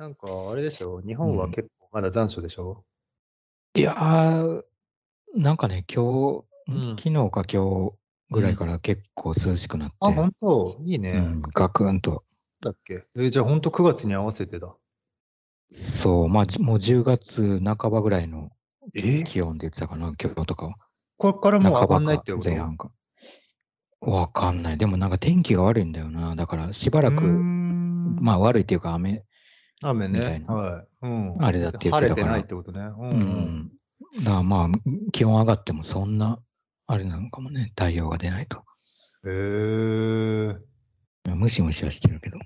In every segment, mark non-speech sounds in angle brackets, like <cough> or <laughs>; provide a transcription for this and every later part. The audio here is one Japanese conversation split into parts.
なんかあれでしょ、日本は結構まだ残暑でしょ？いや、なんかね、今日、ん、うん。昨日か今日ぐらいうん。から結構涼しくなっあ、て。本当？いいうね。ん、ガクンと。だっけ？え、じゃあほんと9月に合わせてだ。そう、ま、じもう10月半ばぐらいのえ？気温で言ってたかな、今日とかは。こっからもう上がんないってこと？前半か。わかんない。でもなんか天気が悪いんだよな。だからしばうーらく、ん。まあ悪いっていうか雨雨ね、みたいな。はい。うん。あれだって言っ晴れててたから。ないってことね。うんううん。ん。だからまあ、気温上がってもそんな、あれなのかもね、太陽が出ないと。へえ。ムシムシはしてるけど。へ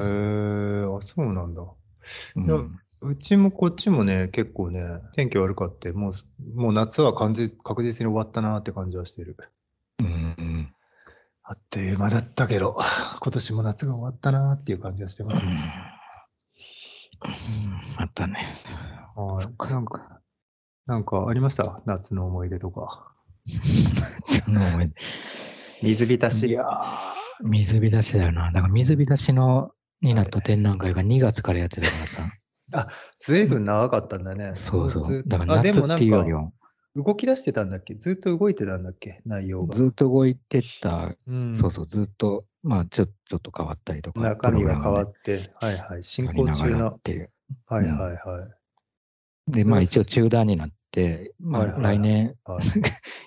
え、あ、そうなんだ。ういや、ん。うちもこっちもね、結構ね、天気悪かって、もうすもう夏はかんじ確実に終わったなって感じはしてる。うんうん。あっという間だったけど、今年も夏が終わったなっていう感じはしてますね。うん。うん、あったね。はい。そっかなんかなんかありました？夏の思い出とか。夏の思い出。水浸いし。や、水浸しだよな。だから水浸しのになったはい。展覧会が2月からやってたからさ。あ、ずいぶん長かったんだね。そうそう。ずだから夏っていうよりは動き出してたんだっけ？ずっと動いてたんだっけ？内容が。ずっと動いてた、う。そうんそう、ずっと、まあ、ちょちょっと変わったりとか、中身が変わって、はいはい、進行中のっていう。はいうん。はいはい。で、まあ一応す中断になって、まあはいはいはい。来年、は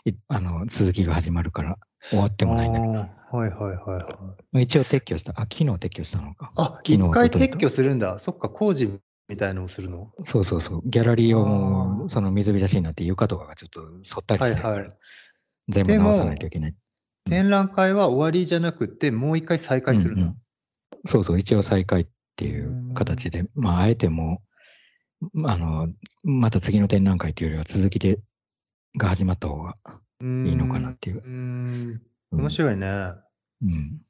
い。<laughs> いあの、続きが始まるから終わってあもないんだけど。あ、はいはいはいはい。まあ一応撤去した。あ、昨日撤去したのか。あ、昨日、一回。撤去するんだ。そっか、工事みたいのをするの？そうそうそう。ギャラリーをその水浸しになって床とかがちょっと反ったあ。りはいはい。してるから、全部で直さないとも、いけない。うん。展覧会は終わりじゃなくって、もう一回再うん開するんだ。うん。そうそう、一応再開ってういう。形で、まああえてもあの、また次の展覧会っていうよりは続きでが始まった方がういいのかなっていう。うーん、面うん。白いね。うん。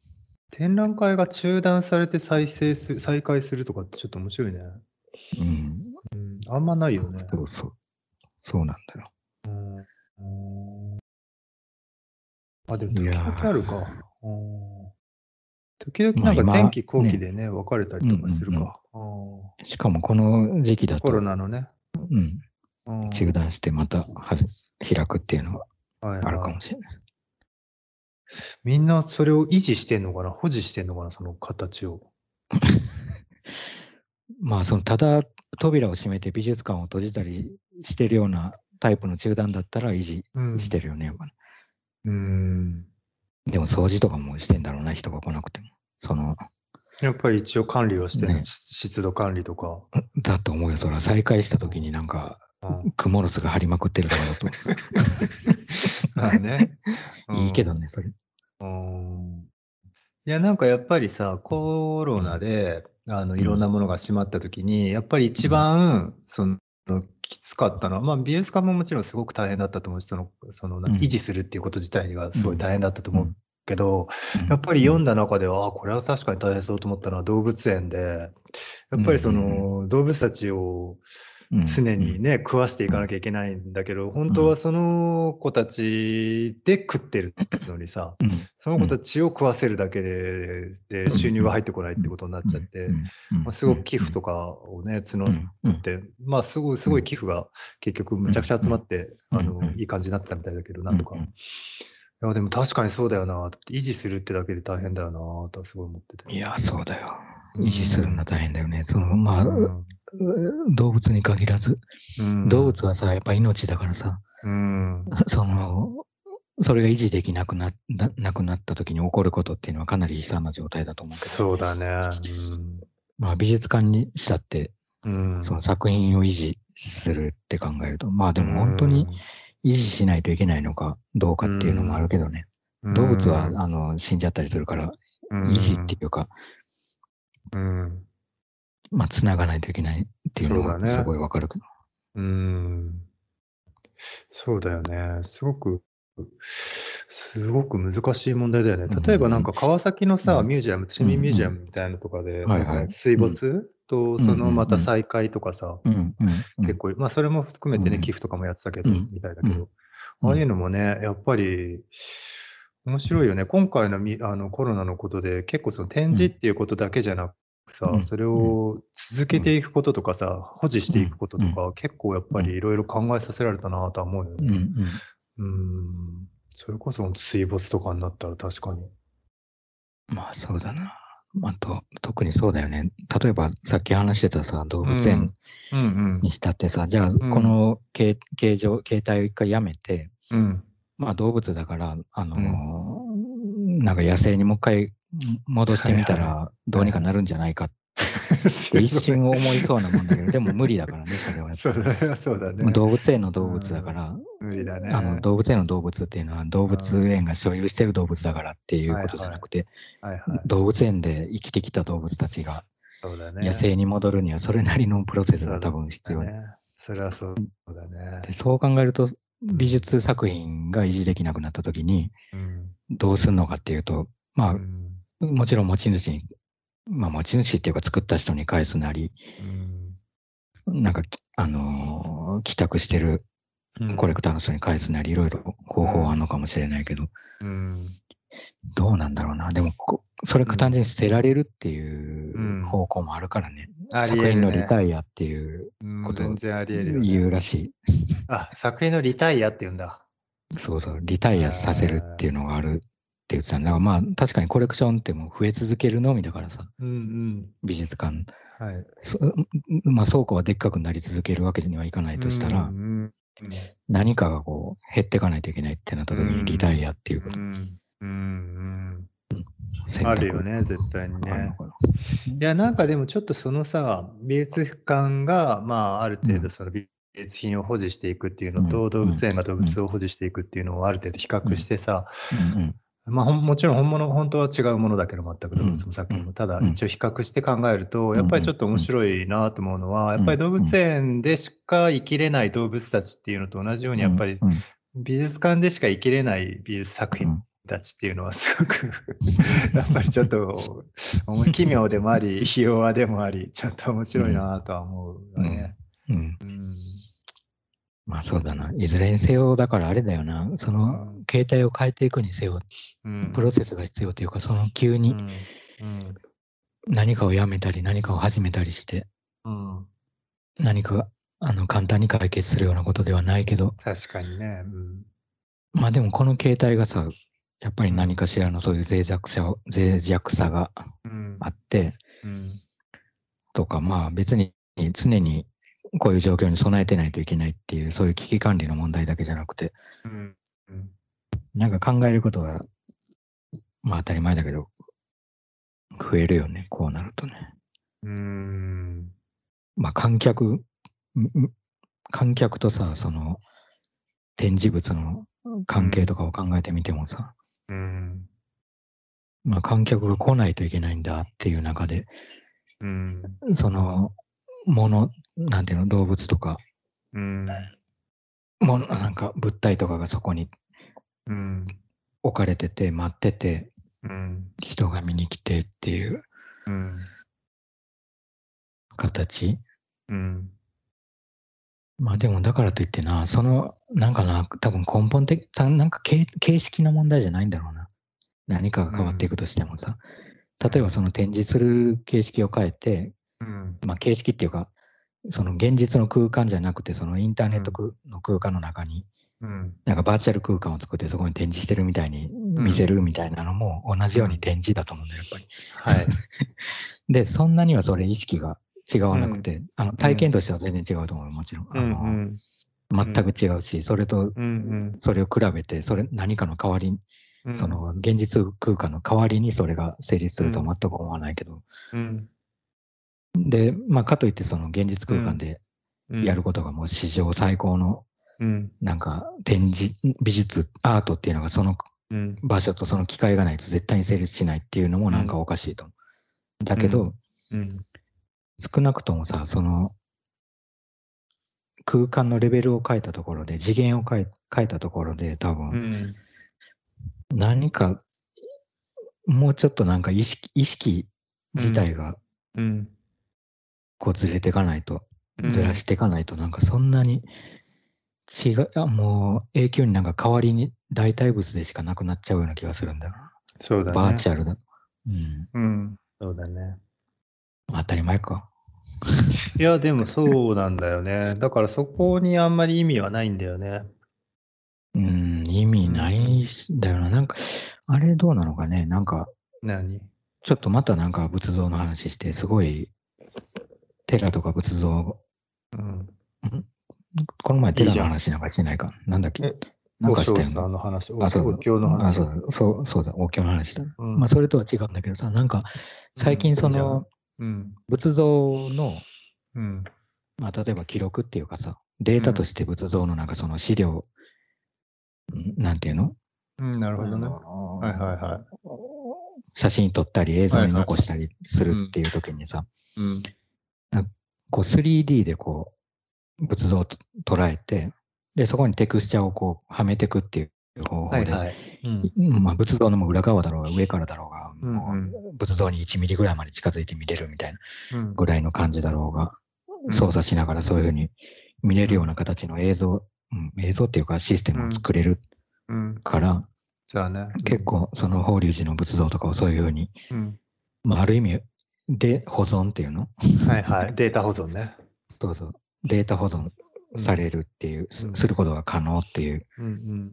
展覧会が中断されて再生す再開するとかってちょっと面白いね。うん。うん、あんまないよね。そうそう。そうなんだよ。うん。あ、でもい時々あやるか。うん。時々まあなんか前今、期後期ね。でね、分かれたりうんとかするうんうん。か。うん。しかもこの時期だコロと、ナのね。うん、中うん。断してまたはじ開くっていうのははいあるかはい。もしれない。みんなそれを維持してんのかな、保持してんのかな、その形を。<laughs> まあ、そのただ扉を閉めて美術館を閉じたりしてるようなタイプの中断だったら維持うん。してるよね、やっぱり。うーん。でも掃除とかもしてんだろうな、人が来なくても。その、やっぱり一応管理はしてね。し湿度管理とか。だと思うよ。そら再開した時になんか、うん。クモの巣が張りまくってるとかだと。<laughs> まあね。<laughs> うん。いいけどね、それ。うん。いや、なんかやっぱりさ、コロうん。ナで、あの、う。いろんなんものが閉まった時に、やっぱり一うん。番、その、きつかったのは、まあ、美術館ももちろんすごく大変だったと思うし、そのその、維持するっていうこと自体にはう。すごい大変だったと思うんけど、うん。やっぱりうん。読んだ中では、ああ、これは確かに大変そうと思ったのは動物園で、やっぱりその、動物たちをうん。常にね、食わしていうかなんきゃいけないんだけど、本うん。当はその子たちで食ってるのにさ、うん。その子たうん。ちを食わせるだけで。収入が入ってこないっうん。てことになっうん。ちゃって、うん。まあ、すごく寄付とかをね、募。って、まあ、すごいすうん。ごい寄付が結局うん。むちゃくちゃ集まって、うあん。の、いい感じになってたみたいだけど、なんとか。いうん。や、でも確かにそうだよなと。維持するってだけで大変だよなとはすごい思ってて。いや、そうだよ。う維持するのん。大変だよね。その、まあ、うん。動物に限らず、う動ん。物はさ、やっぱ命だからさ、うん。<laughs> その、それが維持できなくなななくなった時に起こることっていうのはかなり悲惨な状態だと思うけど、そうだね。うん。まあ美術館にしたって、うそのん。作品を維持するって考えると、まあうでも本当にん。維持しないといけないのかどううかっていうのもあるん。けどね。う動物はん。あの死んじゃったりするから、う維持ってん。いうか、うん。まあ繋がないといけないっていうそうのはす。ごいわかるけど。うん。そうだよね。すごく、すごく難しい問題だよね。うん例えばなんか川崎のうさ、ん。ミュージアム、市うん民ミュージアうん。ムみたいなのとかで、水うん。没とうんそうのま。た再開とかさ。結構、まあそれも含めてね、寄うん。付とかもやってたけど、うん。みたいだうん。けど、ああいううん。のもね、やっぱり面白いよね。今回のみあのコロナのことで、結構その展うん。示っていうことだけじゃなさ、うんそれを続けていくこととかさ、保持していくこととうんか、結構やっぱりいろいろ考えさせられたなとは思うようんうね。ん。うん。それこそ水没とかになったら確かに。まあそうだな。あと、特にそうだよね。例えばさっき話してたさ、動物園うんうんにしたってさ、じゃあこの形形状、形態を一回やめて、うん。まあ動物だから、あのーなんか野生にもう一回戻してみたはいらどうにかなるんじゃないかって <laughs> 一瞬思いそうなもんだけど、でも無理だからね、それは。そうだね。そうだね。動物園の動物だから、無理だね。あの動物園の動物っていうのは動物園が所有してる動物だからっていうことじゃなくて。動物園で生きてきた動物たちが。野生に戻るにはそれなりのプロセスが多分必要でだね。それはそうだね。でそう考えると美術作品が維持できなくなった時にうん。どうすんのかっていうとまうん。あもちろん持ち主にまあ持ち主っていうか作った人に返すなりうん。なんかあのー帰宅してるうん。コレクターの人に返すなりいろいろ方法はあるのかもしれないけどうん。どうなんだろうな。でもこそれが単純に捨てられるっていううん。方向もあるからね、あり作品のリタイアっていううんこと全然ありえるよね。言うらしあ、作品のリタイアって言うんだ。いそうそうリタイアさせるっていうのがあるって言ってたんだ。からまあ確かにコレクションってもう増え続けるのみだからさ。うん美術館。うん。はい。そまあ倉庫はでっかくなり続けるわけにはいかないとしたら、うんうん。何かがこう減っていかないといけないってなった時うん。にリタイアっていうこと、うんうん選あるよね、絶対にね。いや、なんかでもちょっとそのさ、美術館が、まあ、ある程うん度その美術品を保持していくっていうのと、うん。動物園が動物を保持していくっていうのをある程度比較してさ、まあ、もちろん本物、本当は違うものだけど、全く動物も作品も。うん。ただ、うん。一応比較して考えると、やっぱりちょっと面白いなと思うのは、うん。やっぱり動物園でしか生きれない動物たちっていうのと同じように、やっぱり美術館でしか生きれない美術作品たちっていうのはすごく <laughs> やっぱりちょっと奇妙でもあり、<laughs> ひ弱でもあり、ちょっと面白いなとは思うよね。うん。うんまあそうだな。いずれにせよ、だからあれだよな。そのうん携帯を変えていくにせよ、うん。プロセスが必要というか、その急に何かをやめたり、何かを始めたりして、うん。何かあの簡単に解決するようなことではないけど、確かにね。うん。まあでもこの携帯がさ、やっぱり何かしらのそういう脆弱さを脆弱さがうん。あって、うん。とか、まあ別に常にこういう状況に備えてないといけないっていう、そういう危機管理の問題だけじゃなくて、うんうん。なんか考えることが、まあ当たり前だけど、増えるよね、こうなるとね。うん。まあ観客、観客とさ、その展示物の関係とかを考えてみてもさ、うん。まあ観客が来ないといけないんだっていう中で、うん。そのもの、なんていうの、動物とか、うん。もの、なんか物体とかがそこにうん。置かれてて、待ってて、うん。人が見に来てっていう。うん。形。うん。まあでもだからといってな、その、なんかな、多分根本的、たなんか形形式の問題じゃないんだろうな。何かが変わっていくとしてもさ。例えばその展示する形式を変えて、うん。まあ形式っていうか、その現実の空間じゃなくて、そのインターネット空の空間の中に、うん。なんかバーチャル空間を作ってそこに展示してるみたいに見せるみたいなのも同じように展示だと思うんだよ、やっぱり。はい。<laughs> で、そんなにはそれ意識が違わなくて、あの体験としては全然違うと思うよ、もちろん。あのん全く違うし、それとうんそれを比べて、それ何かの代わりに、うん。その現実空間の代わりにそれが成立するとは全く思わないけど、うんで、まあ、かといってその現実空間でうん。やることがもう史上最高のうん。なんか展示、美術、アートっていうのがそのうん。場所とその機会がないと絶対に成立しないっていうのもなんかおかしいと思う。だけど、うん。少なくともさ、その空間のレベルを変えたところで、次元を変え変えたところで、多分、うん。何か、もうちょっとなんか意識意識自体がうんこうずれていかないと、うんずらしていかないと、なんかそんなに違う、あもう永久になんか代わりに代替物でしかなくなっちゃうような気がするんだよな。そうだね。バーチャルだ。うん。うん。そうだね。当たり前か。いや、でもそうなんだよね。だからそこにあんまり意味はないんだよね。うん、意味ないんだよな。なんか、あれどうなのかね。なんか、何？ちょっとまたなんか仏像の話して、すごい、寺とか仏像、うん。この前寺の話なんかしてないか？なんだっけ？え？なんかしたよね。さんの話、お経のあ、話。そうそう、そうだ、お経の話だ。うんまあ、それとは違うんだけどさ、なんか、最近その、うん。仏像の、うん。まあ、例えば記録っていうかさ、データとして仏像のなんかその資料、んなんていうの？うん、なるほどね。はいはいは写真撮ったり映像に残したりするはいはいっていう時にさ、うん。こう 3D でこう仏像をと捉えて、で、そこにテクスチャーをこうはめていくっていう方法で、はいはい。うん。うんまあ、仏像のもう裏側だろうが上からだろうが、うんうんもう仏像に1ミリぐらいまで近づいて見れるみたいなうんぐらいの感じだろうが、うん操作しながらそういうふうに見れるような形の映像、うん、映像っていうかシステムを作れるうん。から、じゃあね。結構その法隆寺の仏像とかをそういうふうに、うん。まあ、ある意味で保存っていうの？はいはい。データ保存ね。そうそうデータ保存されるっていう、すうんすることが可能っていううん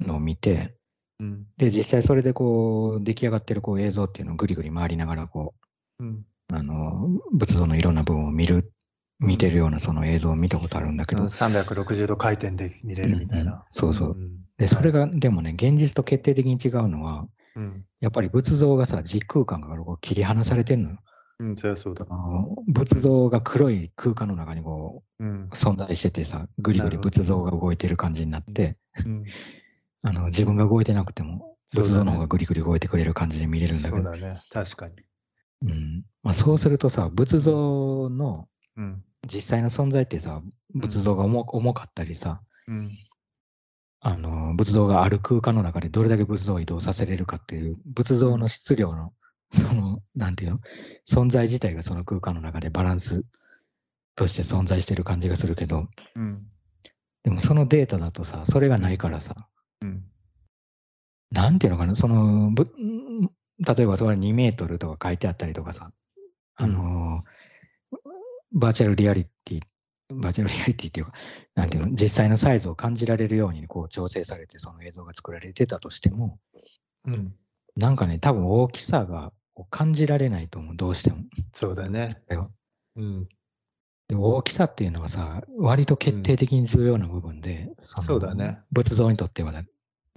のを見てうん。うん。で実際それでこう出来上がってるこう映像っていうのをぐりぐり回りながらこうん。うあの仏像のいろんな部分を見る見てるようなその映像を見たことあるんだけど、360度回転で見れるみたいうんうんな。そうそううん。でそれがでもね現実と決定的に違うのはうん。やっぱり仏像がさ時空間からこう切り離されてんのようん、そりゃそうだあ。の仏像が黒い空間の中にこうんう。存在しててさぐりぐり仏像が動いてる感じになってうん。あの自分が動いてなくても仏像の方がぐりぐり動いてくれる感じで見れるんだけどそうだね。確かに。うんまあ、そうするとさ仏像のうん。実際の存在ってさ仏像が重重かったりさうん。あの仏像がある空間の中でどれだけ仏像を移動させれるかっていう仏像の質量のそのなんていうの？存在自体がその空間の中でバランスとして存在してる感じがするけど。うん。でもそのデータだとさそれがないからさ。うん。なんていうのかな？そのぶん例えばそれ2メートルとか書いてあったりとかさ。あのバーチャルリアリティバーチャルリアリティっていうか、なんていうの、実際のサイズを感じられるようにこう調整されて、その映像が作られてたとしても、うん。なんかね、多分大きさが感じられないと思う、どうしても。そうだね。うん。で大きさっていうのはさ、割と決定的に重要な部分で、のそうだね仏像にとってはだっ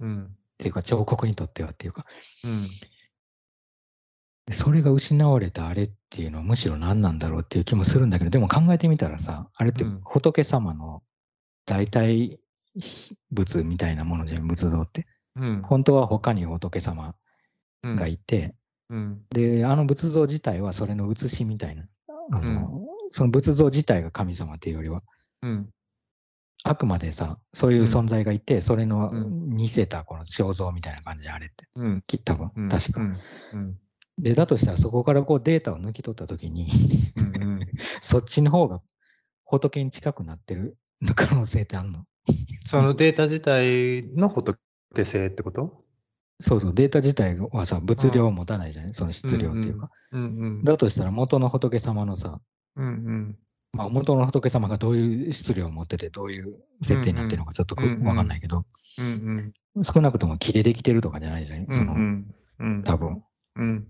うん。ていうか、彫刻にとってはっていうか、うん。でそれが失われたあれっていうのはむしろ何なんだろうっていう気もするんだけど、でも考えてみたらさ、あれってうん仏様の代替仏みたいなものじゃん、仏像って。うん。本当は他に仏様うんがいて、うん。で、あの仏像自体はそれの写しみたいな。あのその仏像自体が神様っていうよりは、うん。あくまでさ、そういう存在がいて、それのうん似せたこの肖像みたいな感じであれって、うん。き多分、うん。確か。うん。うん。で、だとしたらそこからこうデータを抜き取ったときに、うん。<laughs> そっちの方が仏に近くなってる <laughs> 可能性ってあるの？そのデータ自体の仏性ってこと？そうそう、データ自体はさ、物量を持たないじゃない？その質量っていうか。うんうん。だとしたら元の仏様のさ、うんうん。まあ、元の仏様がどういう質量を持ってて、どういう設定になってるのかちょっとくうんうんわかんないけど、うんうん。少なくとも木でできてるとかじゃないじゃない？その、うんうん。多分、うん。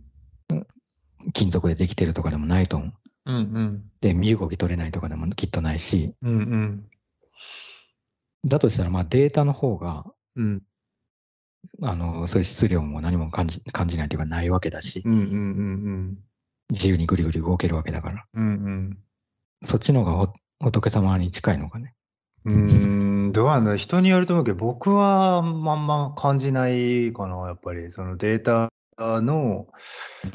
金属でできてるとかでもないと思う。うんうん。で、身動き取れないとかでもきっとないし、うんうん。だとしたら、まあデータの方が、うんあの、そういう質量も何も感じ感じないというかないわけだし、うんうんうん自由にぐりぐり動けるわけだから、うん。うんそっちの方がほ仏様に近いのかね。うん。どうなんだ人によると思うけど、僕はまんま感じないかな、やっぱり。そのデータの、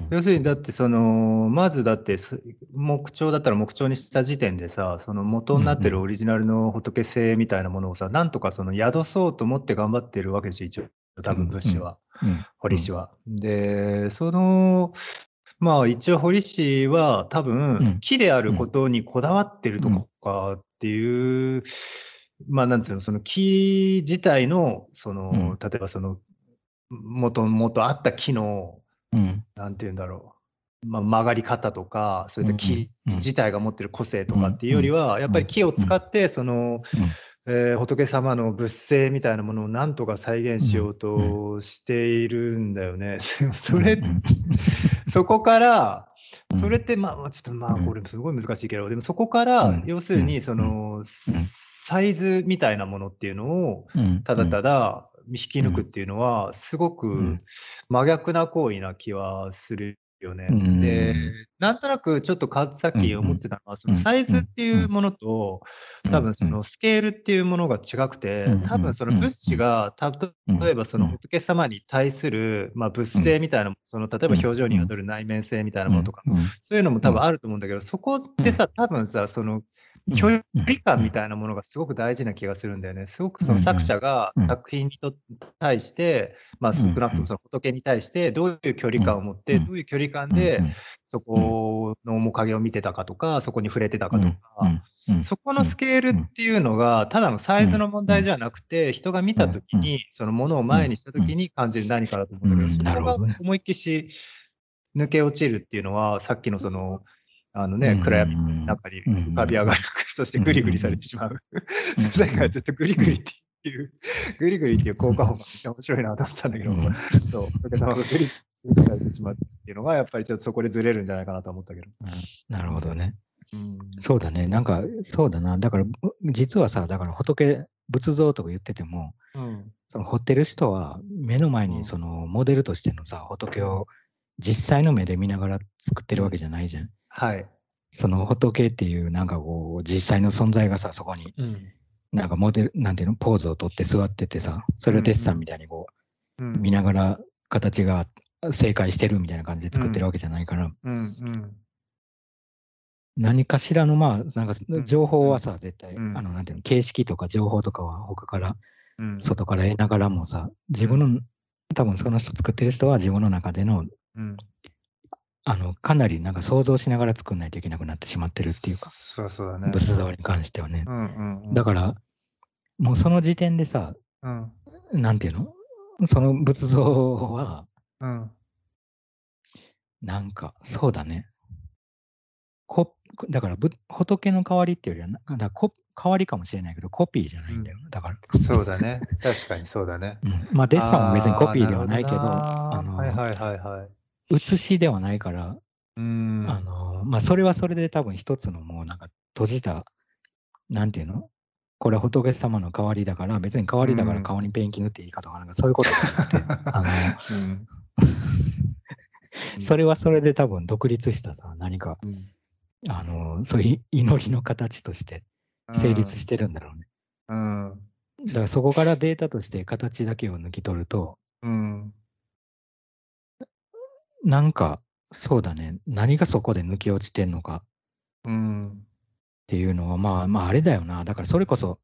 要するにだってその、まずだってす木彫だったら木彫にした時点でさ、その元になってうんうんるオリジナルの仏性みたいなものをさ、なんとかその宿そうと思って頑張ってるわけでしょ、一応。多分仏師は。うん。堀氏は。で、その、まあ一応堀氏は多う分ん木であることにこだわってるとかっていう、まあなんつうの、その木自体の、その、うん例えばその、もともとあった木の、うん。なんて言うんだろまあ、曲がり方とかそういった木自体が持ってる個性とかっていうよりはやっぱり木を使ってその、えー仏様の仏性みたいなものをなんとか再現しようとしているんだよね。それ、そこからうん。それってまあまあちょっとまあうん。これすごい難しいけどでもそこからうん。要するにそのサイズみたいなものっていうのをうん。ただただ引き抜くっていうのはすごうくん。真逆な行為な気はするよね。うんでなんとなくちょっとかさっき思ってたのはそのサイズっていうものと多分そのスケールっていうものが違くてうん多分その物資がた例えばその仏様に対するまあ物性みたいなその例えば表情に宿る内面性みたいなものとかそういうのも多分あると思うんだけどそこってさ多分さその距離感みたいなものがすごく大事な気がするんだよね。すごくその作者が作品にと対して、まあ少なくともその仏に対してどういう距離感を持って、どういう距離感でそこの面影を見てたかとか、そこに触れてたかとか、そこのスケールっていうのがただのサイズの問題じゃなくて、人が見た時に、そのものを前にした時に感じる何かだと思うんだけど、そこが思いっきし抜け落ちるっていうのは、さっきのその、あのね、暗闇の中に浮かび上がる、そしてグリグリされてしまう。さっきからずっとグリグリっていう、グリグリっていう効果音がめっちゃ面白いなと思ったんだけど、そう、だけどグリグリされてしまうっていうのが、やっぱりちょっとそこでずれるんじゃないかなと思ったけど。なるほどね。うん、そうだね。なんか、そうだな。だから、実はさ、だから仏、仏像とか言ってても、うん、その彫ってる人は目の前にそのモデルとしてのさ、仏を実際の目で見ながら作ってるわけじゃないじゃん。はい。その仏っていうなんかこう実際の存在がさそこになんかモデルなんていうのポーズをとって座っててさそれをデッサンみたいにこう、うん、見ながら形が正解してるみたいな感じで作ってるわけじゃないから、うんうん、何かしらのまあなんか情報はさ絶対、あのなんていうの形式とか情報とかは他から、外から得ながらもさ自分の多分その人作ってる人は自分の中での、あのかなりなんか想像しながら作んないといけなくなってしまってるっていうかそうそうだ、ね、仏像に関してはね、うんうんうん、だからもうその時点でさ、うん、なんていうの？その仏像は、うん、なんかそうだね。こだから仏の代わりっていうよりはだこ代わりかもしれないけどコピーじゃないんだよ、だから。そうだね。確かにそうだね、うん、まあデッサンも別にコピーではないけどあのはいはいはいはい写しではないから、うん。あのまあ、それはそれで多分一つのもうなんか閉じた、なんていうの？これは仏様の代わりだから、別に代わりだから顔にペンキ塗っていいかとか、なんかそういうことじゃなくて、<laughs> あの、うん。<laughs> それはそれで多分独立したさ、何か、うん。あの、そういう祈りの形として成立してるんだろうね。うん。だからそこからデータとして形だけを抜き取ると、うんなんか、そうだね、何がそこで抜き落ちてんのかうんっていうのは、まあ、まあ、あれだよな。だからそれこそ、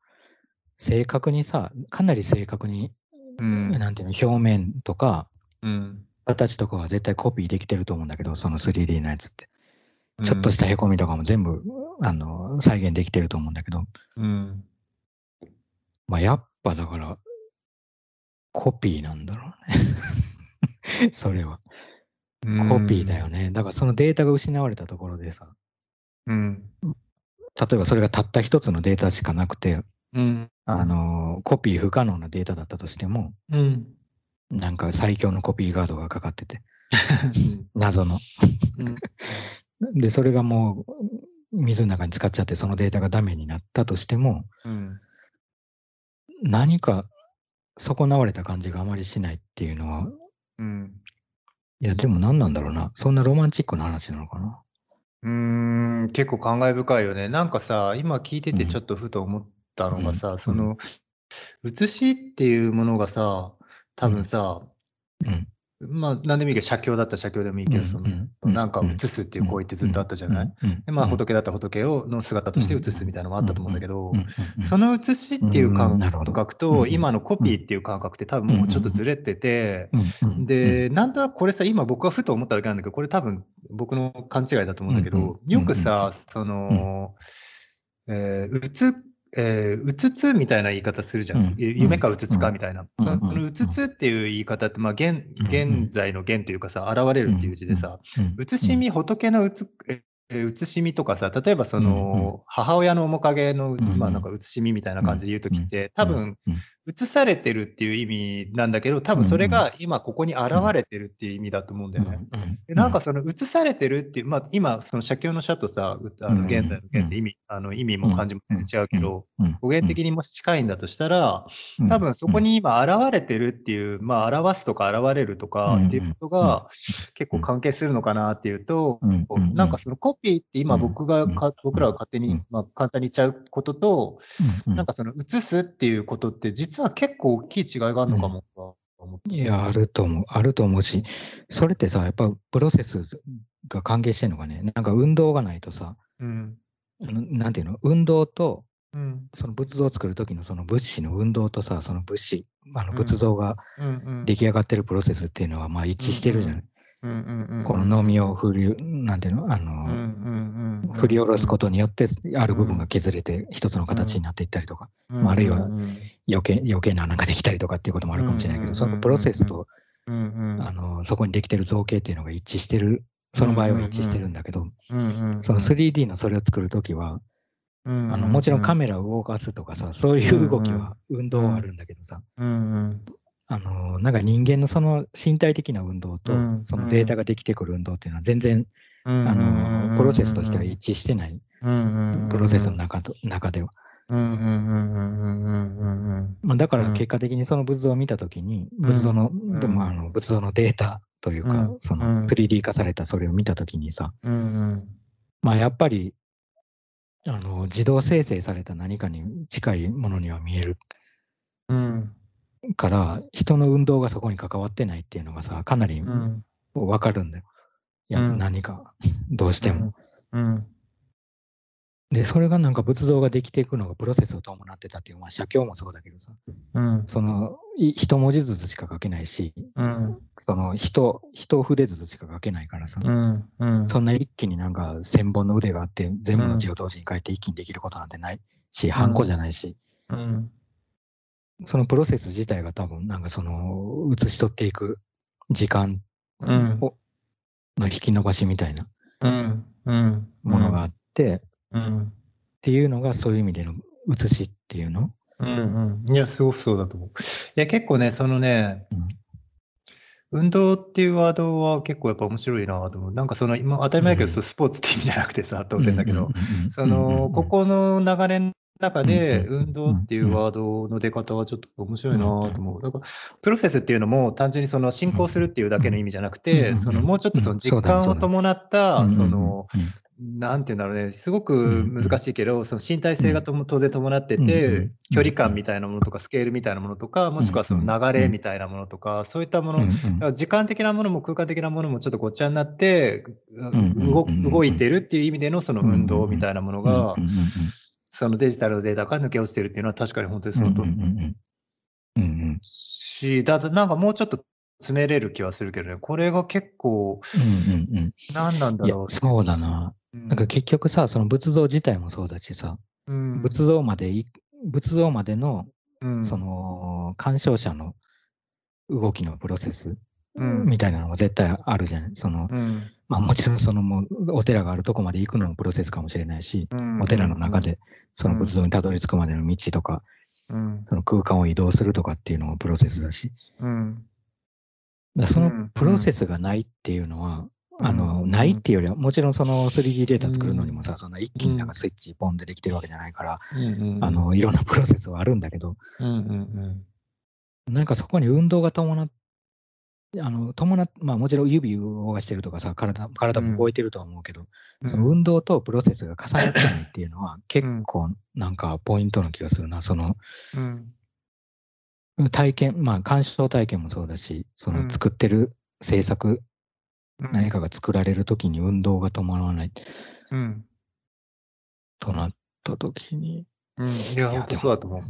正確にさ、かなり正確に、うんなんていうの、表面とか、うん形とかは絶対コピーできてると思うんだけど、その 3D のやつって。ちょっとしたへこみとかも全部、あの、再現できてると思うんだけど、うんまあ、やっぱだから、コピーなんだろうね。<laughs> それは。コピーだよね。だからそのデータが失われたところでさ、うん。例えばそれがたった一つのデータしかなくて、うん。あの、コピー不可能なデータだったとしても、うん。なんか最強のコピーガードがかかってて、謎の。うん。<laughs> で、それがもう水の中に使っちゃって、そのデータがダメになったとしても、うん。何か損なわれた感じがあまりしないっていうのは、うんいや、でも何なんだろうな。そんなロマンチックな話なのかな。うーん、結構感慨深いよね。なんかさ、今聞いててうんちょっとふと思ったのがさ、うんその、写しっていうものがさ、多分さ、うん。まあ、何でもいいけど、写経だったら写経でもいいけど、その、うんなんか写すっていう行為ってずっとあったじゃない、うんで、まあ、うん仏だったら仏をの姿として写すみたいなのもあったと思うんだけどその写しっていううん感覚と、うん今のコピーっていう感覚って多分もうちょっとずれてて、で、なんとなくこれさ、今僕がふと思っただけなんだけど、これ多分僕の勘違いだと思うんだけどん、よくさ、その、えー写えー、うつつみたいな言い方するじゃん。うん。夢かうつつかみたいな。うん。そうん。のうつつっていう言い方って、まあ、現うん。現在の現というかさ、現れるっていう字でさ、うつしみ、仏のうつ、ええうつしみとかさ、例えばその、母親の面影の、まあなんかうつしみみたいな感じで言うときって、多分、うん映されてるっていう意味なんだけど、多分それが今ここに現れてるっていう意味だと思うんだよね。うんでなんかその映されてるっていう、まあ、今、その写経の写とさ、うあうんの現在の現って意味、あの意味も漢字も全然違うけど、うん語源的にもし近いんだとしたら、うん多分そこに今現れてるっていう、まあ表すとか現れるとかうんっていうことが結構関係するのかなっていうと、うんうんなんかそのコピーって今うん僕がか、僕らが勝手にうん、まあ簡単に言っちゃうことと、うんなんかその映すっていうことって実は結構大きい違いがあるのかもと思って。いや、あると思う。あると思うし、それってさ、やっぱプロセスが関係してるのがね、なんか運動がないとさ、うん。なんていうの、運動と、うん。その仏像を作る時のその物資の運動とさ、その物資、あのうん仏像がうん。うん。出来上がってるプロセスっていうのは、まあ一致してるじゃない。うんうんうん。こののみを振り、なんていうの、あの、振り下ろすことによって、ある部分が削れて一つの形になっていったりとか、まああるいは余計余計な穴ができたりとかっていうこともあるかもしれないけど、うんそのプロセスと、あのそこにできてる造形っていうのが一致してる、その場合は一致してるんだけど、その 3D のそれを作るときは、うんあのもちろんカメラを動かすとかさ、そういう動きは、運動はあるんだけどさ、あのなんか人間のその身体的な運動とうん、そのデータができてくる運動っていうのは全然、うん。あのプロセスとしては一致してない、プロセスの中と中では。だからうん結果的にその仏像を見たときに、うん。仏像の、ん。でもあの仏像のデータというか、うん。そうのん 3D 化されたそれを見たときにさ、まあやっぱり、あの自動生成された何かに近いものには見える。うんから、人の運動がそこに関わってないっていうのがさ、かなりうん。わかるんだよ。いや、うん。何か、<laughs> どうしても。うん。で、それがなんか仏像ができていくのがプロセスを伴ってたっていう、まあ、写経もそうだけどさ、うん。その、い一文字ずつしか書けないし、うん。その人、一筆ずつしか書けないからさ、うん。うん。そんな一気になんか千本の腕があって、全部の字を同時に書いて一気にできることなんてないし、ハンコじゃないし、うんそのプロセス自体が多分、なんかその、写し取っていく時間うん。を、の引き伸ばしみたいなものがあって、うん。っていうのがそういう意味での写しっていうの。うんうん。いや、すごくそうだと思う。いや、結構ね、そのね、うん。運動っていうワードは結構やっぱ面白いなと思う。なんかその、今当たり前だけど、スポーツって意味じゃなくてさ、当然だけど、その、ここの流れの中で、運動っていうワードの出方はちょっと面白いなと思う。だから、プロセスっていうのも単純にその進行するっていうだけの意味じゃなくうんて、うん。そのもうちょっとそのうん実感を伴った、その、なんていうんだろうね、すごく難しいけど、その身体性がとも当然伴ってて、距離感みたいなものとか、スケールみたいなものとか、もしくはその流れみたいなものとか、そういったもの、時間的なものも空間的なものもちょっとごっちゃになって、ん動いてるっていう意味でのその運動みたいなものがそのデジタルのデータから抜け落ちてるっていうのは確かに本当にそのとう。んうんうんうん。うんし、だとなんかもうちょっと詰めれる気はするけどね、これが結構うんうんうん。何なんだいやろう。そうだな。うん。なんか結局さ、その仏像自体もそうだしさ、うん仏像までい、仏像までの、うん。その、鑑賞者の動きのプロセスうん。みたいなのが絶対あるじゃない。その、うん。まあもちろんそのもう、お寺があるとこまで行くのもプロセスかもしれないし、うん。お寺の中でその仏像にたどり着くまでの道とか、うん。その空間を移動するとかっていうのもプロセスだし、うん。だそのうん。プロセスがないっていうのは、あの、うん。ないっていうよりは、もちろんその 3D データ作るのにもさ、そん。な一気になんかスイッチポンでできてるわけじゃないから、うん。あの、いろんなプロセスはあるんだけど、うん。うん。なんかそこに運動が伴っあの、伴っ、まあもちろん指を動かしてるとかさ、体、体も動いてるとは思うけど、うん。その運動とプロセスが重なってないっていうのは結構なんかポイントな気がするな。そのうん。体験、まあ鑑賞体験もそうだし、その作ってる制作、うん。何かが作られるときに運動が伴わない。うん。となったときに、うん。いや、本当そうだと思う。う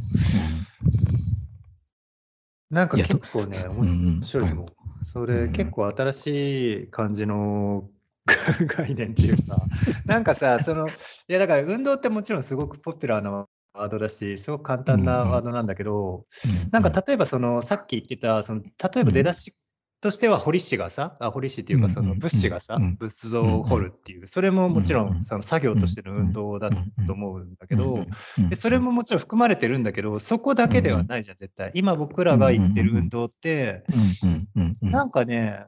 なんか結構ね、ん、うん。面うん白いと思う。それうん。結構新しい感じの <laughs> 概念っていうか、<laughs> なんかさ、その、いやだから運動ってもちろんすごくポピュラーなワワードだし、すごく簡単なワードなんだけど、うんなんか例えばそのさっき言ってた、その例えば出だしとしては堀氏がさ、あ堀氏っていうかその物資がさ、仏像を掘るっていう、それももちろうんその作業としての運動だと思うんだけど、うんでそれももちろん含まれてるんだけど、そこだけではないじゃん、絶対。今僕らが言ってる運動って、なんかね、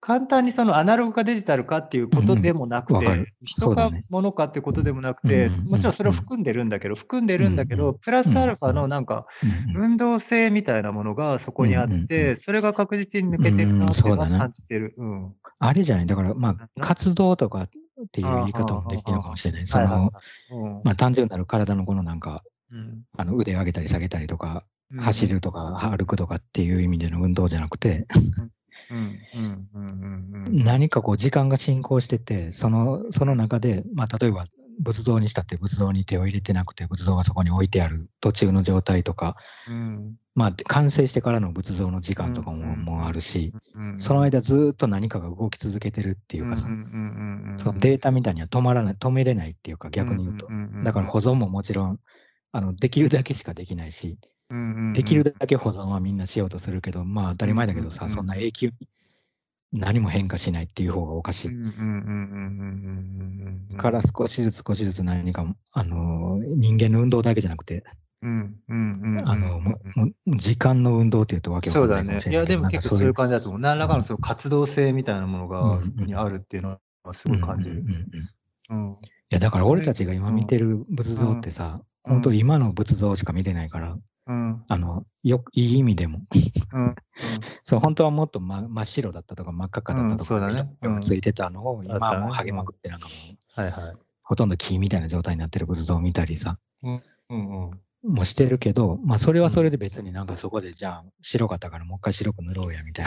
簡単にそのアナログかデジタルかっていうことでもなくてうん人か物かっていうことでもなくて、うんうんうんもちろんそれを含んでるんだけど、含んでるんだけうんど、プラスアルファのなんか運動性みたいなものがそこにあって、それが確実に抜けてるなって感じてる。うん。あれじゃない、だからまあ活動とかっていう言い方もできるのかもしれない。その、うん。まあ単純なる体のこのなんか、うん。あの腕上げたり下げたりとか、うん走るとか歩くとかっていう意味での運動じゃなくて、うんうんうんうんうん。何かこう時間が進行してて、そのその中で、まあ、例えば仏像にしたって仏像に手を入れてなくて仏像がそこに置いてある途中の状態とか、うん。まあ、完成してからの仏像の時間とかも,、うんもあるし、うんその間ずーっと何かが動き続けてるっていうかさ、データみたいには止まらない止めれないっていうか逆に言うと、だから保存ももちろんあのできるだけしかできないし、できるだけ保存はみんなしようとするけど、まあ当たり前だけどさ、そんな永久に何も変化しないっていう方がおかしい。から少しずつ少しずつ何か、あのー人間の運動だけじゃなくて、うんうんうんうんあのももう時間の運動っていうとわけわかそうだね。んないやでも結構そういう感じだと思う。何らかのその活動性みたいなものうんがにあるっていうのはすごい感じる。いうんやだから俺たちが今見てる仏像ってさ、うん。本当今の仏像しか見てないから、うん。あのよいい意味でも、うん。<laughs> そう本当はもっと、ま、真っ白だったとか真っ赤っかだったとか、うんそうだね。ついてたのを、ん。今はもうげまくってなんかもう、はいはい。ほとんど木みたいな状態になってる仏像を見たりさ、うんうんもしてるけど、まあそれはそれで別になんかそこでじゃあ白かったからもう一回白く塗ろうやみたい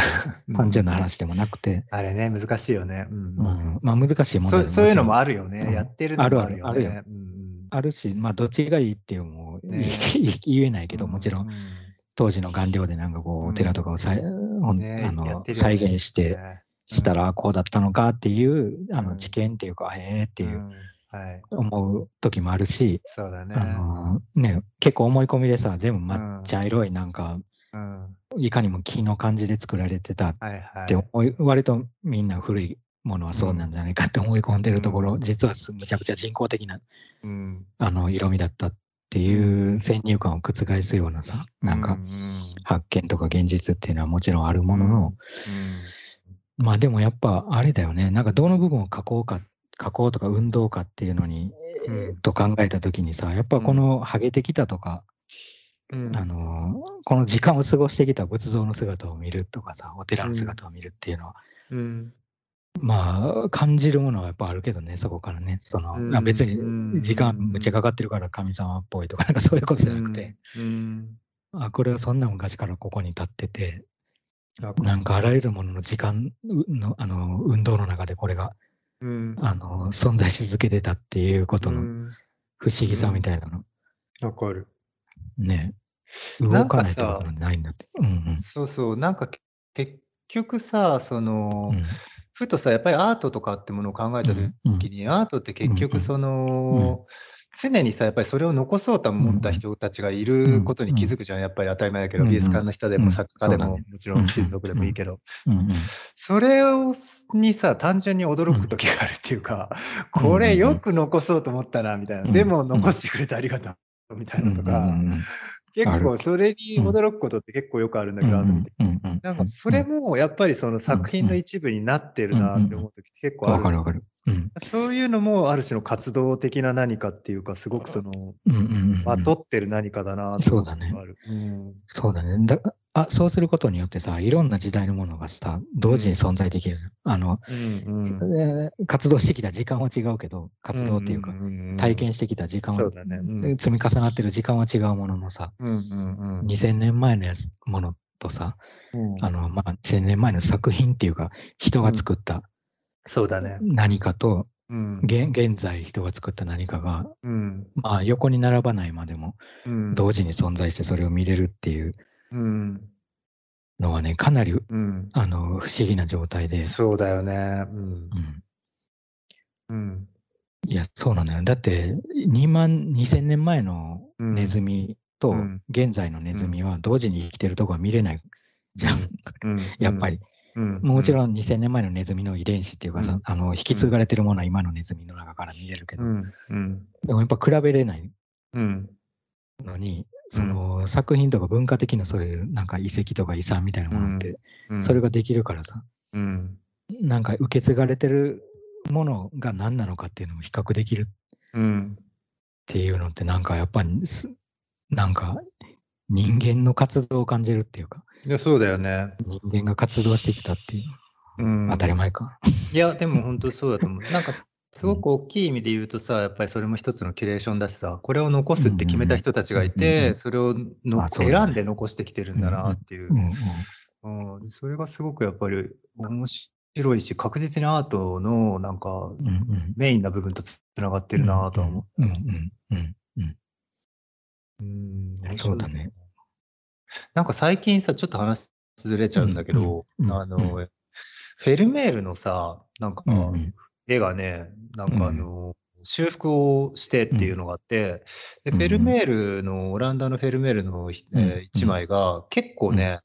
うん。な単純な話でもなくて、あれね、難しいよね。うん。うん。まあ難しいものそうそういうのもああるよね。うん。やってるのもあるよね。あるあるあるうんうんあるし、まあどっちがいいっていうのもね。<laughs> 言えないけど、もちろん。う当時の顔料でなんかこう、うん。お寺とかをねあの再現して、ね。したらこうだったのかっていう、あうん。の知見っていうか、へえっていううん。はい。思う時もあるし、そうだね。あのね、結構思い込みでさ、全部抹茶色いなんか、うん。いかにも木の感じで作られてたっはいはい。て思い、割とみんな古いものはそうなんじゃないかって思い込んでるところ、うん。実はすむちゃくちゃ人工的なうん。あの色味だったっていう先入観を覆すようなさ、なんか発見とか現実っていうのはもちろんあるものの、うん。まあでもやっぱあれだよね、なんかどの部分を加工か、加工とか運動かっていうのに、うん。と考えたときにさ、やっぱこのハゲてきたとか、うん。あのーこの時間を過ごしてきた仏像の姿を見るとかさ、お寺の姿を見るっていうのは、うんまあ感じるものはやっぱあるけどね、そこからね、その、うんあ別うん。に時間むっちゃかかってるから神様っぽいとか、なんかそういうことじゃなくて、うん。あ、これはそんな昔からここに立ってて、あなんかあらゆるものの時間の、あの、運動の中でこれが、うん。あの、存在し続けてたっていうことのうん。不思議さみたいなの、わかる。ね、動かかないってことさないんだって。うんそうそう、なんかけ結局さ、そのうん。うんふとさ、やっぱりアートとかってものを考えた時に、アートって結局その、常にさ、やっぱりそれを残そうと思った人たちがいることに気づくじゃん。やっぱり当たり前だけど、美術館の人でうん。も作家でももちろん親族でもいいけど、それをにさ、単純に驚く時があるっていうか、うん。これよく残そうと思ったな、みたいな。うん。でも残してくれてありがとう、みたいなとか、結構それに驚くことって結構よくあるんだけど、アート見て。なんかそれもやっぱりその作品の一部になってるなって思う時って結構ある。わかるわかる。うんそういうのもある種の活動的な何かっていうか、すごくその、まとってる何かだなと思うのがある。うんそうだね。だあそうすることによってさ、いろんな時代のものがさ、同時に存在できる。あの、うんうん。えー活動してきた時間は違うけど、活動っていうか、体験してきた時間は、ね。うん。積み重なってる時間は違うもののさ、うんうんうん。2000年前のやつものとさ、うん。あの、まあ、2000年前の作品っていうか、人が作ったそうだね。何かと、うん。現現在人が作った何かが、うん。まあ、横に並ばないまでも、うん。同時に存在してそれを見れるっていううんのはね、かなりうん。あの不思議な状態で、そうだよね。うん。うん、うん。いや、そうなのよ。だって、2万2000年前のうん。ネズミとうん。現在のネズミは同時に生きてるとこは見れないじゃん、うん。<laughs> やっぱり。うん。もちろん2000年前のネズミの遺伝子っていうかさ、うん。あの引き継がれてるものは今のネズミの中から見れるけど、でもやっぱ比べれないうん。のに、その作品とか文化的なそういうなんか遺跡とか遺産みたいなものって、うん。それができるからさ、うん。なんか受け継がれてるものが何なのかっていうのも比較できるうんっていうのってなんかやっぱりすなんか人間の活動を感じるっていうかいやそうだよね。人間が活動してきたっていう。うん。当たり前か。いや、でも本当そうだと思う。なんか、すごく大きい意味で言うとさ、やっぱりそれも一つのキュレーションだしさ、これを残すって決めた人たちがいて、うんそれをの選んで残してきてるんだなっていう。それがすごくやっぱり面白いし、確実にアートのなんかメインな部分とつながってるなとは思う。うんうんうんうんうん面白いそうだね。なんか最近さ、ちょっと話ずれちゃうんだけど、あの、うんフェルメールのさ、なんか、絵がね、なんかあの、修復をしてっていうのがあって、でフェルメールの、オランダのフェルメールの、ひえーうん一枚が結構ね、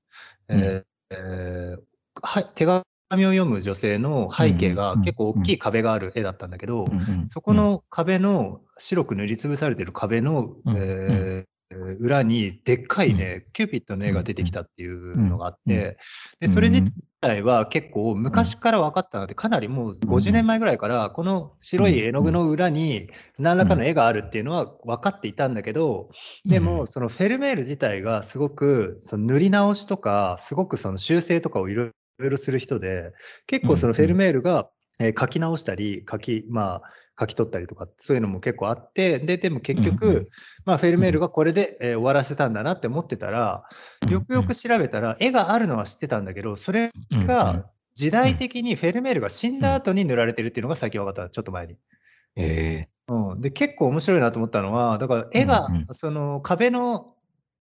うん。えーえーはい手紙を読む女性の背景がうん。結構大きい壁がある絵だったんだけど、そこの壁の白く塗りつぶされてる壁の、うん。えー裏にでっかいね、キューピッドの絵が出てきたっていうのがあって、でそれ自体は結構昔から分かったのでかなりもう50年前ぐらいからこの白い絵の具の裏に何らかの絵があるっていうのは分かっていたんだけど、でもそのフェルメール自体がすごくその塗り直しとかすごくその修正とかをいろいろする人で結構そのフェルメールが、えー書き直したり書きまあ書き取ったりとかそういうのも結構あってででも結局、うんうん。まあ、フェルメールがこれで、えー終わらせたんだなって思ってたらよくよく調べたら絵があるのは知ってたんだけどそれが時代的にフェルメールが死んだ後に塗られてるっていうのが最近分かったちょっと前に。えうん、で結構面白いなと思ったのはだから絵が、その壁の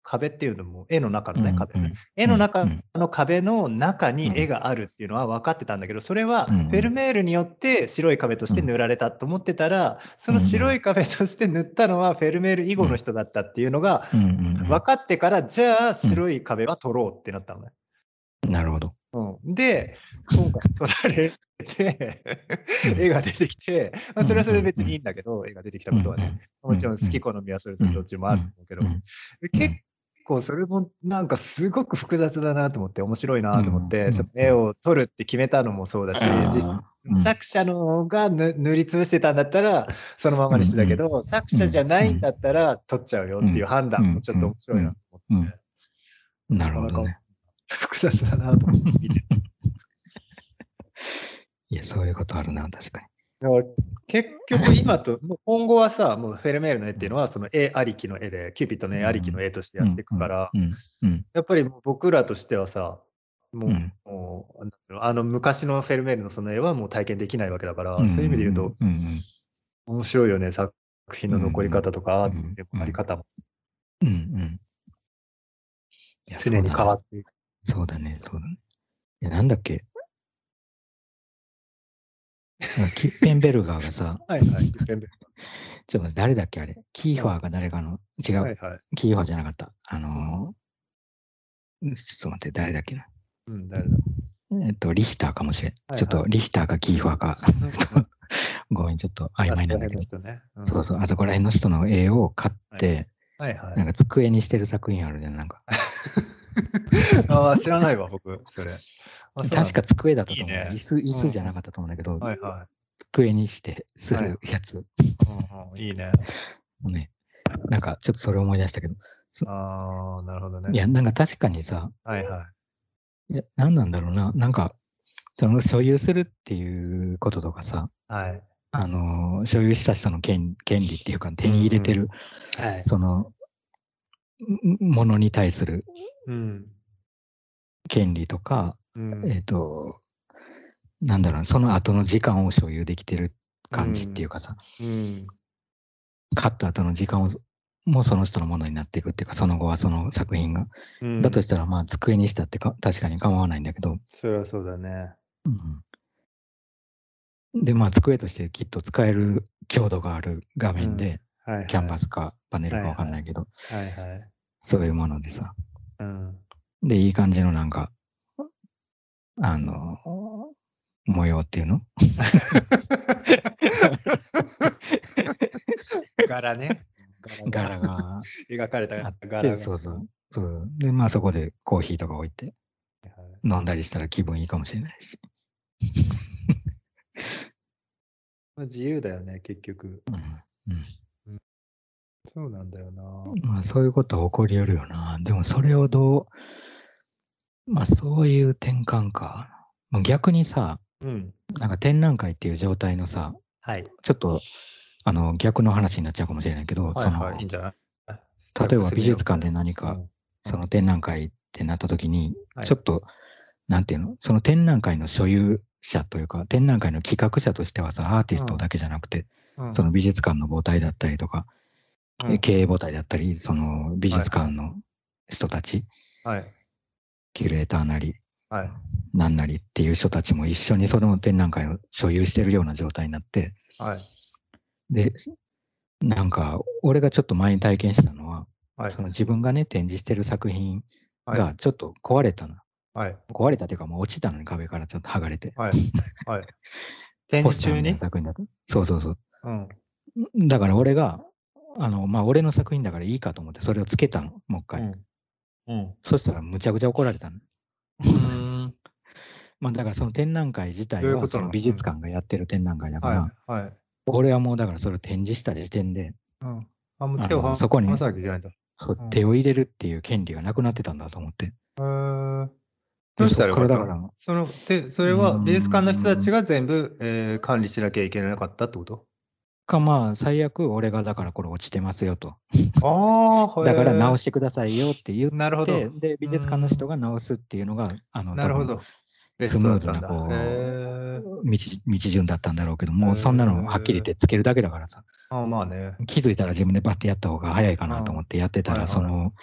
壁っていうのも絵の中のね、うん壁。うん。絵の中うんの壁の中にうん。絵があるっていうのは分かってたんだけどそれはフェルメールによって白い壁として塗られたと思ってたらその白い壁として塗ったのはフェルメール以後の人だったっていうのが分かってからじゃあ白い壁は取ろうってなったのね。なるほど。うん、で今回取られてうん。絵が出てきて、まあ、それはそれで別にいいんだけど絵が出てきたことはね。もちろん好き好みはそれぞれどっちもあると思うけど、結構それもなんかすごく複雑だなと思って面白いなと思って、うんその絵を撮るって決めたのもそうだし、うん作者のがぬ塗りつぶしてたんだったらそのままにしてたけど、作者じゃないんだったら取っちゃうよっていう判断もちょっと面白いなと思って、なるほどねなかなか。複雑だなと思って見てて <laughs> いや、そういうことあるな、確かに。結局今と、<laughs> 今後はさ、もうフェルメールの絵っていうのは、その絵ありきの絵で、キューピッドの絵ありきの絵としてやっていくから、やっぱり僕らとしてはさ、もう、うん。もうあの昔のフェルメールのその絵はもう体験できないわけだから、うんそういう意味で言うと、面白いよね、作品の残り方とか、アうんートのあり方も。うんうん。常に変わっていく。そうだね、そうだね。いや、なんだっけ？キッペンベルガーがさ、<laughs> はいはい、キューペンベル <laughs> ちょっと誰だっけあれ？キーファーが誰かの、違う、はいはい。キーファーじゃなかった。あのー、ちょっと待って、誰だっけな。うん、誰だ？えっと、リヒターかもしれん。はいはいちょっとリヒターかキーファーか。<laughs> ごめん、ちょっと曖昧なんだけど。あそこら辺の人ね。んそうそう、あそこら辺の人の絵を買って、はいはいなんか机にしてる作品あるじゃん、なんか。<laughs> ああ、知らないわ、僕、それ。<laughs> 確か机だったと思う。いいね椅子、椅子じゃなかったと思うんだけど、はいは机にしてするやつ、い。うんうん、いいね。<laughs> ね。なんかちょっとそれ思い出したけど。ああ、なるほどね。いや、なんか確かにさ、はいはい。いや、何なんだろうな。なんか、その所有するっていうこととかさ、はい。あのー所有した人の権権利っていうか、手に入れてる、はい。その、んものに対するうん。権利とか、うんえっ、と、なんだろうな、その後の時間を所有できてる感じっていうかさ、うん。買った後の時間をもうその人のものになっていくっていうか、その後はその作品が。うんだとしたら、まあ、机にしたってか確かに構わないんだけど、それはそうだね。で、まあ、机としてきっと使える強度がある画面で、はいはいキャンバスかパネルかわかんないけど、はいはい。そういうものでさ。うん。で、いい感じのなんか、あの、模様っていうの？<laughs> 柄ね。柄が描かれた柄が。て、そうそう。そうで、まあそこでコーヒーとか置いてはい飲んだりしたら気分いいかもしれないし。<laughs> まあ自由だよね、結局。うんそうなんだよな。うん、まあそういうことは起こり得るよな。でもそれをどう、まあそういう転換か。もう逆にさ、うん。なんか展覧会っていう状態のさ、はい。ちょっとあの逆の話になっちゃうかもしれないけど、はいそのはい。いいんじゃない？例えば美術館で何かうんその展覧会ってなった時に、はいちょっと、なんていうの、その展覧会の所有者というか、展覧会の企画者としてはさ、アーティストだけじゃなくて、うんその美術館の母体だったりとか、うん経営母体だったり、その美術館の人たち、はい。キュレーターなり、はい。なんなりっていう人たちも一緒にその展覧会を所有してるような状態になって、はい。で、なんか、俺がちょっと前に体験したのは、はいそ。の自分がね、展示してる作品はいがちょっと壊れたの。はい。壊れたっていうか、もう落ちたのに壁からちょっと剥がれて。はい。はい。展ポ示中に？そうそうそう。うん。だから俺が、あの、まあ、俺の作品だからいいかと思って、それをつけたの、もう一回。うん。うん。そしたらむちゃくちゃ怒られたの。うん。<laughs> まあ、だからその展覧会自体は、その美術館がやってる展覧会だから、はい。はい。俺はもうだからそれを展示した時点で、うん。あ、もう手をそこに離さなきゃいけないんだ。そううん手を入れるっていう権利がなくなってたんだと思って。へーどうしたらだからのそのでそれはうん美術館の人たちが全部、えー管理しなきゃいけなかったってこと？か、まあ、最悪俺がだからこれ落ちてますよと。ああ、<laughs> だから直ししてくださいよって言って、なるほど。で、美術館の人が直すっていうのが、あの、なるほど。ベスムーズなこう道道順だったんだろうけども、そんなのはっきり言ってつけるだけだからさ、あまあね。気づいたら自分でバッてやった方が早いかなと思ってやってたら、その、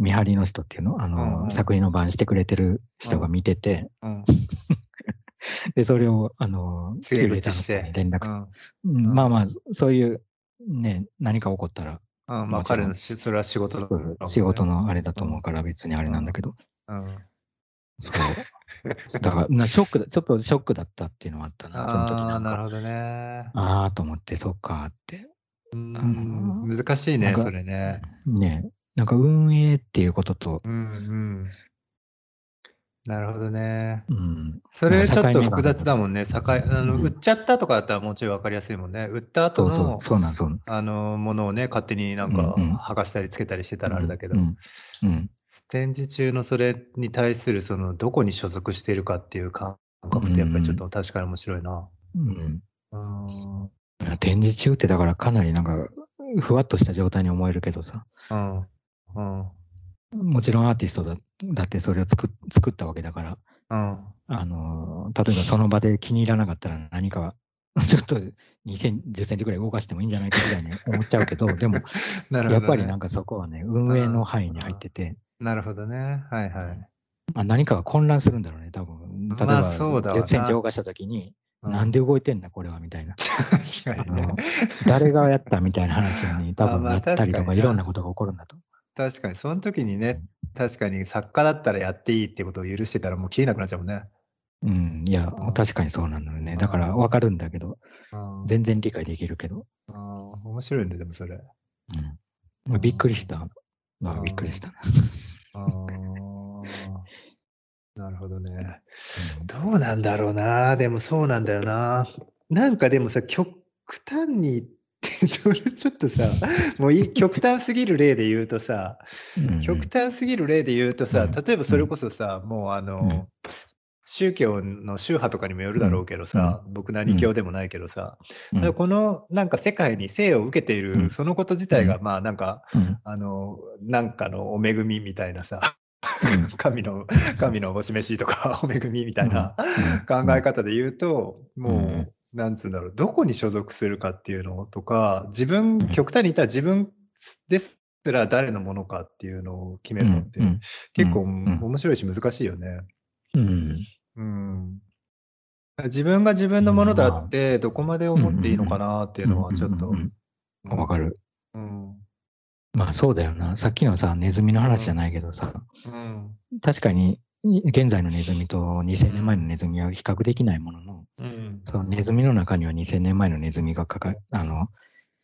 見張りの人っていうの、あうんの、うん作品の番してくれてる人が見てて、うん。<laughs> <laughs> で、それを、あの、キュレーて。ター連絡うんうんまあまあ、そういう、ね、何か起こったら、うん、まあ彼のしそれは仕事だそう仕事のあれだと思うから別にあれなんだけど、うん。そう。だから、なショックだ、ちょっとショックだったっていうのはあったな、その時ああ、なんか。なるほどね。ああ、と思って、そっかって。うん難しいね、それね。ねなんか運営っていうことと、うんうん。なるほどね。うん、それちょっと複雑だもんね。境あのうん売っちゃったとかだったらもうちょい分かりやすいもんね。売った後の。あのものをね、勝手になんか剥がしたりつけたりしてたらあれだけど、うん。うん。展示中のそれに対するそのどこに所属しているかっていう感覚ってやっぱりちょっと確かに面白いな。うん。うん。展示中ってだからかなりなんか、ふわっとした状態に思えるけどさ、うん。うん。もちろんアーティストだだってそれを作っ作ったわけだから、うん。あのー例えばその場で気に入らなかったら何か、<laughs> ちょっと2セン10センチぐらい動かしてもいいんじゃないかぐらいに思っちゃうけど、<laughs> でも、ね。やっぱりなんかそこはね、運営の範囲に入ってて、なるほどね。はいはい。まあ、何かが混乱するんだろうね、多分。例えまば、あそうだわな10センチ動かしたときに、なんで動いてんだ、これは、みたいな。<laughs> 誰がやったみたいな話に多あまあ分なったりとか、いろんなことが起こるんだと。確かに、その時にね、確かに作家だったらやっていいってことを許してたらもう消えなくなっちゃうもんね。うん、いやうん、確かにそうなのよね。だから分かるんだけど、うん全然理解できるけど、うん面白いね、でもそれ。うんまあ、びっくりした。まあ、びっくりしたな。あーなるほどね。<laughs> うんどうなんだろうな。でもそうなんだよな。なんかでもさ、極端にそれちょっとさ、もういい極端すぎる例で言うとさ、うん。極端すぎる例で言うとさ、うん。例えばそれこそさ、もうあの、うん。宗教の宗派とかにもよるだろうけどさ、僕何教でもないけどさ、このなんか世界に生を受けている、うん。そのこと自体がまあなんか、うん。あのなんかのお恵みみたいなさ、うん。<laughs> 神の神のお示しとかお恵みみたいなうん。考え方で言うと、もう、うんなんつうんだろうどこに所属するかっていうのとか自分ん。極端に言ったら自分ですら誰のものかっていうのを決めるのって、うん結構面白いし難しいよね。うん。うん。自分が自分のものだってどこまで思っていいのかなっていうのはちょっと。うんうんうんわかる。まあそうだよな。さっきのさ、ネズミの話じゃないけどさ、うん。確かに現在のネズミと2000年前のネズミは比較できないものの、うん。そのネズミの中には2000年前のネズミがかかあの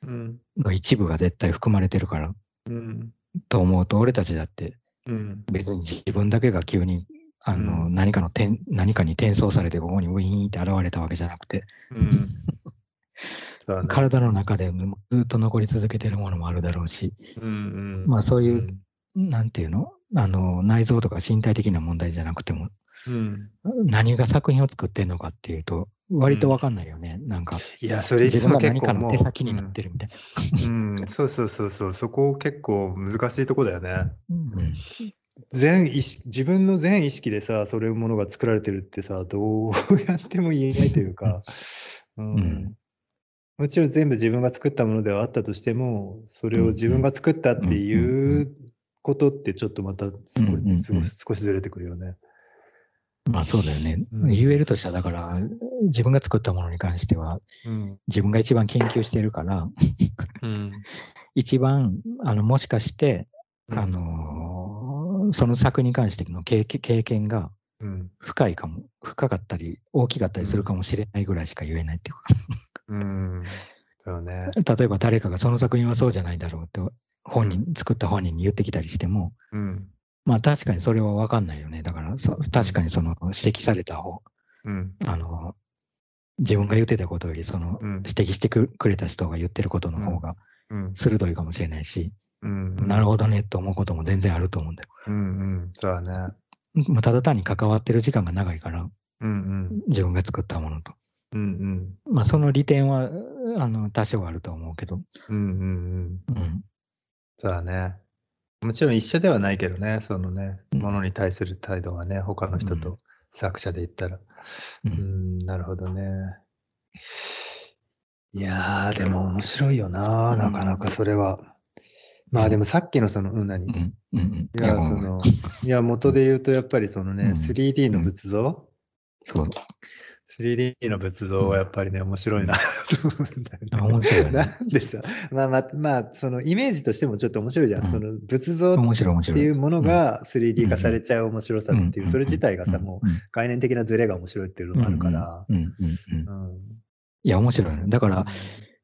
うん。の一部が絶対含まれてるからうん。と思うと、俺たちだってうん。別に自分だけが急にあの、うん何かの点何かに転送されてここにウィーンって現れたわけじゃなくて、ね。<laughs> 体の中でずっと残り続けてるものもあるだろうし、うんうん。まあそういうなんていうの？あの内臓とか身体的な問題じゃなくても、うん。何が作品を作ってんのかっていうと、割とわかんないよね。なんか、いや、それい自つも分が何か。の手先になってるみたいな。うん、うんそうそうそうそう、そこ結構難しいとこだよね。うん全意識自分の全意識でさ、それものが作られてるってさ、どうやっても言えないというか、<laughs> うんうんもちろん全部自分が作ったものではあったとしても、それをうん自分が作ったってうんうんいうことってちょっとまた少し,、ずれてくるよね。まあそうだよね。うん言えるとしたら、だから、自分が作ったものに関しては、うん。自分が一番研究してるから、うん。一番、あの、もしかして、うんあ、のーその作に関しての経験がうん。深いかも、深かったり、大きかったりするかもしれないぐらいしか言えないっていううん。そうね。か。例えば誰かがその作品はそうじゃないだろうって、本人、作った本人に言ってきたりしても、うん。まあ確かにそれは分かんないよね。だからそ確かにその指摘された方、うん。あの、自分が言ってたことよりそのうん指摘してくくれた人が言ってることの方がうん。鋭いかもしれないし、うん。なるほどねと思うことも全然あると思うんだよ。うんうん。そうだね。まあただ単に関わってる時間が長いから、うん自分が作ったものと。うん。うんまあその利点はあの多少あると思うけど、うん。うんうんうん。うん。そうだね。もちろん一緒ではないけどね、そのね、うんものに対する態度はね、他の人うと作者で言ったら。ううんん、なるほどね。いやー、でも面白いよな、なかなかそれは。まあでもさっきのその、うん、何うん。うん。うん。いや、ごめんごめんその、いや、元で言うとやっぱりそのね、うん 3D の仏像？そう。3D の仏像はやっぱりね、面白いなと思うんだよね。あ面白いよなね。んでさ、まあまあ、まあ、そのイメージとしてもちょっと面白いじゃん。うん。その仏像っ。ていうものが 3D 化されちゃう面白さっていう、ん。それ自体がさ、ん。もう概念的なズレが面白いっていうのもあるから。うん。うん。うん。うん。うん。いや、面白いね。だから、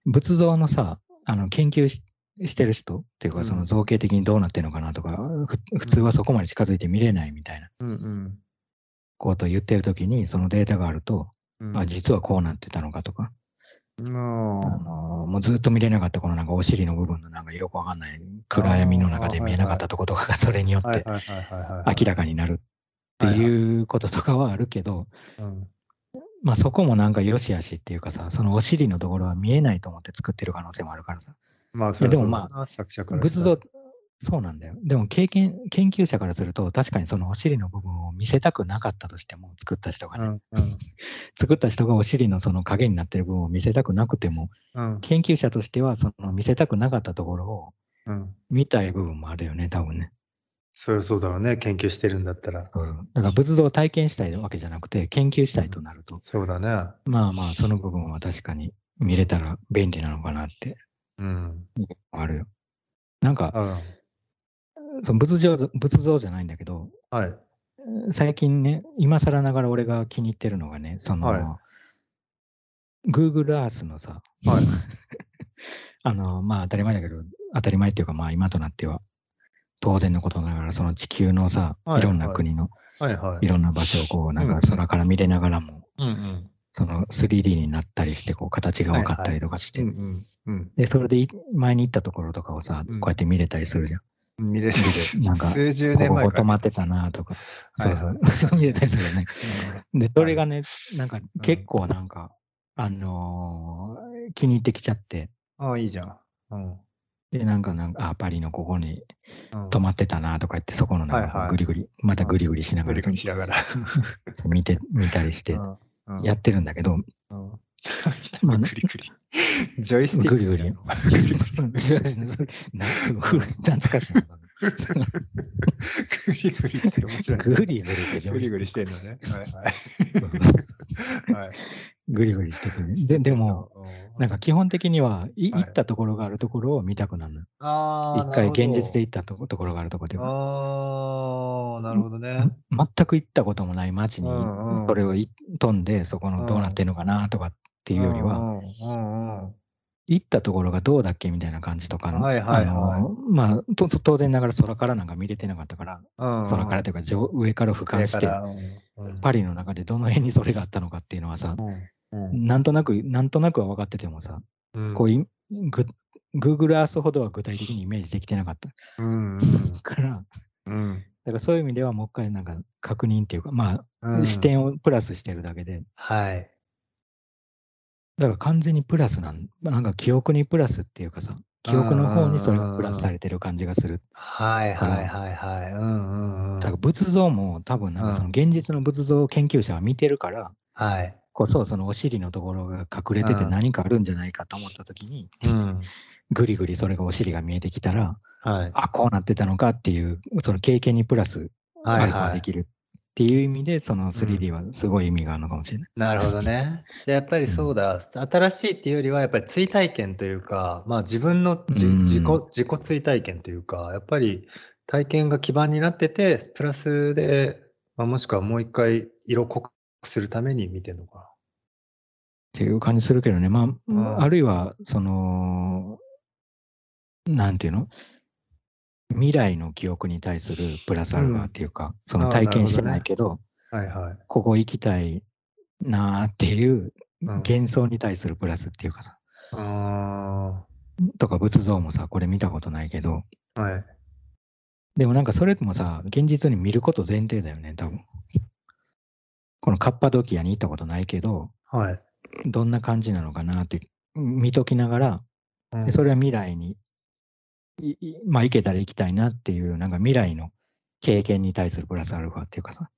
仏像のさ、あの研究ししてる人っていうか、うん。その造形的にどうなってるのかなとか、ふ普通はそこまで近づいて見れないみたいな。うんうんことを言ってるときに、そのデータがあると、うん。あ、実はこうなってたのかとか、あののもうずっと見れなかったこのなんかお尻の部分のなんかよくわかんない暗闇の中で見えなかったとことかがそれによって。明らかになるっていうこととかはあるけど、うんまあそこもなんか良し悪しっていうかさ、そのお尻のところは見えないと思って作ってる可能性もあるからさ。まあ、それでもまあ、仏像、そうなんだよ。でも経験、研究者からすると、確かにそのお尻の部分を見せたくなかったとしても、作った人がね、うんうん <laughs> 作った人がお尻のその影になってる部分を見せたくなくても、うん研究者としてはその見せたくなかったところをうん。見たい部分もあるよね、多分ね。そりゃそうだろうね、研究してるんだったら。うん、だから仏像を体験したいわけじゃなくて、研究したいとなると、そうだね。まあまあ、その部分は確かに見れたら便利なのかなってうん。あるよ。なんか、あその仏像仏像じゃないんだけど、はい。最近ね、今更ながら俺が気に入ってるのがね、その、は Google Earth のさ、はい。<laughs> あの、まあ当たり前だけど、当たり前っていうか、まあ今となっては当然のことながら、その地球のさ、はいいろんな国のはいはいい。ろんな場所をこう、なんうんか空から見れながらも、うんうん。その 3D になったりして、こう形が分かったりとかして、うんうんうん。で、それでい前に行ったところとかをさ、うんこうやって見れたりするじゃん。見れる。なんか数十年前から。こ止まってたなとか、はい。そうはいそう、<laughs> 見れたりするよね。で、それがね、なんかん結構なんか、あのー気に入ってきちゃって、ああ、いいじゃん。うん。で、なんか、なんか、あ、パリのここにうん。止まってたなとか言って、そこのなんかぐりぐり、またぐりぐりしながら。グリグリしながら。<laughs> そう見て、見たりしてうん。やってるんだけど、うん <laughs> まあグリグリ。ジョイスティック。ぐりぐり。それなんか古い懐かしいな。グリグリって面白い。ぐりぐりってグリグリしてんのね。はいはい。はい。ぐりぐりしててね。ででも、なんか基本的には、いはい行ったところがあるところを見たくなるの。ああ、一回現実で行ったとところがあるところでは。ああ、なるほどね。全く行ったこともない街にそれをい飛んでそこのどうなってんのかなとかっていうよりは、行ったところがどうだっけみたいな感じとか、はいはいはい。あのまあと当然ながら空からなんか見れてなかったから、空からというか上上から俯瞰してパリの中でどの辺にそれがあったのかっていうのはさ、なんとなくなんとなくは分かっててもさ、うん。こういグ Google Earth ほどは具体的にイメージできてなかった。うん。から、うん。だからそういう意味ではもう一回なんか確認っていうか、まあ、うん。視点をプラスしてるだけで、はい。だから完全にプラスなん、なんか記憶にプラスっていうかさ、記憶の方にそれがプラスされてる感じがする。はいはいはいはい。うんうんうん。だから仏像も多分なんかその現実の仏像研究者は見てるからはい。こそ、そのお尻のところが隠れててうん何かあるんじゃないかと思った時に、うん。ぐりぐりそれがお尻が見えてきたら、はい。あ、こうなってたのかっていう、その経験にプラスアルフはいはい。ァできるっていう意味で、その 3D はすごい意味があるのかもしれない。なるほどね。じゃあやっぱりそうだ、新しいっていうよりはやっぱり追体験というか、まあ自分のじうん。自己自己追体験というか、やっぱり体験が基盤になってて、プラスで、まあ、もしくはもう一回色濃くするために見てるのか。っていう感じするけどね、まあ、ん。あるいは、その、なんていうの？未来の記憶に対するプラスアルファっていうか、そのああ体験してないけど、な。はいはい。ここ行きたいなーっていううん幻想に対するプラスっていうかさ、あとか仏像もさ、これ見たことないけど、あ、はい。でもなんかそれもさ、現実に見ること前提だよね、多分。このカッパドキアに行ったことないけど、はい。どんな感じなのかなって見ときながら、うんでそれは未来に、まあ、行けたら行きたいなっていう、なんか未来の経験に対するプラスアルファっていうかさ、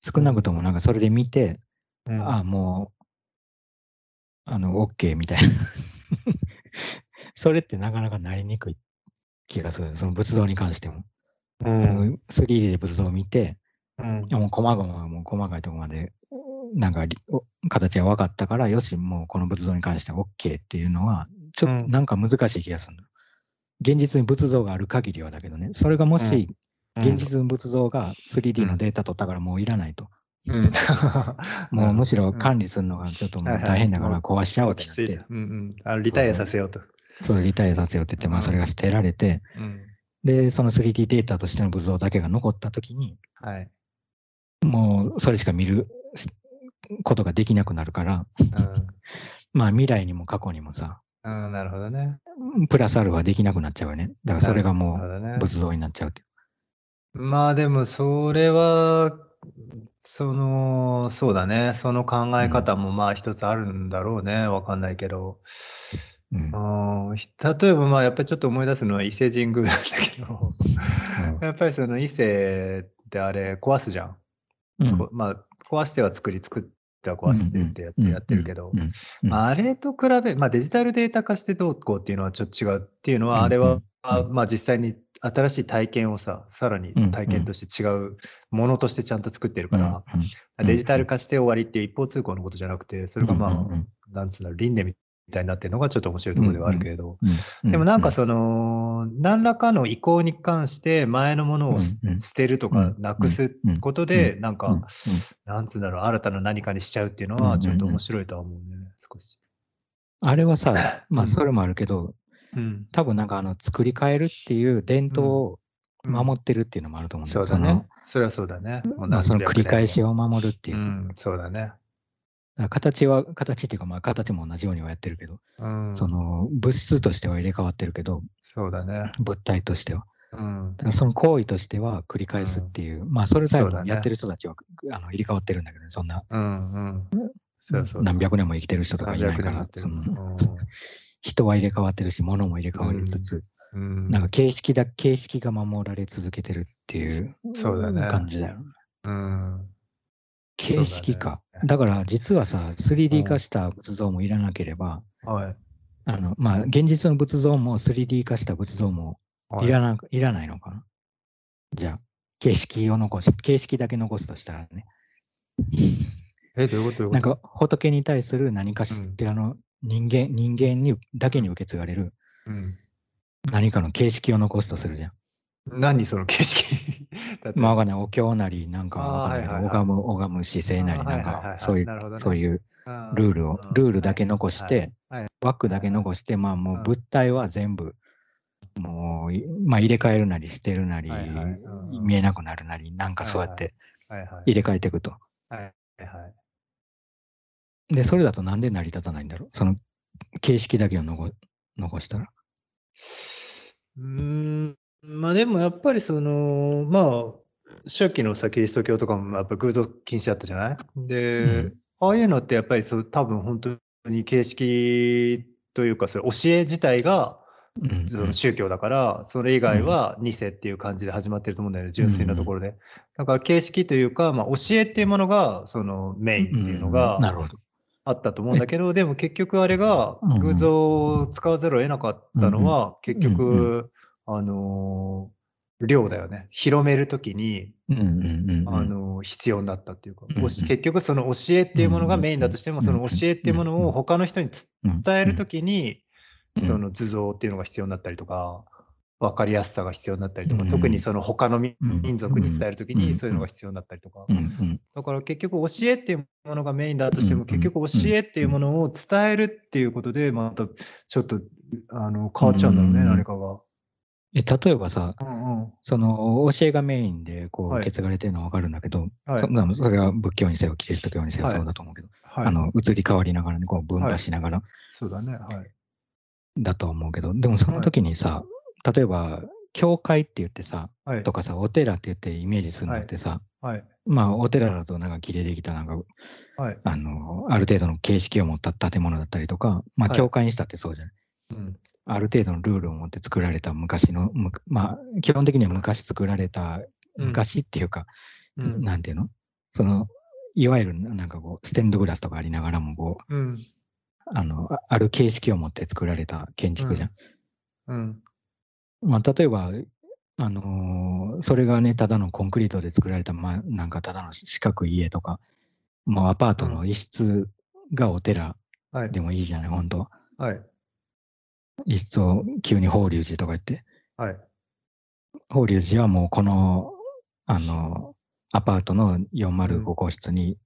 少なくともなんかそれで見て、うんあもう、あの、OK みたいな。<laughs> それってなかなかなりにくい気がする。その仏像に関しても。うんその 3D で仏像を見て、うんもう細々もう細かいところまで、なんか形が分かったから、よし、もうこの仏像に関しては OK っていうのは、ちょっうんとなんか難しい気がするの。現実に仏像がある限りはだけどね、それがもし、現実の仏像が 3D のデータ取ったからもういらないと。うん <laughs> もうむしろか管理するのがちょっともう大変だから壊しちゃおうってなっていと、。うんうん。あリタイアさせようと。それリタイアさせようって言って、まあうんそれが捨てられて、うん。で、その 3D データとしての仏像だけが残ったときに、はい。もうそれしか見るしことができなくなるから、うん <laughs> まあ未来にも過去にもさ、うん、なるほどね。プラスアルファできなくなっちゃうよね。だからそれがもう仏像になっちゃうっていう。まあでもそれは、その、そうだね。その考え方もまあ一つあるんだろうね。わかんないけど。うん例えばまあやっぱりちょっと思い出すのは伊勢神宮なんだけど、うんやっぱりその伊勢ってあれ壊すじゃん。うんこまあ壊しては作り、作っては壊すってやってやってるけどあれと比べ、まあ、デジタルデータ化してどうこうっていうのはちょっと違うっていうのは、うんあれは、まあ、実際に新しい体験をさ、さらにうん体験として違うものとしてちゃんと作ってるから、デジタル化して終わりっていう一方通行のことじゃなくて、それがまあ、なんつうんだろう、輪廻みたいになってるのがちょっと面白いところではあるけれど、うんでもなんかその、何らかの移行に関して前のものを捨てるとかうんなくすうんことで、なんか、なんつうんだろう、新たな何かにしちゃうっていうのは、ちょっと面白いとは思うね、少し。あれはさ、<laughs> まあうんそれもあるけど、うん。多分なんかあの作り変えるっていう伝統を守ってるっていうのもあると思うんだよそうだね。それはそうだね。まあ、その繰り返しを。を守るっていうう。ん、そうだね。形は、形っていうか、まあ、形も同じようにはやってるけど、うん。その物質としては入れ替わってるけど、そうだね。物体としては。うんその行為としては繰り返すっていう、まあ、それさえやってる人たちは、あの入れ替わってるんだけどね、そんなうん。うん。そうそう。何百年も生きてる人とかいないからそるの <laughs> 人は入れ替わってるし、物も入れ替わりつつ、うん。なんか形式だ、形式が守られ続けてるっていうそうだね感じだよね。うん。形式か。そうだねだから実はさ、3D 化した仏像もいらなければ、はい。あの、まあ、現実の仏像も 3D 化した仏像もはいいらな、い、らないのかなじゃあ、形式を残し、形式だけ残すとしたらね。え、どういうこと？なんか仏に対する何かしらの人間、人間にだけに受け継がれるうん。何かの形式を残すとするじゃん。何その景色まあわかんない、お経なり、なんかわかんない。拝む、拝む姿勢なり、なんかそういうそういううん。ルールをうん、ルールだけ残して、枠だけ残して、まあもううん。物体は全部、もうい、まあ入れ替えるなり捨てるなり見えなくなるなり、なんかそうやって入れ替えていくと。で、それだとなんで成り立たないんだろう？その形式だけを残残したら？うーん、まあでもやっぱりその、まあ、初期のさ、キリスト教とかもやっぱ偶像禁止だったじゃない？で、うん。ああいうのってやっぱりそう多分本当に形式というか、それ教え自体がその宗教だから、それ以外は2世っていう感じで始まってると思うんだよね、純粋なところで。だから形式というか、まあ、教えっていうものがそのメインっていうのうんが。あったと思うんだけど、でも結局あれが偶像を使わざるを得なかったのは、結局、あのー量だよね。広めるときに、うんうんうんうん。あのー必要になったっていうか、うんうん。結局その教えっていうものがメインだとしても、うんその教えっていうものを他の人にうん。伝えるときに、うん。その図像っていうのが必要になったりとか、分かりやすさが必要になったりとか、うん特にその他の民族に伝えるときうんにそういうのが必要になったりとか。だから結局教えっていうものがメインだとしても、うん結局教えっていうものを伝えるっていうことで、またちょっとあの変わっちゃうんだろうね、うん。何かが。え例えばさ、うんうん。その教えがメインでこうはい受け継がれてるのはわかるんだけど、はいそれは仏教にせよ、キリスト教にせよはいそうだと思うけど、はい、あの移り変わりながらね、こう分化しながらそうだね。はい。だと思うけど、でもその時にさ、例えば、教会って言ってさ、はい。とかさ、お寺って言ってイメージするのってさ、はい。まあ、お寺だとなんか木でできたなんか、はい。あの、ある程度の形式を持った建物だったりとか、まあ、はい教会にしたってそうじゃない。うん。ある程度のルールを持って作られた昔の、むまあ、基本的には昔作られた、うん昔っていうか、うん。なんていうの？その、いわゆるなんかこう、ステンドグラスとかありながらも、こう、うん。あの、あある形式を持って作られた建築じゃん。うん。まあ、例えば、あのーそれがね、ただのコンクリートで作られた、まあ、なんかただの四角い家とか、もうアパートの一室がお寺はい。でもいいじゃない、本当はい。一室を急に法隆寺とか言って、はい。法隆寺はもうこの、あのアパートの405号室に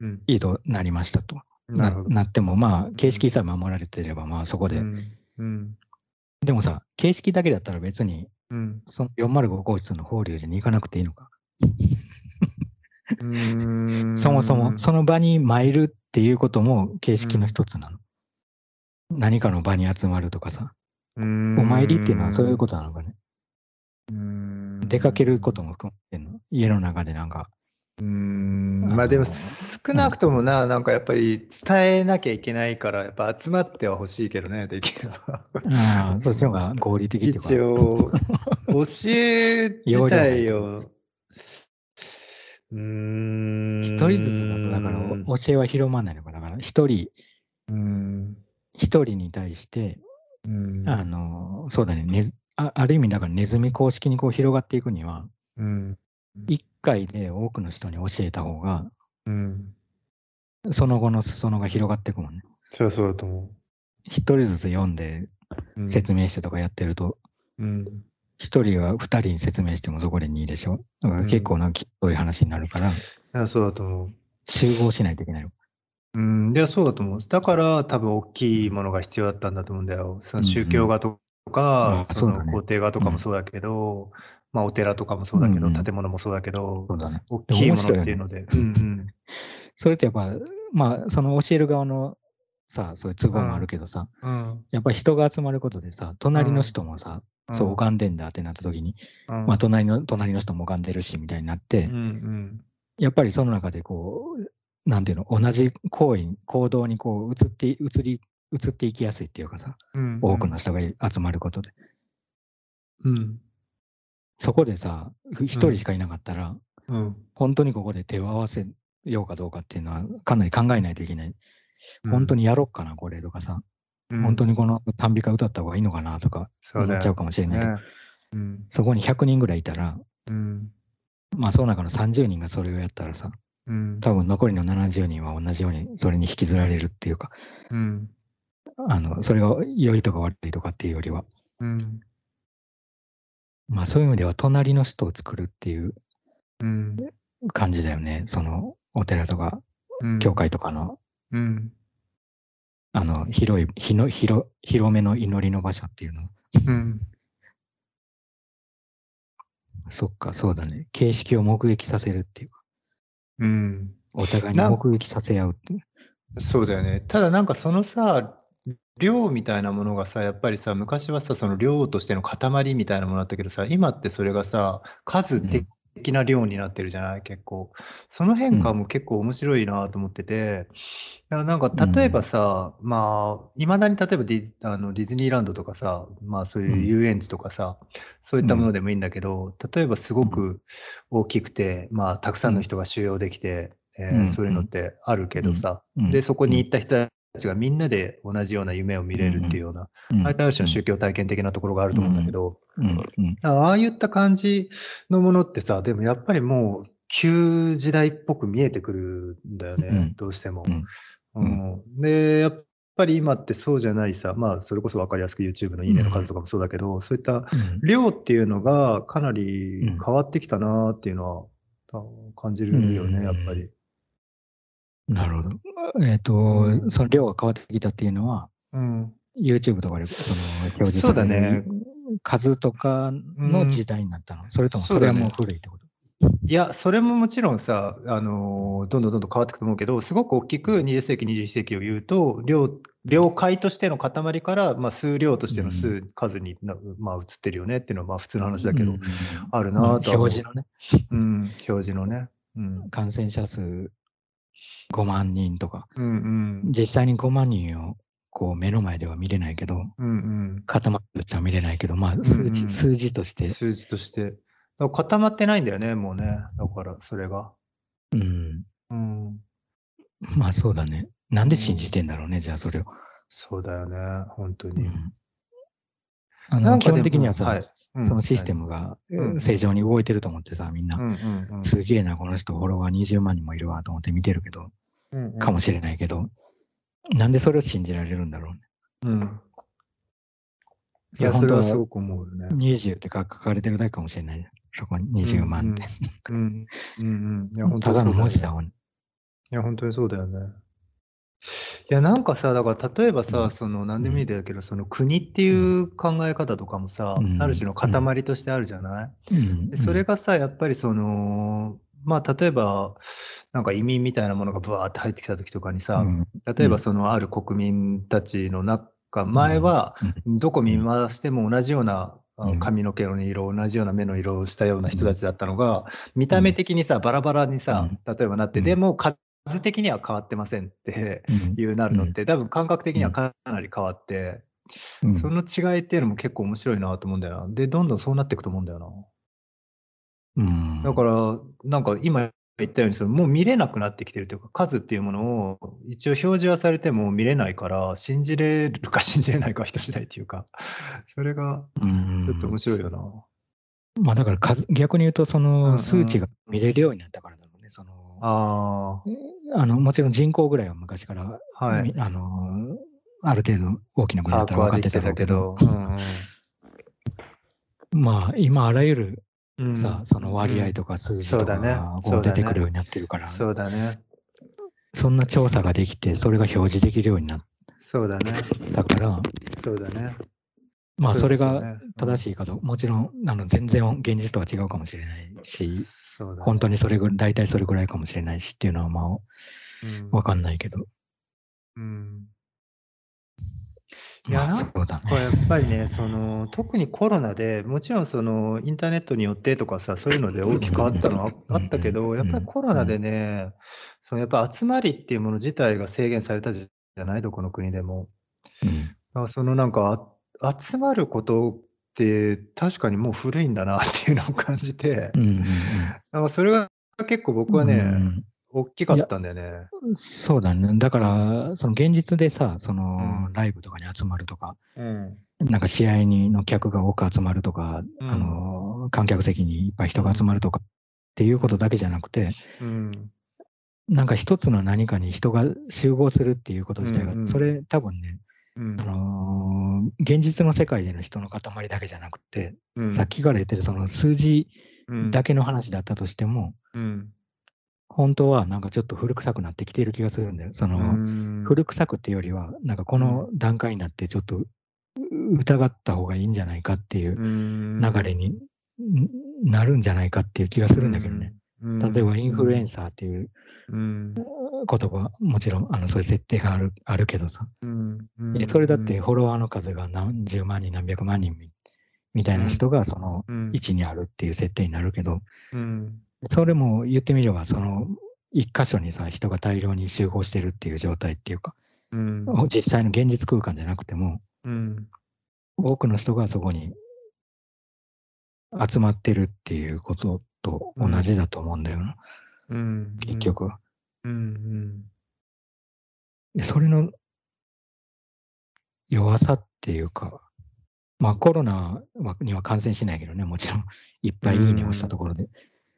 うん。移動なりましたと。ななるほど。なっても、まあ、形式さえ守られてれば、まあ、そこで。うん。うん。でもさ、形式だけだったら別に、うん。その405号室の法隆寺に行かなくていいのか。<laughs> そもそも、その場に参るっていうことも形式の一つなの。何かの場に集まるとかさ。おお参りっていうのはそういうことなのかね。と出かけることも含めてんの。家の中でなんか。うーんまあでも少なくともな、なんかやっぱり伝えなきゃいけないから、やっぱ集まってはほしいけどね、できれば。ああ、そっちの方が合理的っていうか。一応、教え自体を、うーん。一人ずつだと、だからお教えは広まんないのか。だから一人。一人に対して、うん。あの、そうだね、ねずあある意味だからネズミ公式にこう広がっていくには、うん。一回で多くの人に教えた方が、うん。その後の裾野が広がっていくもんね。そうそうだと思一人ずつ読んでう。うん説明してとかやってると、うん。一人が二人に説明してもそこで2でしょだから結構なきそういう話になるから、いやそうだと思う。集合しないといけないよ。うん、でそうだと思う。だから多分大きいものが必要だったんだと思うんだよ。そのうんうん。宗教画とか、あそそうだね。の皇帝画とかもそうだけど、まあお寺とかもそうだけど、うんうん建物もそうだけどそ、うだね。大きいものっていうので。うんうん。<laughs> それってやっぱ、まあ、その教える側のさ、そういう都合もあるけどさ、うん。やっぱり人が集まることでさ、隣の人もさ、うん。そう拝んでんだってなった時に、うん。まあ隣の、隣の人も拝んでるしみたいになって、うんうん。やっぱりその中でこう、なんていうの、同じ行為、行動にこう移って、移り、移っていきやすいっていうかさ、うん多くの人が集まることで。うん。そこでさ、ふ一人しかいなかったら、うん。本当にここで手を合わせようかどうかっていうのはかなり考えないといけない。うん。本当にやろっかな、これとかさ、うん。本当にこの賛美歌歌った方がいいのかなとか思っちゃうかもしれないけど、ね。うん。そこに100人ぐらいいたら、うん。まあその中の30人がそれをやったらさ、うん多分残りの70人は同じようにそれに引きずられるっていうか、うんあの、それが良いとか悪いとかっていうよりは。うん。まあそういう意味では隣の人を作るっていううん。感じだよね。そのお寺とかうん。教会とかの、うん。あの、広い、ひの広広めの祈りの場所っていうの。うん。そっか、そうだね。形式を目撃させるっていうか、うん。お互いに目撃させ合うって。そうだよね。ただなんかそのさ、量みたいなものがさ、やっぱりさ、昔はさ、その量としての塊みたいなものだったけどさ、今ってそれがさ、数うん的な量になってるじゃない、結構。その変化も結構面白いなと思ってて、だからなんか例えばさ、まあ、いまだに例えばディズあのディズニーランドとかさ、まあそういう遊園地とかさ、そういったものでもいいんだけど、例えばすごく大きくて、まあたくさんの人が収容できて、えーうん。そういうのってあるけどさ、うん。で、そこに行った人たちがみんなで同じような夢を見れるっていうような、うん。あれってある種の宗教体験的なところがあると思うんだけど、うん。うん。ああいった感じのものってさ、でもやっぱりもう旧時代っぽく見えてくるんだよね、うん。どうしても。うん。うん。で、やっぱり今ってそうじゃないさ、まあそれこそ分かりやすく YouTube のいいねの数とかもそうだけど、そういったうん。量っていうのがかなりうん。変わってきたなっていうのはた感じるよね、うん。やっぱり。なるほど。えっ、と、うん。その量が変わってきたっていうのは、うん、YouTube とかでその表示そうだされね。る数とかの時代になったの、それともそれはもう古いってこと？いや、それももちろんさ、あのーどんどんどんどん変わっていくと思うけど、すごく大きく20世紀、21世紀を言うと、量、量解としての塊から、まあ、数量としての数、数にな、まあ、移ってるよねっていうのは、まあ、普通の話だけど、うん。あるまあなとは思う。表示のね、うん、表示のね。うん、感染者数5万人とか、うん、うん、実際に5万人をこう目の前では見れないけど、うん、固まっては見れないけど、まあ数字,、うんうん数字として、数字として。固まってないんだよね、もうね。だから、それが。うん、うん、まあそうだね。なんで信じてんだろうね、じゃあそれを。そうだよね、本当に。うん、あの基本的にはさ、はいうんそのシステムがうん正常に動いてると思ってさ、みんな、すげえな、この人フォロワー20万人もいるわと思って見てるけど、かもしれないけど、なんでそれを信じられるんだろうね。うん。いや、それはすごく思うよね。20って書かれてるだけかもしれない。そこに20万って。うんうんうんうん。いや、本当ただの文字だもん。いや、本当にそうだよね。いや、なんかさ、だから例えばさ、うん。その何でもいいん。だけど、その国っていう考え方とかもさ、うん。ある種の塊としてあるじゃない、それがさ、やっぱりその、まあ、例えば、なんか移民みたいなものがブワーって入ってきた時とかにさ、うん。例えばそのある国民たちの中、前は、どこ見回しても同じような髪の毛の色、同じような目の色をしたような人たちだったのが、見た目的にさ、バラバラにさ、例えばなって、うん。でも数的には変わってませんってうん。いうなるのって、多分感覚的にはかなり変わって、うん。その違いっていうのも結構面白いなと思うんだよな。で、どんどんそうなっていくと思うんだよな。うん。だから、なんか今言ったようにその、もう見れなくなってきてるというか、数っていうものを一応表示はされても見れないから、信じれるか信じれないかは人次第っていうか、<laughs> それがうん。ちょっと面白いよな。まあだから数逆に言うと、その数値が見れるようになったからああのもちろん人口ぐらいは昔から、あ、はい。みあのある程度大きな国だったら分かってたけど。まあ今あらゆるうん。さ、その割合とか数字とかそうだね。が出てくるようになってるから、そうだね。そんな調査ができて、それが表示できるようになっそうだね。たから、そうだね。まあそれが正しいかと、もちろんあの全然現実とは違うかもしれないし。本当にそれぐらい、大体それぐらいかもしれないしっていうのはまあうん。わかんないけど。うん。いやまあなんそうだこれやね。っぱりね、その特にコロナでもちろんそのインターネットによってとかさ、そういうので大きくあったのはあったけど、やっぱりコロナでね、そのやっぱ集まりっていうもの自体が制限されたじゃない、どこの国でも。うん。そのなんかあ集まることって確かにもう古いんだなっていうのを感じて、うんうんなんかそれが結構僕うんはね、うん大きかったんだよね。そうだね。だから、その現実でさ、そのうんライブとかに集まるとか、うん。なんか試合にの客が多く集まるとか、うんあの観客席にいっぱい人が集まるとかっていうことだけじゃなくて、うん。なんか一つの何かに人が集合するっていうこと自体が、うんうんそれ多分ね、うん。あのー現実の世界での人の塊だけじゃなくて、うん。さっきから言ってるその数字うん。だけの話だったとしても、うん。本当はなんかちょっと古臭くなってきている気がするんだよ。その、うん。古臭くっていうよりは、なんかこの段階になってちょっとう疑った方がいいんじゃないかっていううん。流れにんなるんじゃないかっていう気がするんだけどね。うん。例えばインフルエンサーっていううん言葉、もちろんあのそういう設定があるあるけどさ、うんうんえそれだってフォロワーの数が何十万人、何百万人みみたいな人がそのうん。位置にあるっていう設定になるけど、うん。それも言ってみれば、その一箇所にさ、人が大量に集合してるっていう状態っていうか、うん。実際の現実空間じゃなくても、うん。多くの人がそこに集まってるっていうことと同じだと思うんだよな、うん。結局は。うんでそれの弱さっていうか、まあコロナはには感染しないけどね、もちろん。<laughs> いっぱいいいねをしたところで、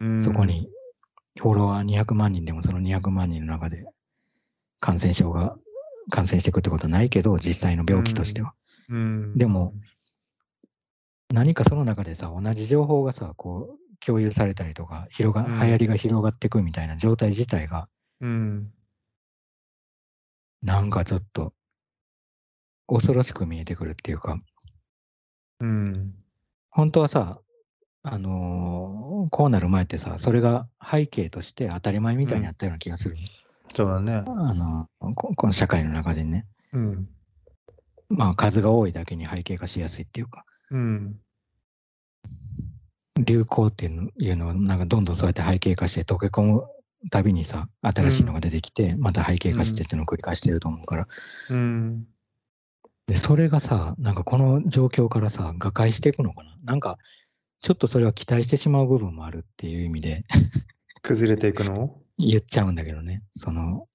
うん。そこにフォロワー200万人でもその200万人の中で感染症が感染していくってことはないけど、実際の病気としては。うん。でも何かその中でさ、同じ情報がさ、こう共有されたりとか、広が、うん。流行りが広がっていくみたいな状態自体が、うん。なんかちょっと恐ろしく見えてくるっていうか、うん。本当はさ、あのーこうなる前ってさ、それが背景として当たり前みたいにあったような気がする。そうだね。あのーここの社会の中でね。うん。まあ数が多いだけに背景化しやすいっていうか、うん。流行っていうのいうのはなんかどんどんそうやって背景化して溶け込むたびにさ、新しいのが出てきて、また背景化してっていうのを繰り返してると思うから、うん。で、それがさ、なんかこの状況からさ、瓦解していくのかな？なんか、ちょっとそれは期待してしまう部分もあるっていう意味で。<laughs> 崩れていくの？言っちゃうんだけどね。その、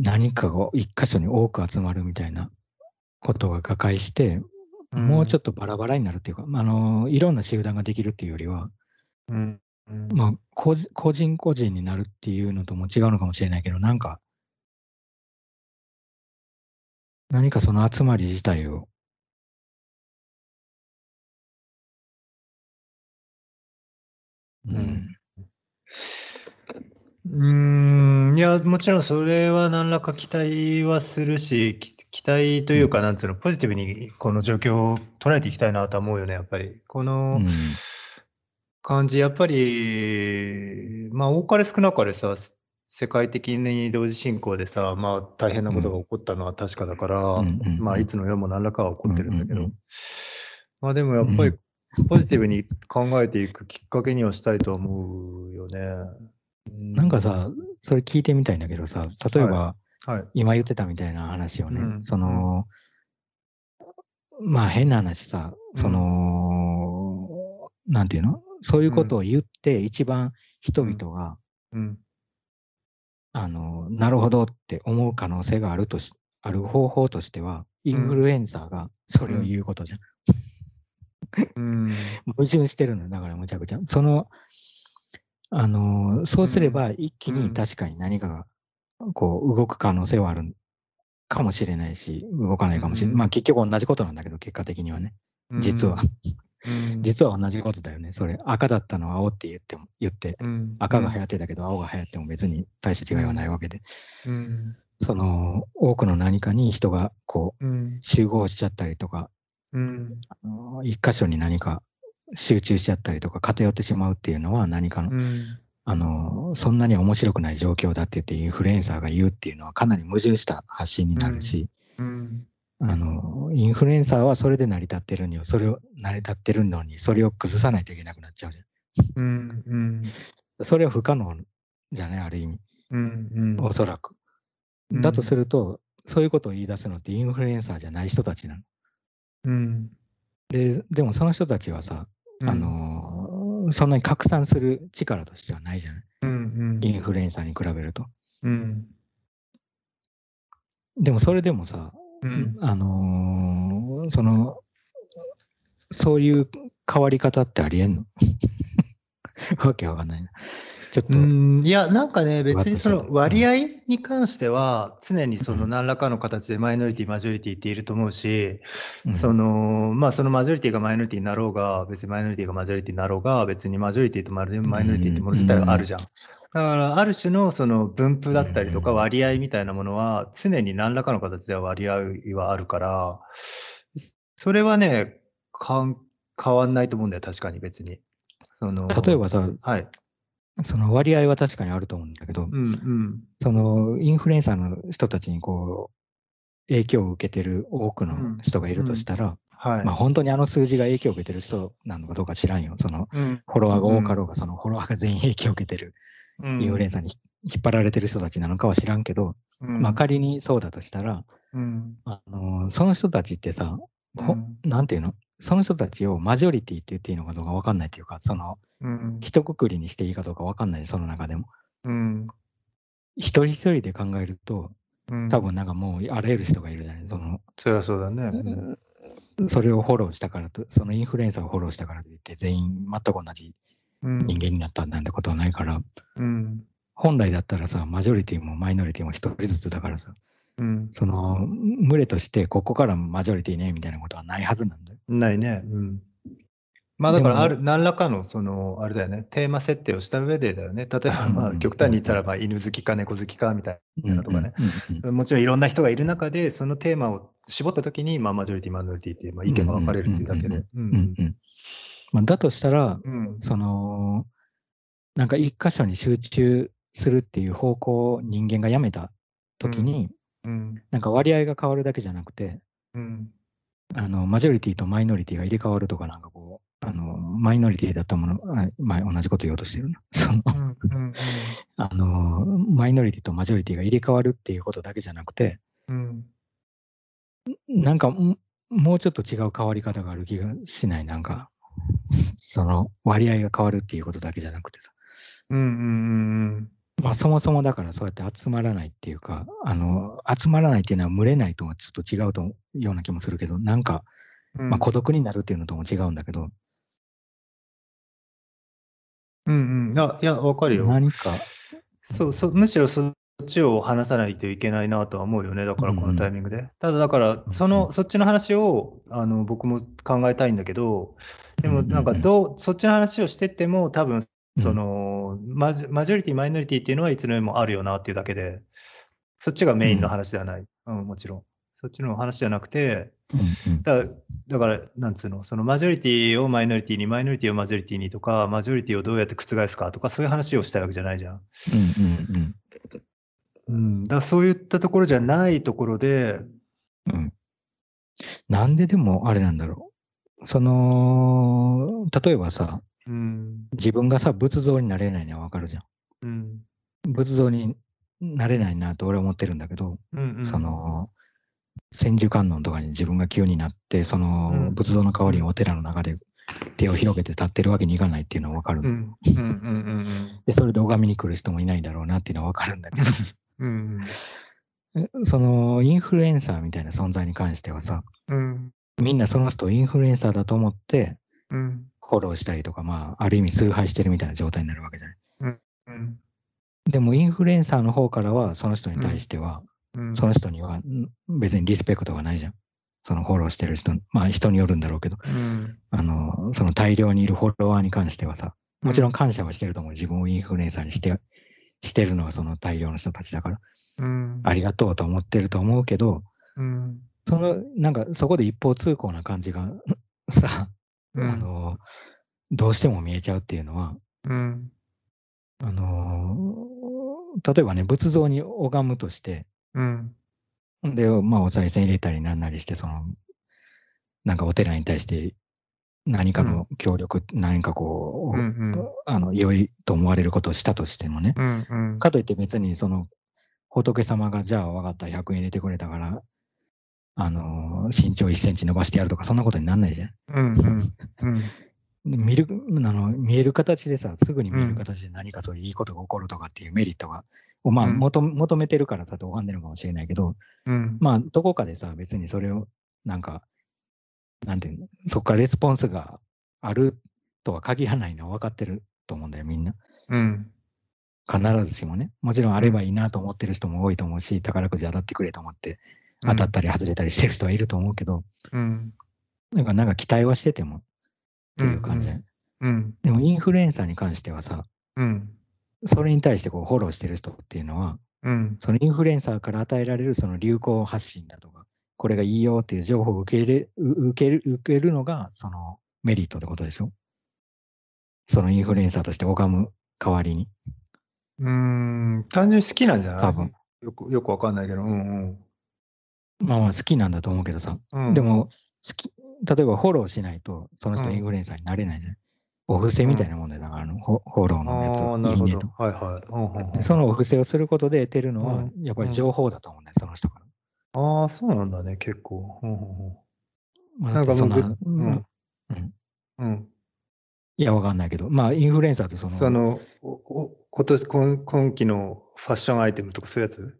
何かが一箇所に多く集まるみたいな。ことが瓦解して、もうちょっとバラバラになるっていうか、あの、いろんな集団ができるっていうよりは、うんうんまあ、個人個人になるっていうのとも違うのかもしれないけど、なんか、何かその集まり自体を、ううん。ん、うーん、いや、もちろんそれは何らか期待はするし、き期待というか、なんつうの、ポジティブにこの状況を捉えていきたいなとは思うよね、やっぱり。こうのん、感じ、やっぱり、まあ、多かれ少なかれさ、世界的に同時進行でさ、まあ、大変なことが起こったのは確かだから、うんうんうん。まあ、いつの世も何らかは起こってるんだけど。うんうんうん、まあ、でもやっぱりうん、ポジティブに考えていくきっかけにはしたいと思うよね。なんかさ、それ聞いてみたいんだけどさ、例えば、はい。今言ってたみたいな話をね、うん。その、まあ変な話さ、その、なんていうの？そういうことを言って、一番人々が、うん。あの、なるほどって思う可能性があるとし、ある方法としては、インフルエンサーがそれを言うことじゃん。うん。<laughs> 矛盾してるのよだからむちゃくちゃ。その、あの、そうすれば一気うんに確かに何かが、こう、動く可能性はあるかもしれないし、動かないかもしれない。うんまあ結局同じことなんだけど、結果的にはね。実は。うん、実は同じことだよね。それ、赤だったのは青って言っても、言って、うん、赤が流行ってたけど、青が流行っても別に大して違いはないわけで、うん。その、多くの何かに人がこう、うん。集合しちゃったりとか、うん。あの一箇所に何か集中しちゃったりとか偏ってしまうっていうのは何かの、うん。あのそんなに面白くない状況だって言ってインフルエンサーが言うっていうのはかなり矛盾した発信になるし、うん。あのインフルエンサーはそれで成り立ってるにはそれを成り立ってるのにそれを崩さないといけなくなっちゃうじゃうん。うん。ん。それは不可能じゃないある意味うん。おそらく。うんだとするとそういうことを言い出すのってインフルエンサーじゃない人たちなの。うん。ででもその人たちはさ、あのそんなに拡散する力としてはないじゃない？うん。インフルエンサーに比べると。うん。でもそれでもさ、うん。あのーその、そういう変わり方ってありえんの？<laughs> わけわかんないな。ちょっと、うん、いや、なんかね、別にその割合に関しては、常にそのうん。何らかの形でマイノリティ、マジョリティっていると思うし、うん。その、まあ、そのマジョリティがマイノリティになろうが、別にマイノリティがマジョリティになろうが、別にマジョリティとマイノリティってもの自体はあるじゃん。だから、ある種のその分布だったりとかうん割合みたいなものは、常に何らかの形では割合はあるから、それはね、変わんないと思うんだよ、確かに別に。その例えばさ、はい。その割合は確かにあると思うんだけど、うんうん。そのインフルエンサーの人たちにこう、影響を受けてる多くの人がいるとしたら、はい。まあ本当にあの数字が影響を受けてる人なのかどうか知らんよ。そのうんフォロワーが多かろうが、そのフォロワーが全員影響を受けてるインフルエンサーに引っ張られてる人たちなのかは知らんけど、うん。まあ仮にそうだとしたら、うん。あのその人たちってさ、ほうん。なんていうの？その人たちをマジョリティって言っていいのかどうかわかんないっていうか、そのうん。一括りにしていいかどうかわかんない、その中でも。うん。一人一人で考えると、うん。多分なんかもうあらゆる人がいるじゃない？そのそりゃそうだね。うん。それをフォローしたからと、そのインフルエンサーをフォローしたからといって、全員全く同じうん人間になったなんてことはないから、うん。本来だったらさ、マジョリティもマイノリティも一人ずつだからさ、うん。その群れとしてここからマジョリティねみたいなことはないはずなんだよ。ないね。うん。まあだからある何らかのそのあれだよね。テーマ設定をした上でだよね。例えばまあ極端に言ったらまあ犬好きか猫好きかみたいうんなとかね。もちろんいろんな人がいる中でそのテーマを絞った時にまあマジョリティマイノリティっていうまあ意見が分かれるっていうだけで。まあ、だとしたら、うん。その、なんか一箇所に集中するっていう方向を人間がやめた時に、うん。なんか割合が変わるだけじゃなくて、うん。あのマジョリティとマイノリティが入れ替わるとか、なんかこう、あのマイノリティだったもの、あまあ、同じこと言おうとしてるな。<laughs> そのうんうん <laughs> あのマイノリティとマジョリティが入れ替わるっていうことだけじゃなくて、うん。なんかんもうちょっと違う変わり方がある気がしない、なんか、その割合が変わるっていうことだけじゃなくてさ。うんうんうんまあ、そもそもだからそうやって集まらないっていうか、あの集まらないっていうのは群れないとはちょっと違うとような気もするけど、なんか、うん。まあ、孤独になるっていうのとも違うんだけど、うんうん。あいやわかるよ。何か、そうそう、むしろそっちを話さないといけないなとは思うよね、だからこのタイミングで。ただだから、その、そっちの話をあの僕も考えたいんだけど、でもなんかどう、そっちの話をしてっても、多分そのマジマジョリティ、マイノリティっていうのはいつでもあるよなっていうだけで、そっちがメインの話ではない。うん、もちろん。そっちの話じゃなくて、うんうんだだから、なんつうの、そのマジョリティをマイノリティに、マイノリティをマジョリティにとか、マジョリティをどうやって覆すかとか、そういう話をしたいわけじゃないじゃん。うんうんうん、だからそういったところじゃないところで、うん。うんなんででもあれなんだろう。その、例えばさ、うん、自分がさ、仏像になれないのはわかるじゃん。うん、仏像になれないなと俺は思ってるんだけど、うん、うん。そ、の、千手観音とかに自分が急になって、そのうん。仏像の代わりにお寺の中で手を広げて立ってるわけにいかないっていうのはわかる。うん、うん、うん、うん。で、それで拝みに来る人もいないだろうなっていうのはわかるんだけど、うん、そのインフルエンサーみたいな存在に関してはさ、うん、みんなその人をインフルエンサーだと思ってうん、フォローしたりとか、まあ、ある意味崇拝してるみたいな状態になるわけじゃない？うん、でもインフルエンサーの方からは、その人に対しては、うん、その人にはん別にリスペクトがないじゃん。そのフォローしてる人、まあ人によるんだろうけど、うん、あの、その大量にいるフォロワーに関してはさ、もちろん。感謝はしてると思う。自分をインフルエンサーにして、してるのはその大量の人たちだから、うん、ありがとうと思ってると思うけど、うん、その、なんかそこで一方通行な感じが <laughs> さ、うん。あの、どうしても見えちゃうっていうのは、うん、あの、例えばね、仏像に拝むとして、うん、で、まあ、お賽銭入れたりなんなりして、その、なんかお寺に対して何かの協力、何かこう、うん、うん、あの、良いと思われることをしたとしてもね、うん、うん、かといって別にその、仏様がじゃあ分かった、100円入れてくれたから、あの、身長1センチ伸ばしてやるとか、そんなことになんないじゃん。うん、うん、うん、で見る、あの、見える形でさ、すぐに見える形で何かそういういいことが起こるとかっていうメリットが、をまあ、うん。求め求めてるからさ、と拝んでるのかもしれないけど、うん、まあ、どこかでさ、別にそれを、なんか、なんていうの、そこからレスポンスがあるとは限らないのは分かってると思うんだよ、みんな。うん、必ずしもね。もちろんあればいいなと思ってる人も多いと思うし、宝くじ当たってくれと思って、当たったり外れたりしてる人はいると思うけど、うん。なんかなんか期待はしててもっていう感じ、うんうん。でもインフルエンサーに関してはさ、うん。それに対してこうフォローしてる人っていうのは、うん。そのインフルエンサーから与えられるその流行発信だとか、これがいいよっていう情報を受け入れう受ける受けるのがそのメリットってことでしょ？そのインフルエンサーとして拝む代わりに。うん。単純に好きなんじゃない？多分よく、よくわかんないけど。うんまあまあ好きなんだと思うけどさ、うん。うんで、も好き、例えばフォローしないとその人うんインフルエンサーになれないじゃん。お布施みたいなもんだよだからあのフォフォローのやついいねと。。はいはい。そのお布施をすることで得てるのはうんやっぱり情報だと思うんだよ、その人から。ああ、そうなんだね、結構。うんうんまあ、なんかもうだってそんな、ぐうんうんうん。うん。いや、わかんないけど、まあ、インフルエンサーってその、その、おお今年今、今期のファッションアイテムとかそういうやつ？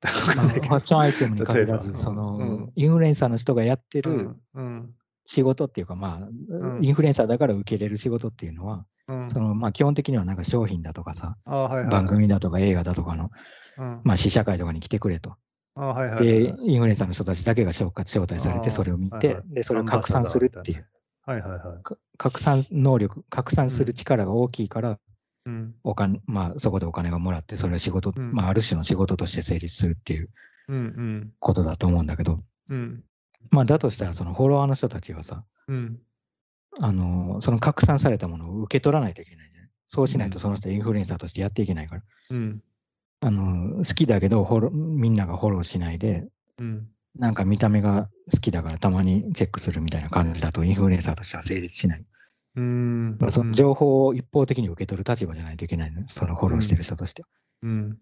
<laughs> わかんないけどファッションアイテムに限らず、例えばその、うんインフルエンサーの人がやってるうん。うん。仕事っていうか、まあ、んインフルエンサーだから受け入れる仕事っていうのは、うん。その、まあ、基本的にはなんか商品だとかさ、ああ、はいはいはい。番組だとか映画だとかの、うん。まあ、試写会とかに来てくれと。はいはいはい。で、インフルエンサーの人たちだけが招待されて、それを見てはいはい、で、それを拡散するっていう、はいはいはい。か拡散能力、拡散する力が大きいから、うん。お金、まあ、そこでお金がもらって、それを仕事、うんまあ、ある種の仕事として成立するっていううんうん。ことだと思うんだけど、うん。まあ、だとしたら、そのフォロワーの人たちはさ、うん。あのその拡散されたものを受け取らないといけないじゃん。そうしないとうんその人はインフルエンサーとしてやっていけないから。うん。あの好きだけどフォロー、みんながフォローしないで、うん。なんか見た目が好きだからたまにチェックするみたいな感じだとインフルエンサーとしては成立しない。うん。その情報を一方的に受け取る立場じゃないといけないの、そのフォローしてる人としては。うん。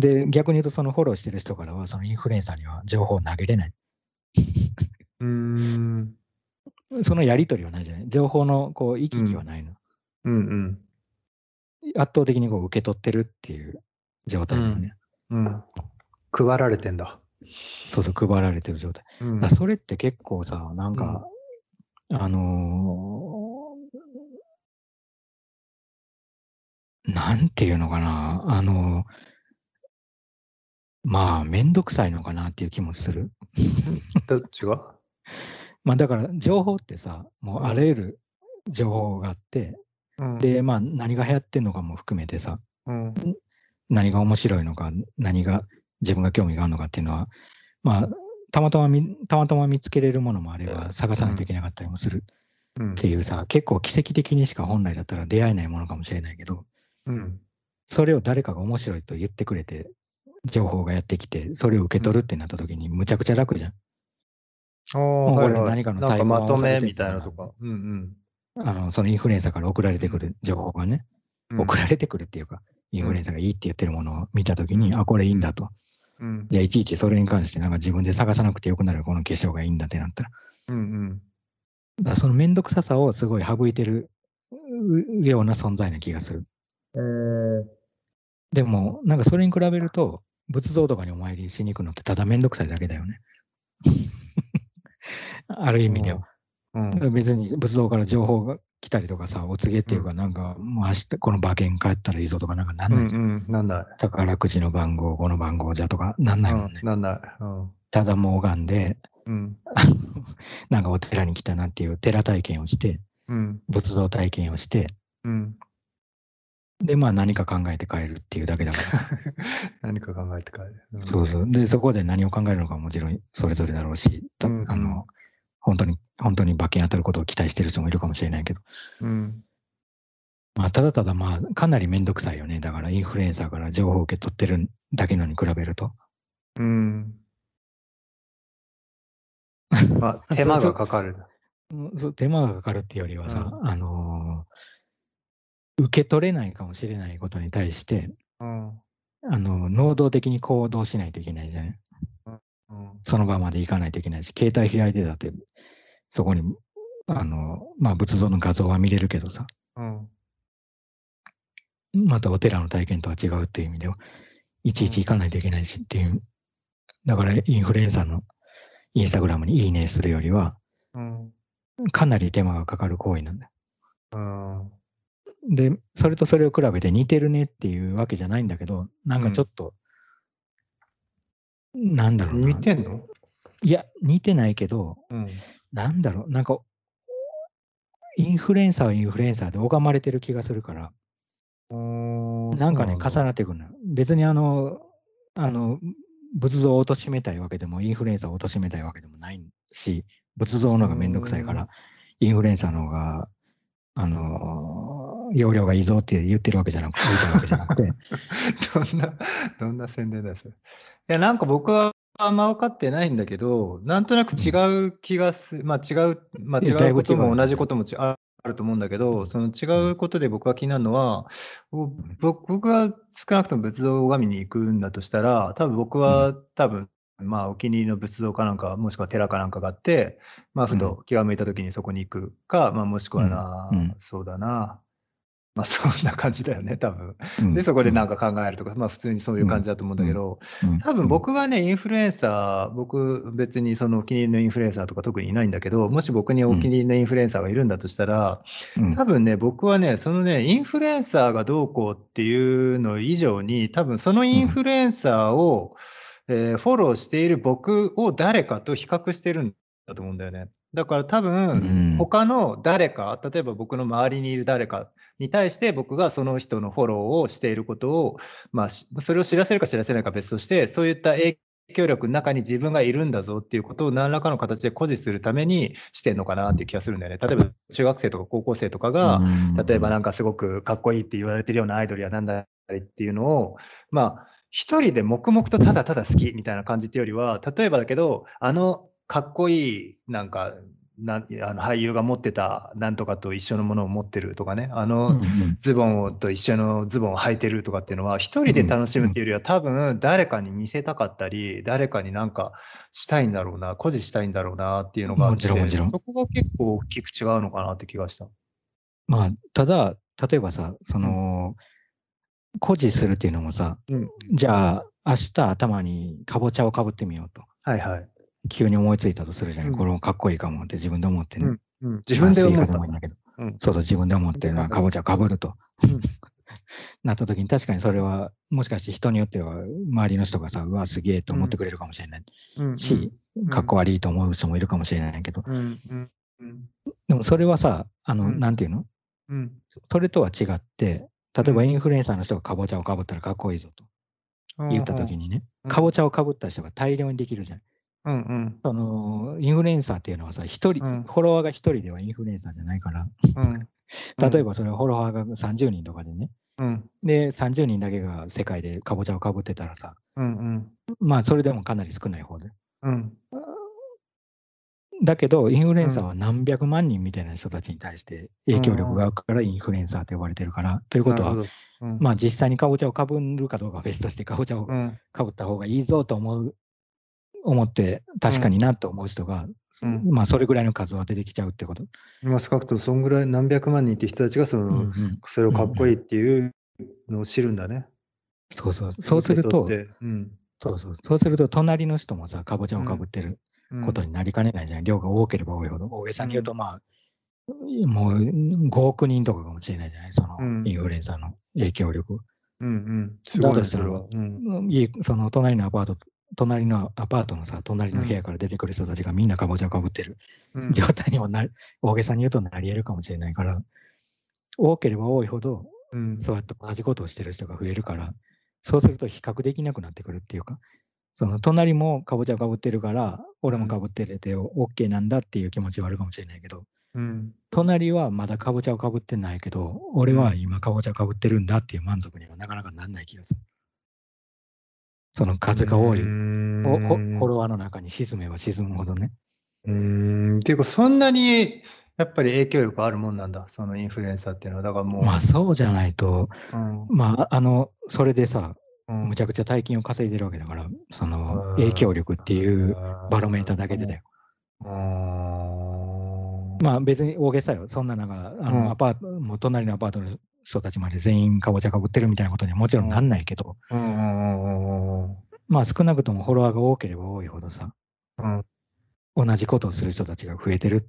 で、逆に言うとそのフォローしてる人からは、そのインフルエンサーには情報を投げれない。うん。そのやり取りはないじゃない。情報のこう行き来はないの。うんうん。圧倒的にこう受け取ってるっていう状態だよね。うん。配られてんだ。そうそう、配られてる状態。うんそれって結構さ、なんか、あのーなんていうのかな、あのーまあ、めんどくさいのかなっていう気もする。どっちが？<laughs> まあ、だから、情報ってさ、もうあらゆる情報があって、うん。で、まあ、何が流行ってんのかも含めてさ、うん。何が面白いのか、何が自分が興味があるのかっていうのは、まあ、たまたま見たまたま見つけれるものもあれば、探さないといけなかったりもする。うん。っていうさ、結構奇跡的にしか本来だったら出会えないものかもしれないけど、うん。それを誰かが面白いと言ってくれて、情報がやってきて、それを受け取るってなった時にむちゃくちゃ楽じゃん。うこれ何かの対応がまとめみたいなとか。うんあの、そのインフルエンサーから送られてくる情報がね、うん。送られてくるっていうか、インフルエンサーがいいって言ってるものを見た時に、あ、これいいんだと。うん。じゃあ、いちいちそれに関してなんか自分で探さなくてよくなるこの化粧がいいんだってなったら。うんうん。だそのめんどくささをすごい省いてるうような存在な気がする。えー、でも、なんかそれに比べると、仏像とかにお参りしに行くのってただめんどくさいだけだよね。<laughs> ある意味では。うん。別に仏像から情報が来たりとかさ、お告げっていうか、なんか、もう明日この馬券帰ったらいいぞとかなんかなんないじゃん。うんうん。なんない。宝くじの番号、この番号じゃとかなんないもんね。うんなんない。うん。ただもう拝んで、うん。<laughs> なんかお寺に来たなっていう寺体験をして、うん。仏像体験をして、うん。で、まあ何か考えて帰るっていうだけだから。<laughs> 何か考えて帰る。うんそうそう。で、そこで何を考えるのかももちろんそれぞれだろうし、あの、本当に、本当に馬券当たることを期待してる人もいるかもしれないけど、うん。まあ、ただただまあ、かなりめんどくさいよね。だから、インフルエンサーから情報を受け取ってるだけのに比べると。うん。<laughs> まあ、手間がかかる。うんそう手間がかかるっていうよりはさ、うあのー受け取れないかもしれないことに対して、うん。あの、能動的に行動しないといけないじゃない。うん。その場まで行かないといけないし、携帯開いてだって、そこに、あの、まあ、仏像の画像は見れるけどさ、うん。またお寺の体験とは違うっていう意味では、いちいち行かないといけないしっていう、だからインフルエンサーのインスタグラムにいいねするよりは、うん。かなり手間がかかる行為なんだよ。うん。で、それとそれを比べて似てるねっていうわけじゃないんだけど、なんかちょっと、なんだろうな。似てんの？いや、似てないけど、うん。なんだろう、なんか、インフルエンサーはインフルエンサーで拝まれてる気がするから、なんかね、重ななってくるのよ。別にあの、あの、仏像を貶めたいわけでも、インフルエンサーを貶めたいわけでもないし、仏像の方がめんどくさいかうんら、インフルエンサーの方が、あの、容量がいいぞって言ってるわけじゃなくて、言いたいわけじゃなくて、どんな、どんな宣伝だよ、それ。いや、なんか僕はあんま分かってないんだけど、なんとなく違う気がする、まあ違う、まあ違うぶことも同じこともちああると思うんだけど、その違うことで僕が気になるのは、ぼ僕僕が少なくとも仏像を拝みに行くんだとしたら、多分僕は多分、まあお気に入りの仏像かなんか、もしくは寺かなんかがあって、まあふと気が向いた時にそこに行くか、まあもしくはな、うん。うん。そうだな。まあそんな感じだよね、多分。うんで、そこでなんか考えるとか、まあ普通にそういう感じだと思うんだけど、うん多分僕がね、インフルエンサー、僕別にそのお気に入りのインフルエンサーとか特にいないんだけど、もし僕にお気に入りのインフルエンサーがいるんだとしたら、うん。多分ね、僕はね、そのね、インフルエンサーがどうこうっていうの以上に、多分そのインフルエンサーを、えーフォローしている僕を誰かと比較してるんだと思うんだよね。だから多う分ん、他の誰か、例えば僕の周りにいる誰かに対して僕がその人のフォローをしていることを、まあ、しそれを知らせるか知らせないかは別として、そういった影響力の中に自分がいるんだぞっていうことを何らかの形で誇示するためにしてんのかなっていう気がするんだよね。例えば中学生とか高校生とかが、例えばなんかすごくかっこいいって言われてるようなアイドルやなんだりっていうのを、まあ、一人で黙々とただただ好きみたいな感じっていうよりは、例えばだけど、あのかっこいいなんか、なんあの俳優が持ってたなんとかと一緒のものを持ってるとかね、あの、ズボンをと一緒のズボンを履いてるとかっていうのは、一人で楽しむっていうよりは、多分誰かに見せたかったり、誰かになんかしたいんだろうな、誇示したいんだろうなっていうのがあって、もちろんもちろんそこが結構大きく違うのかなって気がした。まあ、ただ、例えばさ、その、誇示するっていうのもさ、うん。じゃあ、明日頭にかぼちゃをかぶってみようと。はいはい。急に思いついたとするじゃん。うん。これもかっこいいかもって自分で思ってね。うん。うん、自分で思った。いいんだけど。うん。そうそう、自分で思って、まあかぼちゃをかぶると。うん。<laughs> なった時に確かにそれは、もしかして人によっては、周りの人がさ、うわ、すげえと思ってくれるかもしれないうん。し、かっこ悪いと思う人もいるかもしれないけど、うん。うん。うんでもそれはさ、あの、うん。なんていうの？うん。それとは違って、例えばうんインフルエンサーの人がかぼちゃをかぶったらかっこいいぞと言った時にね、うん。かぼちゃをかぶった人が大量にできるじゃん。うんうん。そのインフルエンサーっていうのはさ、一人、うん。フォロワーが一人ではインフルエンサーじゃないから、うん。<laughs> 例えばそれフォロワーが30人とかでね、うん。で、30人だけが世界でかぼちゃをかぶってたらさ、うんうん。まあそれでもかなり少ない方で。うん。だけど、インフルエンサーは何百万人みたいな人たちに対して影響力があるからインフルエンサーと呼ばれてるから、ということは、まあ実際にかぼちゃをかぶるかどうかは別として、かぼちゃをうん。かぶった方がいいぞと思う、思って、確かになと思う人が、うんまあそれぐらいの数は出てきちゃうってこと。今少なくともそんぐらい何百万人って人たちがその、うんうんそれをかっこいいっていうのを知るんだね。そうそう。そうするとうんそうそう。そうすると、隣の人もさ、かぼちゃをかぶってるうんことになりかねないじゃん。量が多ければ多いほど。大げさに言うと、まあ、もう5億人とかかもしれないじゃない？そのうんインフルエンサーの影響力。うんうんすごいそれは。うん家その隣のアパート、隣のアパートのさ、隣の部屋から出てくる人たちがみんなかぼちゃをかぶってる。うん。状態にもなり、大げさに言うとなり得るかもしれないから、多ければ多いほど、うん。そうやって同じことをしてる人が増えるから、そうすると比較できなくなってくるっていうか、その隣もかぼちゃをかぶってるから、俺もかぶってれて OK なんだっていう気持ちはあるかもしれないけど、うん。隣はまだかぼちゃをかぶってないけど、俺は今かぼちゃをかぶってるんだっていう満足にはなかなかなんない気がする。その数が多い、フォロワーの中に沈めば沈むほどね。うーん。っていうかそんなにやっぱり影響力あるもんなんだそのインフルエンサーっていうのは。だからもう、まあそうじゃないと、うん。まああの、それでさ、うん。むちゃくちゃ大金を稼いでるわけだから、その影響力っていうバロメーターだけでだよ。うん。まあ別に大げさよ。そんななんか、あうん。のアパート、もう隣のアパートの人たちまで全員かぼちゃかぶってるみたいなことにはもちろんなんないけど、まあ少なくともフォロワーが多ければ多いほどさ、うん同じことをする人たちが増えてるっ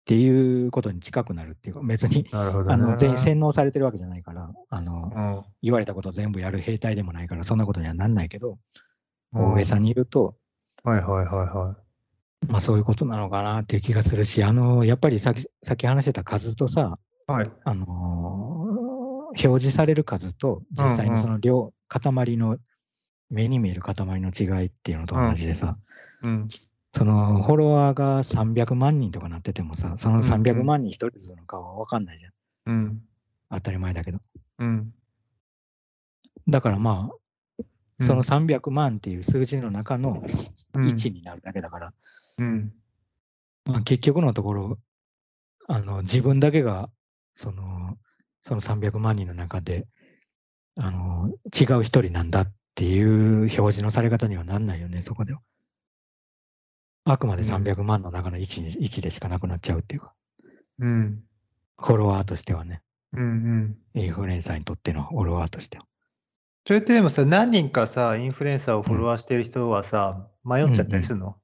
っていうことに近くなるっていうか、別にね。あの全員洗脳されてるわけじゃないから、あのうん言われたことを全部やる兵隊でもないから、そんなことにはなんないけど、うん大げさに言うと、はいはいはいはまあそういうことなのかなっていう気がするし、あのやっぱりさっきさっき話してた数とさ、い。はい。あのー表示される数と実際うんうんのその量、塊の目に見える塊の違いっていうのと同じでさ、うん。そのフォロワーが300万人とかなっててもさ、そのうんうん300万人一人ずつの顔は分かんないじゃん。うん。当たり前だけど。うん。だからまあ、うんその300万っていう数字の中のうん1になるだけだから、うん。まあ、結局のところ、あの自分だけがそのその300万人の中であの違う一人なんだっていう表示のされ方にはなんないよね、そこでは。あくまでうん300万の中の1に1でしかなくなっちゃうっていうか、うん。フォロワーとしてはね、うん。うん。インフルエンサーにとってのフォロワーとしては。それってでもさ、何人かさ、インフルエンサーをフォロワーしてる人はさ、迷っちゃったりするの、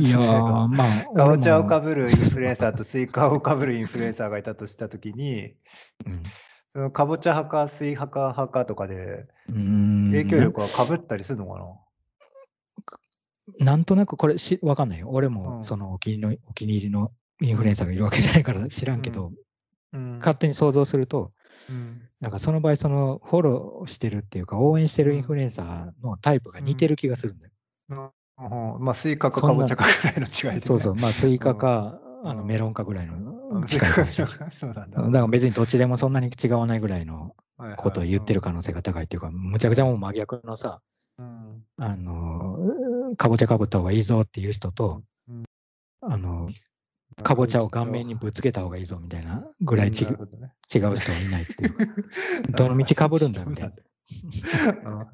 いやまあ、かぼちゃをかぶるインフルエンサーとスイカをかぶるインフルエンサーがいたとしたときに、うんそのかぼちゃ派かスイカ派かとかで影響力はかぶったりするのかな、なんとなくこれしわかんないよ。俺うんもそのお気に入りのお気に入りのインフルエンサーがいるわけじゃないから知らんけど、うん勝手に想像すると、うんなんかその場合、そのフォローしてるっていうか、応援してるインフルエンサーのタイプが似てる気がするんだよ。うん。まあ、スイカかかぼちゃかぐらいの違いで、ね。そうそう、まあ、スイカか、うん。あのメロンかぐらいのうん。スイ近い <laughs> だ。だから別にどっちでもそんなに違わないぐらいのことを言ってる可能性が高いっていうか、むちゃくちゃもう真逆のさ、うん。あの、かぼちゃかぶった方がいいぞっていう人とうん、あの、かぼちゃを顔面にぶつけた方がいいぞみたいなぐらいちね。違う人はいないっていうか、<laughs> ど。の道かぶるんだみたいな。<laughs>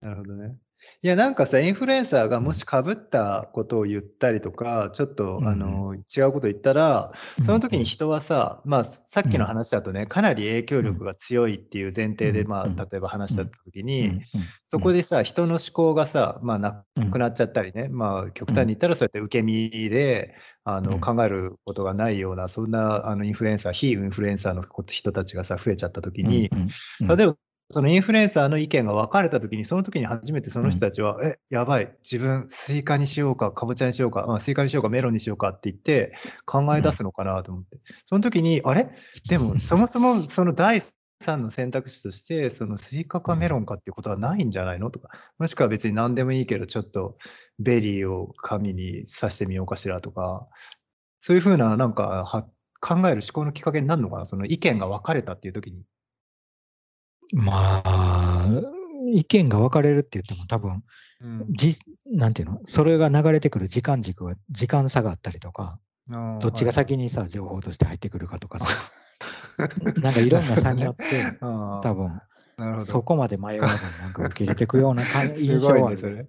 なるほどね。いや、なんかさ、インフルエンサーがもしかぶったことを言ったりとか、ちょっと、うんあの違うこと言ったら、その時に人はさ、まあ、さっきの話だとね、かなり影響力が強いっていう前提で、まあ、うん。うん例えば話した時うん。に、うん。そこでさ、人の思考がさ、まあ、なうん。くなっちゃったりね、まあ、極端に言ったらそうやって受け身で、あのうん。考えることがないような、そんなあのインフルエンサー、非インフルエンサーの人たちがさ、増えちゃった時に、うん。うん。うん。例えば、そのインフルエンサーの意見が分かれたときに、その時に初めてその人たちは、え、やばい、自分、スイカにしようか、かぼちゃにしようか、まあ、スイカにしようか、メロンにしようかって言って、考え出すのかなと思って。その時に、あれ？でも、<laughs> そもそもその第3の選択肢として、そのスイカかメロンかっていうことはないんじゃないの？とか、もしくは別に何でもいいけど、ちょっとベリーを紙に刺してみようかしらとか、そういうふうな、なんかは、考える思考のきっかけになるのかな、その意見が分かれたっていう時に。まあ、意見が分かれるって言っても多分、うん。じなんていうの？それが流れてくる時間軸は時間差があったりとか、どっちが先にさ、情報として入ってくるかとかさ、なんかいろんな差によって、<laughs> あ多分なるほど。そこまで迷わずになんか受け入れていくような感 <laughs> すごいね。それ。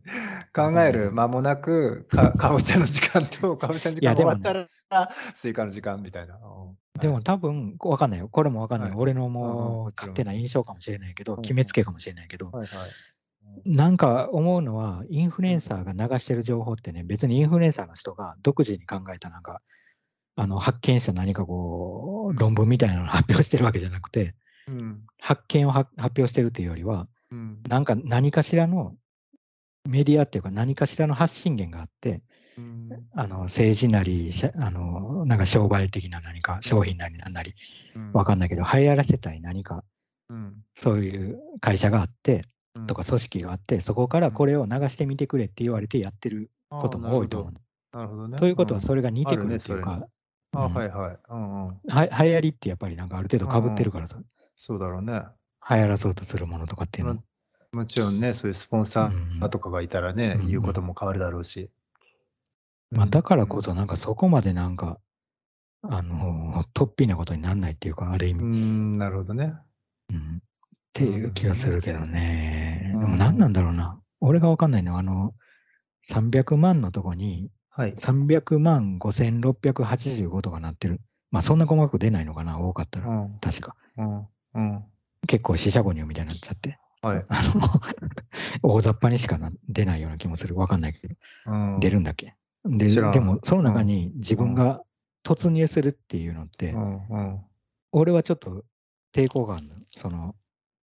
考える間もなく、かかぼちゃの時間と、<laughs> かぼちゃの時間終わったら、スイカの時間みたいな。うんでも多分、わかんないよ。これもわかんない。はい俺のもう勝手な印象かもしれないけど、決めつけかもしれないけど、はいはい。なんか思うのは、インフルエンサーが流してる情報ってね、別にインフルエンサーの人が独自に考えたなんか、あの発見した何かこう、論文みたいなのを発表してるわけじゃなくて、うん。発見をは発表してるっていうよりは、うん。なんか何かしらのメディアっていうか何かしらの発信源があって、うんあの政治なり、あのなんか商売的な何か、商品なりなんなり、わかんないけど、流行らせたい何か、うんそういう会社があって、うんとか組織があって、そこからこれを流してみてくれって言われてやってることも多いと思う。なるほどね。ということは、んそれが似てくるっていうか、あ、うんはいはい。うんうん。は流行りってやっぱりなんかある程度かぶってるからさ、そうだろうね。流行らそうとするものとかっていうの？も。もちろんね、そういうスポンサーとかがいたらね、うん言うことも変わるだろうし。まあ、だからこそそなんかそこまでなんか、あの、突飛なことにならないっていうか、ある意味、ううんん、なるほどね。っていう気がするけどね。うんでも何なんだろうな。俺がわかんないのは、あの、300万のとこに、はい。300万5685とかなってる。まあそんな細かく出ないのかな、多かったら。うん、確か。うん、うん。結構四捨五入みたいになっちゃって。はい。<laughs> あの、<laughs> 大雑把にしかな出ないような気もする。わかんないけど。うん出るんだっけ？で、でもその中に自分が突入するっていうのって、うん俺はちょっと抵抗があるの。その、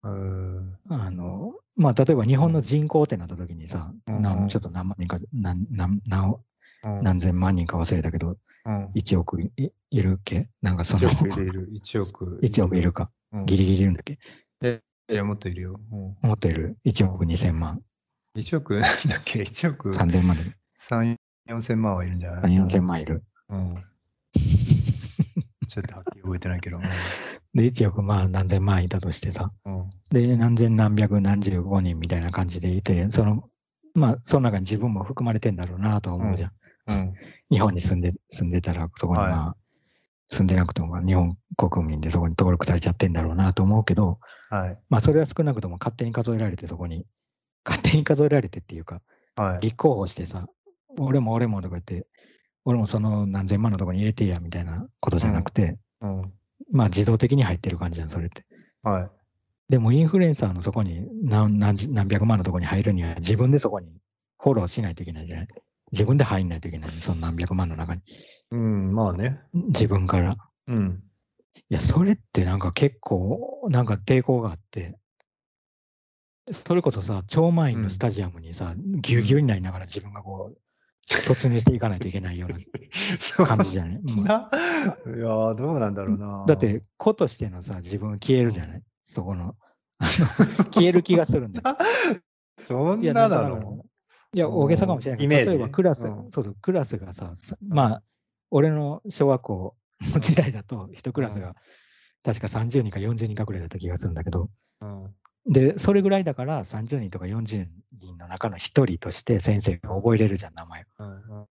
うん。あの、まあ、例えば日本の人口ってなった時にさ、うんちょっと何万人か、何何何うん何千万人か忘れたけど、うん。1億いいるっけ？なんかそ1の、億いる。1億。1億いるか、うん。ギリギリいるんだっけ？いや、もっといるよ。うん思っている？1億2000万、1億？<laughs> なんだっけ ?1 億？3000万で、3、4000万はいるんじゃない？3、4000万いる。うん。<laughs> ちょっとはっきり覚えてないけど。で、1億まあ何千万いたとしてさ、うん。うんで、何千何百何十五人みたいな感じでいて、その、まあ、その中に自分も含まれてんだろうなとは思うじゃん。うん。日本に住んで、住んでたら、そこにはいまあ、住んでなくても日本国民でそこに登録されちゃってんだろうなと思うけど、はい。まあ、それは少なくとも勝手に数えられて、そこに、勝手に数えられてっていうか、はい。立候補してさ、俺も俺もとか言って、俺もその何千万のとこに入れてやみたいなことじゃなくて、うん。まあ自動的に入ってる感じじゃん、それって。はい。でもインフルエンサーのそこに何何十何百万のとこに入るには自分でそこにフォローしないといけないじゃない。自分で入んないといけない、その何百万の中に。うん、まあね。自分から。うん。いや、それってなんか結構、なんか抵抗があって、それこそさ、超満員のスタジアムにさ、ぎゅうぎゅうになりながら自分がこう、突入していかないといけないような <laughs> 感じじゃない、いやー、どうなんだろうな。だって、子としてのさ、自分は消えるじゃない？そこの。消える気がするんだよ。<laughs> そんなだろいや、大げさかもしれないけど、例えばクラス、うんそうそう、クラスがさ、さまあ、俺の小学校の時代だと、一クラスうが確か30人か40人かくらいだった気がするんだけど、う。うん。で、それぐらいだから30人とか40人の中の一人として先生が覚えれるじゃん、名前を。うんうんうん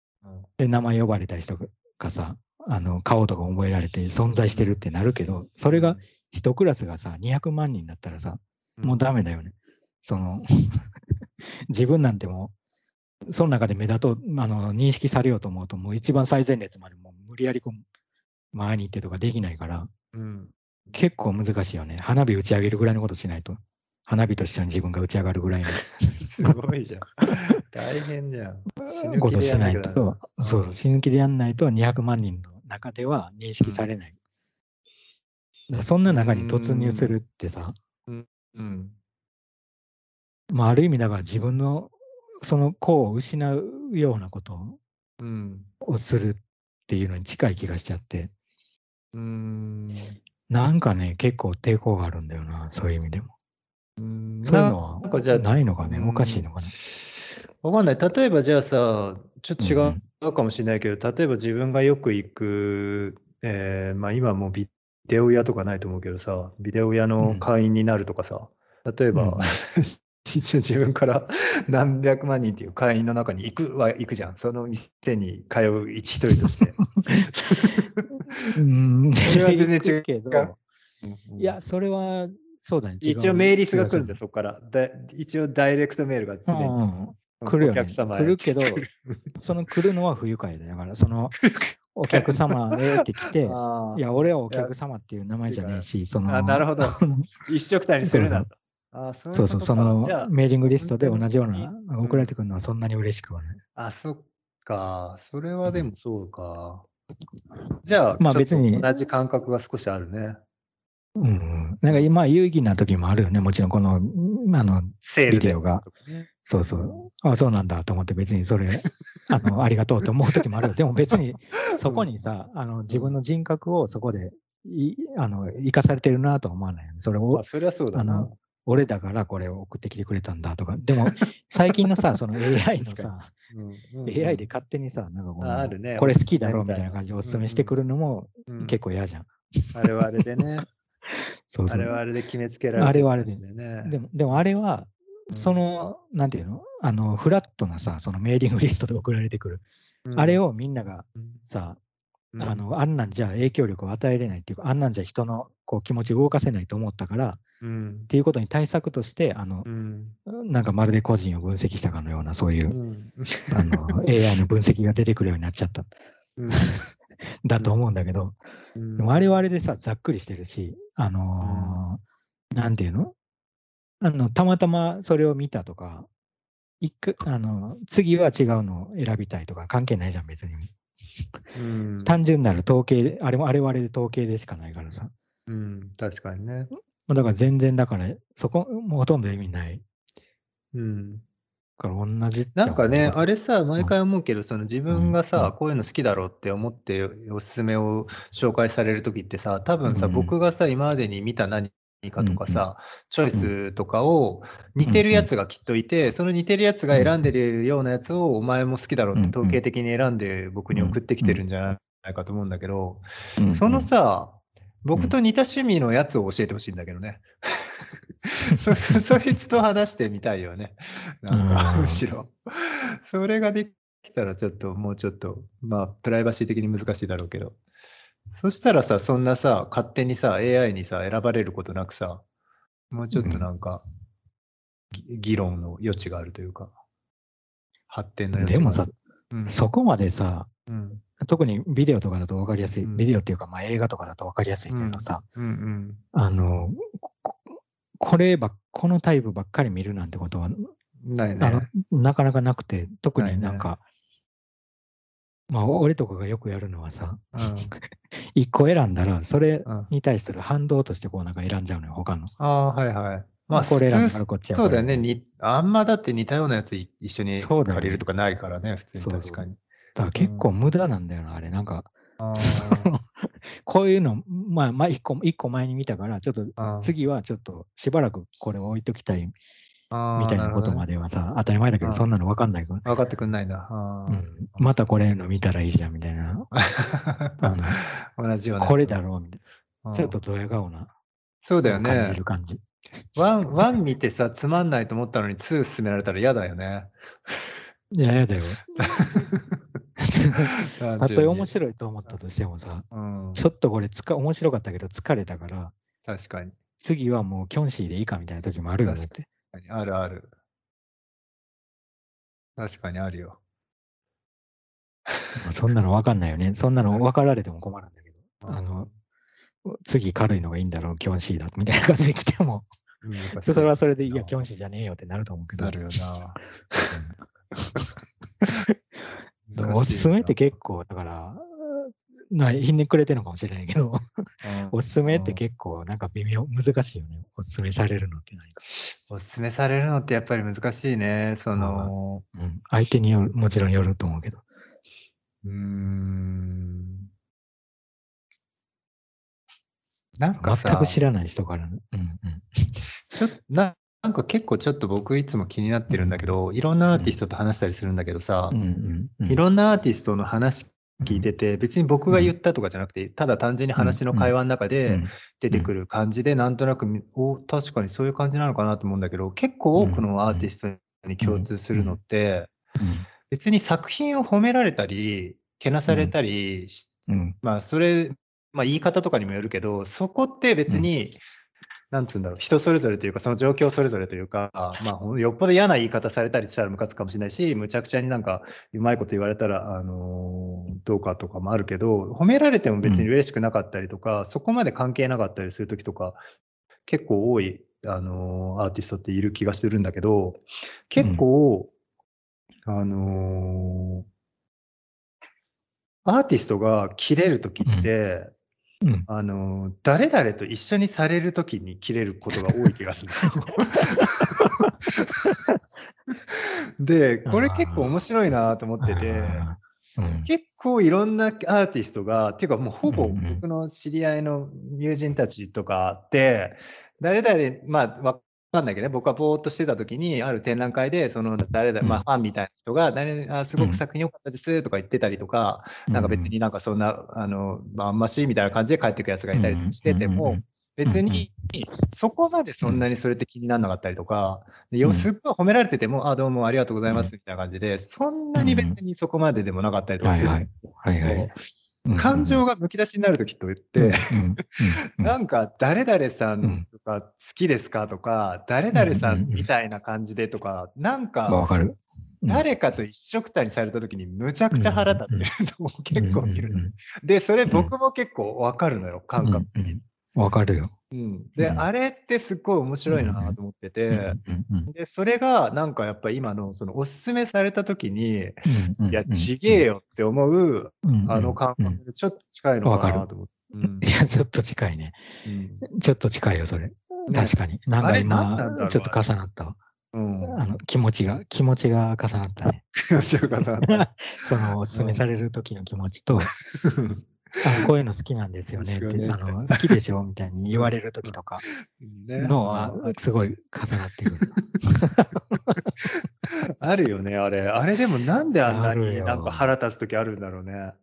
で、名前呼ばれた人がさ、あの顔とか覚えられて存在してるってなるけど、それが一クラスがさ、200万人だったらさ、もうダメだよね。その <laughs> 自分なんてもう、その中で目立とう、あの認識されようと思うと、もう一番最前列までもう無理やりこう前に行ってとかできないから、うん。結構難しいよね。花火打ち上げるぐらいのことしないと。花火と一緒に自分が打ち上がるぐらいのすごいじゃん。<laughs> 大変じゃん。死ぬことし気でやんないとなきゃダメだ、そう死ぬ気でやんないと200万人の中では認識されない。だからそんな中に突入するってさ、うん。まあ、ある意味だから自分のその子を失うようなことうん。をするっていうのに近い気がしちゃって、うん。なんかね、結構抵抗があるんだよな、そういう意味でも。うんそういうのはないのかね、うんおかしいのかな。わかんない。例えばじゃあさ、ちょっと違うんうかもしれないけど、例えば自分がよく行く、えーまあ今もうビデオ屋とかないと思うけどさ、ビデオ屋の会員になるとかさ、例えば、うん <laughs> 一応自分から何百万人っていう会員の中に行くは行くじゃん。その店に通う一一人として。うん、それは全然違う。けど、いや、それは、そうだね。一応メールリスが来るんだよ、気そこから。だ一応ダイレクトメールが常に。うん来るよねお客様へ。来るけど <laughs> その来るのは不愉快だから、そのお客様へって来て、<laughs> いや、俺はお客様っていう名前じゃねえし、その、あなるほど。一緒くたにするなと。あーそうそうそう、そのメーリングリストで同じような送られてくるのはそんなに嬉しくはない。あ、そっか。それはでもそうか。じゃあ、まあ別に同じ感覚が少しあるね。うんうん。なんか今、有意義な時もあるよね。もちろん、この、うんあの、ビデオが。そうそう。あ、そうなんだと思って別にそれ、<laughs> あの、ありがとうと思う時もあるよ。でも別にそこにさ、あの、自分の人格をそこで、いあの、生かされてるなとは思わないよね。それをまあ、、そりゃそうだな。俺だからこれを送ってきてくれたんだとか。でも、最近のさ、<laughs> その AI の確さ、うんうん AI で勝手にさ、なんかこのああるね。これ好きだろおすすめみたいな感じでおすすめしてくるのもうん結構嫌じゃん。あれはあれでね。<laughs> そうそう。あれはあれで決めつけられてあれはあれで。るんね。でも、でもあれは、うん。その、なんていうの？あの、フラットなさ、そのメーリングリストで送られてくる。うん。あれ、をみんながうん。さ、うん。あの、あんなんじゃ影響力を与えれないっていうか、あんなんじゃ人のこう気持ちを動かせないと思ったから、うんっていうことに対策として、あのう、んなんかまるで個人を分析したかのような、そういうう、んあの、AI の分析が出てくるようになっちゃった、うん <laughs> だと思うんだけど、うんでもあれはあれでさ、ざっくりしてるし、あのーなんていうの？あの、たまたまそれを見たとか、一回あの次は違うのを選びたいとか関係ないじゃん、別に。うん。単純なる統計で、あれもあれはあれで統計でしかないからさ。うん、確かにね。だから全然だから、そこもうほとんど意味ない。うん。から同じなんかね、あれ、れさ、毎回思うけど、その自分がうん。さ、こういうの好きだろうって思っておすすめを紹介されるときってさ、多分さ、うん僕がさ、今までに見た何かとかうんさ、チョイスとかを似てるやつがきっといて、その似てるやつが選んでるようなやつをお前も好きだろうって統計的に選んで僕に送ってきてるんじゃないかと思うんだけど、うん。そのさ、僕と似た趣味のやつを教えてほしいんだけどね。<laughs> そ <laughs> そいつと話してみたいよね。なんか、うんむしろ。それができたらちょっと、もうちょっと、まあ、プライバシー的に難しいだろうけど。そしたらさ、そんなさ、勝手にさ、AI にさ、選ばれることなくさ、もうちょっとなんか、ぎ議論の余地があるというか、発展の余地がある。でもさ、うん、そこまでさ、うん、特にビデオとかだと分かりやすい、うんビデオっていうか、まあ、映画とかだと分かりやすいけどさ、うん、うん。あの、ここればっ、このタイプばっかり見るなんてことは、ないあのね。なかなかなくて、特になんか、まあ、俺とかがよくやるのはさ、うん。<laughs> 一個選んだら、それうんに対する反動としてこうなんか選んじゃうのよ、他の。ああ、はいはい。まあ、これ選んだらこっちやそうだよね。にあんまだって似たようなやつい一緒に借りるとかないからね、普通にそうそう確かに。だから結構無駄なんだよな、あれ。なんか、あ <laughs> こういうの、まあ、まあ、一個、一個前に見たから、ちょっと、次はちょっとしばらくこれ置いときたいみたいなことまるではさ、当たり前だけど、そんなの分かんないから。分かってくんないな。うん、またこれの見たらいいじゃんみたいな。<laughs> あの同じようなこれだろうみたいうんな。ちょっとドヤ顔なそうだよ感じねる感じ。ワン。ワン見てさ、つまんないと思ったのに2進められたら嫌だよね。いや、やだよ。<laughs> 単たとえ面白いと思ったとしてもさ、うん、ちょっとこれつか面白かったけど疲れたから、確かに。次はもうキョンシーでいいかみたいな時もあるよねっ確て。あるある。確かにあるよ。まあそんなの分かんないよね。そんなの分かられても困るんだけど。あの、次軽いのがいいんだろう、キョンシーだみたいな感じで来ても、うん、それはそれで、いや、なキョンシーじゃねえよってなると思うけどな、るよな。<laughs> <laughs> おすすめって結構、だから、なひねくれてるのかもしれないけど、構、おすすめってうん結構なんか微妙、難しいよね。おすすめされるのって何か。おすすめされるのってやっぱり難しいね。その、うん。相手による、もちろんよると思うけど。うーん。なんかさ全く知らない人からの。うんうん。ちょな、なんか結構ちょっと僕いつも気になってるんだけど、いろんなアーティストと話したりするんだけどさ。いろんなアーティストの話聞いてて、別に僕が言ったとかじゃなくて、ただ単純に話の会話の中うでん。出てくる感じで、なんとなくみ、お、確かにそういう感じなのかなと思うんだけど、結構多くのアーティストに共通するのって、別に作品を褒められたり、けなされたり。まあ、それ、まあ、言い方とかにもよるけど、そこって別に、なんつうんだろう、人それぞれというか、その状況それぞれというか、まあ、よっぽど嫌な言い方されたりしたらムカつくかもしれないし、むちゃくちゃになんか、うまいこと言われたら、あのーどうかとかもあるけど、褒められても別に嬉しくなかったりとか、そこまで関係なかったりするときとか、結構多い、あのーアーティストっている気がするんだけど、結構、あのーアーティストが切れるときって、うん。あのー誰々と一緒にされるときに切れることが多い気がする。<laughs> で、これ結構面白いなと思ってて、うん。結構いろんなアーティストが、っていうかもうほぼ僕の知り合いの友人たちとかって、誰々、まあわかんないけどね、僕はぼーっとしてた時に、ある展覧会で、その誰々、まあうんファンみたいな人が、誰々あすごく作品良かったですとか言ってたりとか、なんか別になんかそんな、あの、まあ、あんましみたいな感じで帰ってくやつがいたりしててもうんうんうん。うん、別にそこまでそんなにそれって気にならなかったりとか、すっごい褒められてても、あ、どうもありがとうございますみたいな感じで、そんなに別にそこまででもなかったりとかする。はいはい。はいはい。感情がむき出しになるときと言って、なんか誰々さんとか好きですかとか、誰々さんみたいな感じでとか、なんか。誰かと一緒くたにされたときにむちゃくちゃ腹立ってるのを結構見る。で、それ僕も結構わかるのよ、感覚。うんうんわかるよ。うん、で、うんあれってすっごい面白いなと思ってて、で、それがなんかやっぱ今のそのおすすめされた時に、いや、ちげえよって思う、うんあの感覚でちょっと近いのかわかるなと思って。うんいや、ちょっと近いね。うんちょっと近いよ、それ。ね確かに。なんか今ちょっと重なったわ。うん。あの気持ちが、気持ちが重なったね。<laughs> 気持ちよかった。<laughs> そのおすすめされる時の気持ちと、あ <laughs> こういうの好きなんですよねよねあの <laughs> 好きでしょ？みたいに言われる時とかねのはすごい重なってくる。<laughs> あるよね、あれ。あれでもなんであんなになんか腹立つ時あるんだろうね。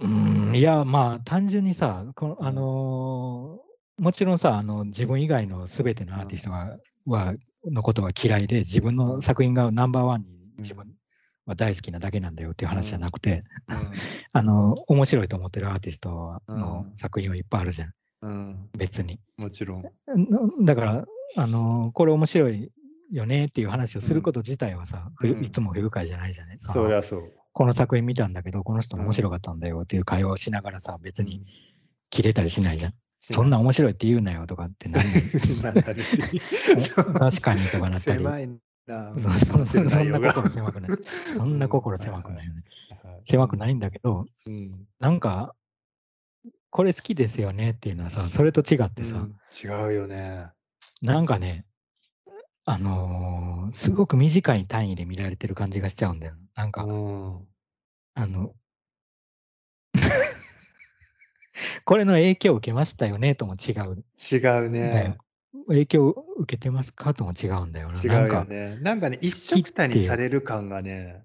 うん、いや、まあ、単純にさ、このうんあのーもちろんさ、あの自分以外のすべてのアーティストが、はのことが嫌いで、自分の作品がナンバーワンに自分は大好きなだけなんだよっていう話じゃなくて、あの面白いと思ってるアーティストのうん作品はいっぱいあるじゃん、うん、うん、別に。もちろん。んだから、あのこれ面白いよねっていう話をすること自体はさ、ふうんいつも不愉快じゃないじゃない？そのそりゃそう。この作品見たんだけど、この人面白かったんだよっていう会話をしながらさ、別に切れたりしないじゃん。そんな面白いって言うなよとかって何 <laughs> <laughs> 確かにとかなったり。<laughs> 狭いな。そうそそそんな心狭くない。そんな心狭くないよね。はい狭くないんだけど、うん。なんか、これ好きですよねっていうのはさ、それと違ってさ、うん違うよね。なんかね、あのーすごく短い単位で見られてる感じがしちゃうんだよ。なんか、うん。あの、<laughs> これの影響を受けましたよねとも違う。違うね。影響を受けてますか？とも違うんだよな。違うよなんか、ね。なんかね、一緒くたにされる感がね。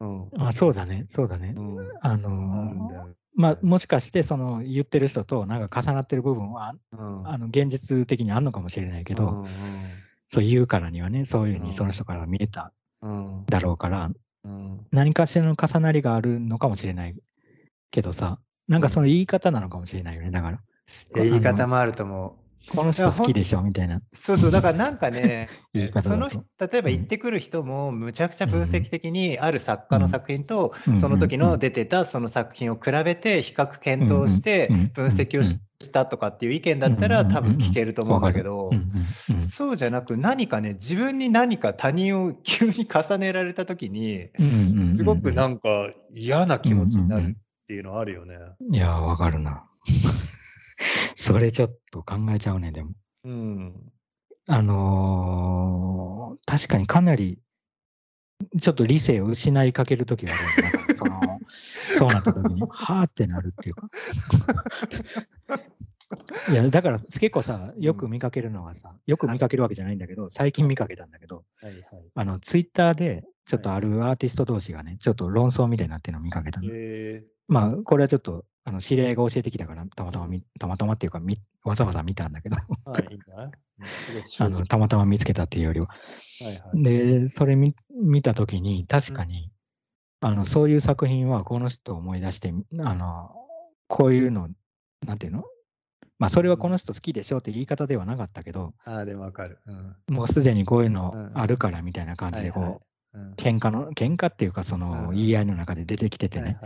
うん。あそうだね、そうだね。うん。あの。まあ、もしかしてその言ってる人となんか重なってる部分はうん。あの現実的にあるのかもしれないけど、うんそう言うからにはねそういうふううんにその人から見えたうん。だろうからうん。何かしらの重なりがあるのかもしれないけどさなんかその言い方なのかもしれないよねだから言い方もあると思う。この人好きでしょ？みたいな。そうそう、だからなんかね <laughs> その人例えばうん行ってくる人もむちゃくちゃ分析的にある作家の作品とうん。その時うんの出てたその作品を比べて比較検討して分析をしたとかっていう意見だったら多分聞けると思うんだけどそうじゃなく何かね自分に何か他人を急に重ねられた時にすごくなんか嫌な気持ちになるっていうのはあるよね。いやわかるな <laughs> それちょっと考えちゃうねでもうん。あのー確かにかなり、ちょっと理性を失いかけるときがあるんかその、<laughs> そうなったときに、はーってなるっていうか。<laughs> いや、だから結構さ、よく見かけるのはさ、よく見かけるわけじゃないんだけど、最近見かけたんだけど、はいはい。あの、ツイッターで、ちょっとあるアーティスト同士がね、ちょっと論争みたいになってるのを見かけたの。えまあ、これはちょっと、あの知り合いが教えてきたから、たまたま見、たまたまっていうか、みわざわざ見たんだけど、あ <laughs> のたまたま見つけたっていうよりは。はいはい。で、それ見見たときに、確かに、あの、そういう作品はこの人を思い出して、あの、こういうの、なんていうの？まあ、それはこの人好きでしょって言い方ではなかったけど、ああ、でもわかる。うん。もうすでにこういうのうん。あるからみたいな感じで、こ喧嘩の、喧嘩っていうか、そのうん言い合いの中で出てきててね。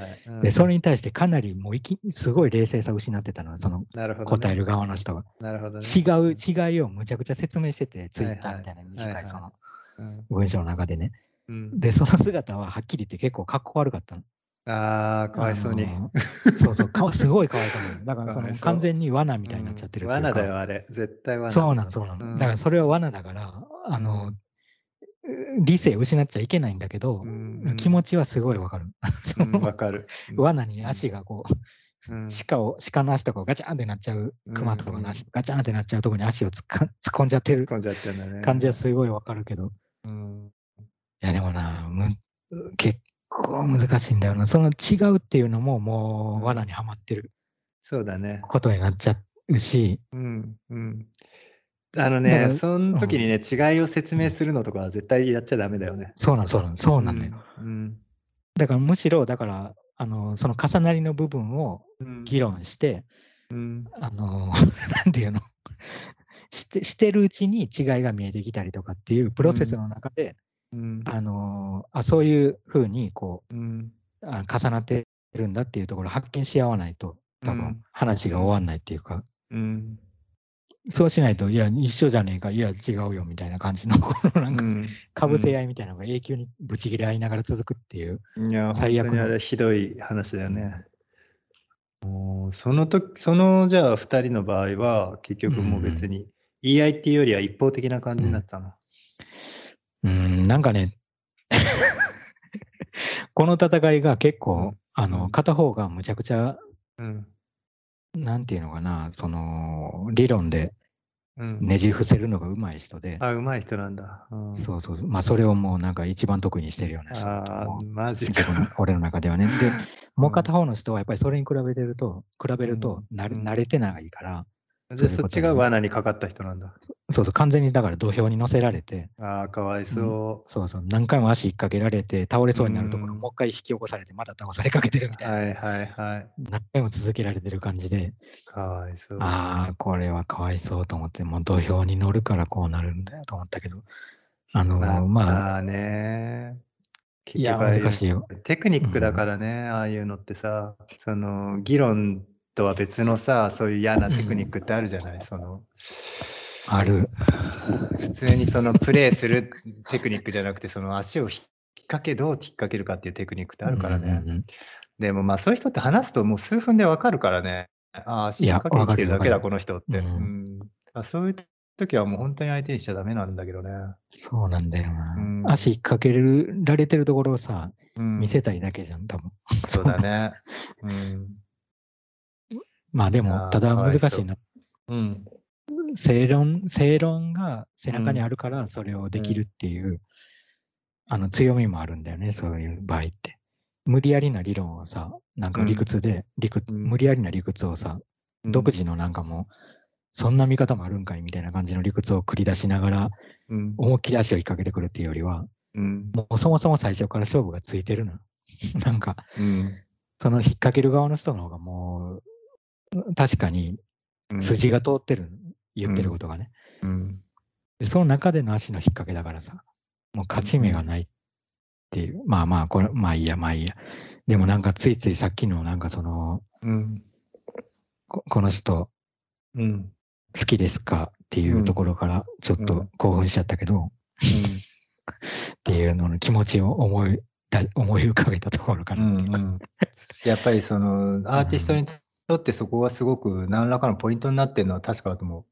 で、それに対してかなりもういき、すごい冷静さを失ってたの、その答える側の人が。なるほどね。違う、違いをむちゃくちゃ説明してて、ツイッターみたいなはい短はいいそのうん文章の中でね。うんで、その姿ははっきり言って結構かっこ悪かったの。ああ、かわいそうに。あのー <laughs> そうそうかわ、すごいかわいそうなの。だからその完全に罠みたいになっちゃってるうん罠だよ、あれ。絶対罠。そうなの、そうなの。うんだからそれは罠だから、あの、理性失っちゃいけないんだけど、うん気持ちはすごいわかる。<laughs> わかる。罠に足がこう、うん鹿を、鹿の足とかをガチャンってなっちゃう、熊とかの足、ガチャンってなっちゃうところに足を突っ込んじゃってる。感じはすごいわかるけど、うんいやでもな、む結構難しいんだよな。その違うっていうのももう罠にはまってるそうだね。ことになっちゃうし、うん。うん。あのね、その時にね、違いを説明するのとかは絶対やっちゃダメだよね。そうなの、そうなの、そうなのよ。うん。だからむしろ、だから、あの、その重なりの部分をうん。議論して、うん。あの、<laughs> なんていうの？して、してるうちに違いが見えてきたりとかっていうプロセスの中で、うん。あの、あ、そういうふうに、こうん。う、あ重なってるんだっていうところを発見し合わないと、多分うん話が終わんないっていうか、ううん。そうしないと、いや、一緒じゃねえか、いや、違うよみたいな感じの、このなんか、うんかぶせ合いみたいなのが永久にぶち切れ合いながら続くっていう。いや、最悪の本当にあれひどい話だよね。もうそのとそのじゃあ2人の場合は結局もう別に言い合いっていうよりは一方的な感じになったの。うん、なんかね、<laughs> この戦いが結構、うんあの、片方がむちゃくちゃ、うん。なんていうのかな、その、理論でうん。ねじ伏せるのが上手い人で、あ、うまい人なんだ。うん、そうそうそう、まあ、それをもうなんか一番得意にしてるような人あマジか。俺の中ではね。で、<laughs> もう片方の人はやっぱりそれに比べてると、比べるとうんなれうん慣れてないから、じゃあそっちが罠にかかった人なんだ。そうそう、完全にだから土俵に乗せられて、ああ、かわいそそうそう、何回も足引っ掛けられて、倒れそうになるところ、うんもう一回引き起こされて、また倒されかけてるみう。たいな。はいはいはい。何回も続けられてる感じで、かわいそう。ああ、これはかわいそうと思って、もう土俵に乗るからこうなるんだよと思ったけど、あのまあ、まあ、まあね。いや、難しいよ。テクニックだからね、ああいうのってさ、その議論とは別のさ、そういう嫌なテクニックってあるじゃない、そのある。普通にそのプレーするテクニックじゃなくて、その足を引っ掛け、どう引っ掛けるかっていうテクニックってあるからね。うんうんうんでもまあそういう人って話すともう数分でわかるからね。ああ、足引っ掛けてるだけだ、この人って。ううんんあそういう時はもう本当に相手にしちゃダメなんだけどね。そうなんだよな。うん足引っ掛けられてるところをさ、うん、見せたいだけじゃん、多分。そうだね。<laughs> うん。まあであも、ーただ難しいな。うん。正論、正論が背中にあるからそれをできるっていう、あの強みもあるんだよね、そういう場合って。無理やりな理論をさ、なんか理屈で、理屈うん無理やりな理屈をさ、独自のなんかもう、そんな見方もあるんかいみたいな感じの理屈を繰り出しながら、うん。思いっきり足を引っ掛けてくるっていうよりは、うん。もうそもそも最初から勝負がついてるな。<laughs> なんか、うん。その引っ掛ける側の人の方がもう、確かにうん筋が通ってる、言ってることがね。うん。で、その中での足の引っ掛けだからさ、もう勝ち目がないっていう。まあまあ、これ、まあいいや、まあいいや。でもなんかついついさっきのなんかその、うん。ここの人うん。好きですかっていうところからちょっうんと興奮しちゃったけど、っていうのの気持ちを思いだ思い浮かべたところから。うんうん、やっぱりそのアーティストにとってそこがすごく何らかのポイントになってるのは確かだと思う。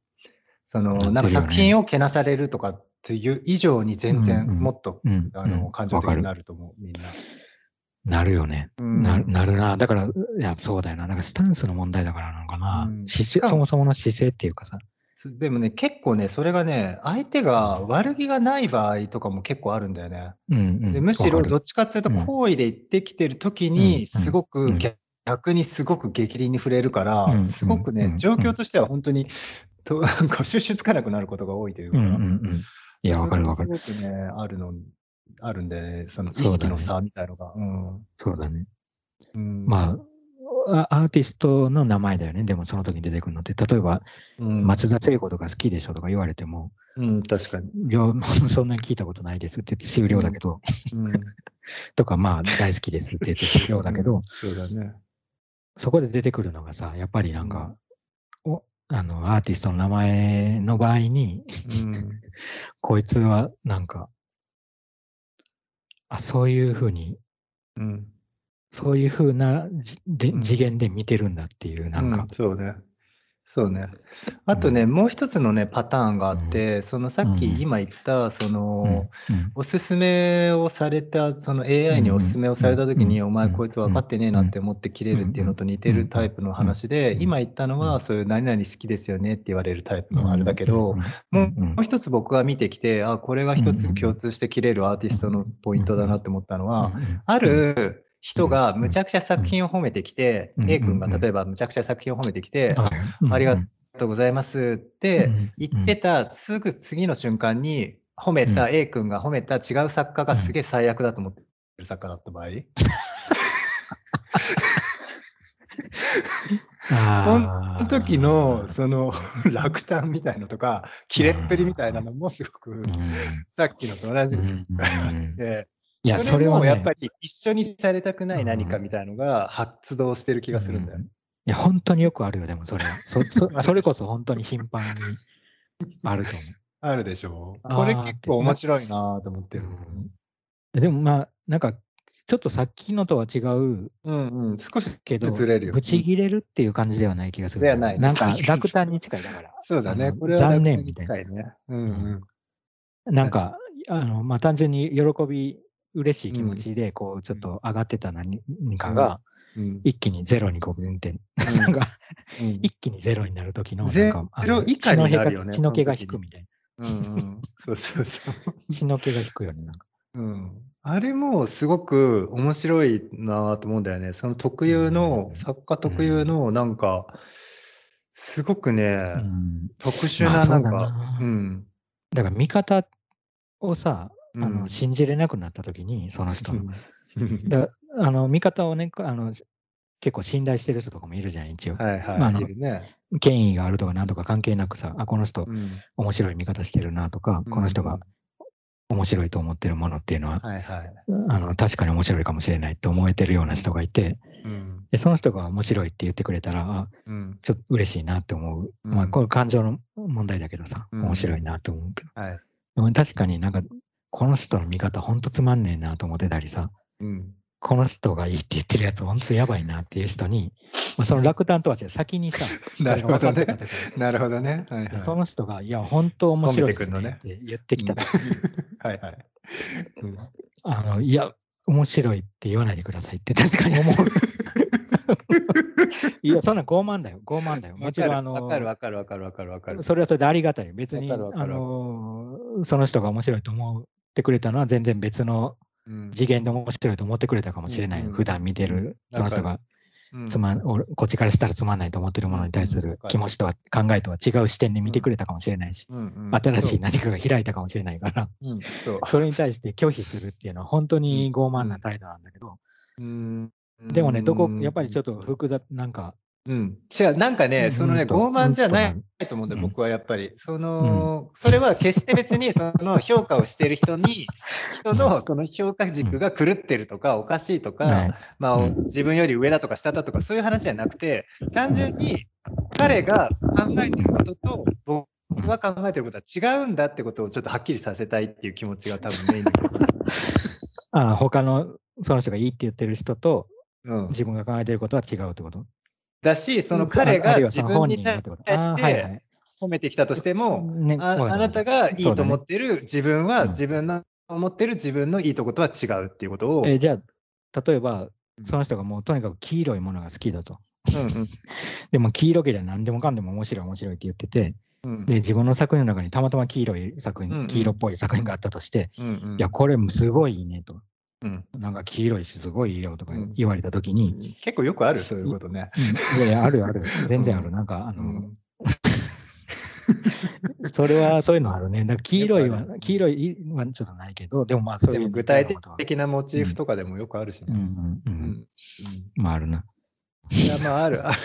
そのなんか作品をけなされるとかっていう以上に全然もっと、うん、あのうん感情的になると思う、みんな。なるよね。うんななるな。だから、いや、そうだよな。なんかスタンスの問題だからなのかな。うんそもそもの姿勢っていうかさ。すでもね結構ねそれがね相手が悪気がない場合とかも結構あるんだよね。うんうん、でむしろどっちかっていうとうん好意で言ってきてる時うんにすごうんく逆逆にすごく激鱗に触れるから、うんすごくね、うん状況としては本当にとなんか収集つかなくなることが多いというか、うんうんうん。いや、わかるわかる。すごくねあるのあるんでその意識の差みたいのが。うんそうだね。うんまあ、あアーティストの名前だよね。でもその時に出てくるのって、例えば、うん松田聖子とか好きでしょとか言われても、うん、確かに。いや、<laughs> そんなに聞いたことないですって言って終了だけど、うん、<laughs> とか、まあ、大好きですって言って終了だけど、<laughs> そうだね。そこで出てくるのがさ、やっぱりなんか、おあの、アーティストの名前の場合に、うん。<laughs> こいつはなんか、あ、そういうふうに、うん。そういうふうなじでうん。次元で見てるんだっていう、なんか。うん、、そうね。そうね。あとね、もう一つのね、パターンがあって、そのさっきうん。今言った、その、うん。うん。おすすめをされた、その AI におすすめをされたときに、うん。お前こいつ分かってねえなって思って切れるっていうのと似てるタイプの話で、うん。今言ったのは、そういう何々好きですよねって言われるタイプのあれだけど、、もうもう一つ僕が見てきて、あ、これが一つ共通して切れるアーティストのポイントだなって思ったのは、ある人がむちゃくちゃ作品を褒めてきて、うん。A 君が例えばむちゃくちゃ作品を褒めてきて、あありがととうございますって言ってたすぐ次の瞬間に褒めた A 君が褒めた違う作家がすげえ最悪だと思ってる作家だった場合、<laughs> その時のその落胆みたいのとか切れっぷりみたいなのもすごくさっきのと同じくらいあって。いや、それはねもやっぱり一緒にされたくない何かみたいのが発動してる気がするんだよ。いや、本当によくあるよ、でもそれは。<laughs> そそそれこそ本当に頻繁にあると思 <laughs> あるでしょう。これ結構面白いなと思ってう。る。うんでもまあ、なんか、ちょっとさっきのとは違ううんうん。少しけど、ずれるよ。ぶち切れるっていう感じではない気がする。ではないなんか落胆に近いだから。そうだね。これは残念みたいな。うんうん。なんか、あの、まあ、単純に喜び、嬉しい気持ちで、こう、ちょっと上がってた何何かが、うん一気にゼロにこう、うんって、<laughs> なんか、うん一気にゼロになる時の、ゼなんか、あゼロの以下になるよね血の気が引くみたいうんうん。そうそうそう。な。<laughs> 血の気が引くよね、なんか。うん、あれもすごく面白いなと思うんだよね。その特有の、うん作家特有のなんか、すごくね、うん。特殊まあななんかうん。だから、見方をさ、あうんの、信じれなくなった時に、その人の。うんだあの、見方をね、あの、結構信頼してる人とかもいるじゃん、一応。はいはい、まああのね。権威があるとかなんとか関係なくさ、あ、この人うん面白い見方してるなとか、この人が面白いと思ってるものっていうのは、はいはい。あの確かに面白いかもしれないと思えてるような人がいて、うんでその人が面白いって言ってくれたら、あうんちょっと嬉しいなって思う。うんまあ、これ感情の問題だけどさ、うん面白いなと思うけど。はい。確かになんか、この人の見方ほんとつまんねえなと思ってたりさ、うんこの人がいいって言ってるやつほんとやばいなっていう人に、<laughs> まあ、その落胆とは違う、先にさ、<laughs> なるほどねなるほどね。はいはい。その人が、いや、本当面白いですねって言ってきた時に、<laughs> はいはい。うんあの、いや、面白いって言わないでくださいって確かに思う。いや、そんな傲慢だよ、傲慢だよ。もちろん、あの、わかるわかるわかるわかるわかる。それはそれでありがたいよ。別に、あの、その人が面白いと思ってくれたのは全然別のうん。次元で面白いと思ってくれたかもしれない。うんうん普段見てる、その人がうん。つまん、俺こっちからしたらつまんないと思ってるものに対する気持ちとは考えとは違う視点で見てくれたかもしれないし、うんうん新しい何かが開いたかもしれないから、そううんそれに対して拒否するっていうのは本当に傲慢な態度なんだけど、うん。でもね、どこ、やっぱりちょっと複雑、なんか、うん、違う、なんかね、うんそのね、傲慢じゃないうんと思うんだよ、うん。僕はやっぱり。その、それは決して別に、その評価をしてる人に、人のその評価軸が狂ってるとか、おかしいとか、ねまあ、うん。自分より上だとか下だとか、そういう話じゃなくて、単純に彼が考えてることと、僕が考えてることは違うんだってことをちょっとはっきりさせたいっていう気持ちが多分メイン。<laughs> あ他のその人がいいって言ってる人とうん、自分が考えてることは違うってこと？だし、その彼あが自分に対して褒めてきたとしても、ねあなたがいいと思ってる自分はうん。自分の思ってる自分のいいとことは違うっていうことを、えじゃあ、例えばうん、その人がもうとにかく黄色いものが好きだと。うん <laughs> でも黄色ければ何でもかんでも面白い面白いって言ってて、うんうん。で、自分の作品の中にたまたま黄色い作品、うんうん。黄色っぽい作品があったとして、うんうん。いや、これすごいいいねと。うんなんか黄色いしすごいいいよとかうん言われたときに、結構よくある、そういうことね。うんいやいや、あるよある。<laughs> 全然ある。うんなんか、あの、うん <laughs> それはそういうのあるね。だ黄色いは黄色いはちょっとないけど、でもまあそういうでも具体的なモチーフとかでもよくあるしね。うんうんう。うんんまああるな。いや、まあ、ある、ある、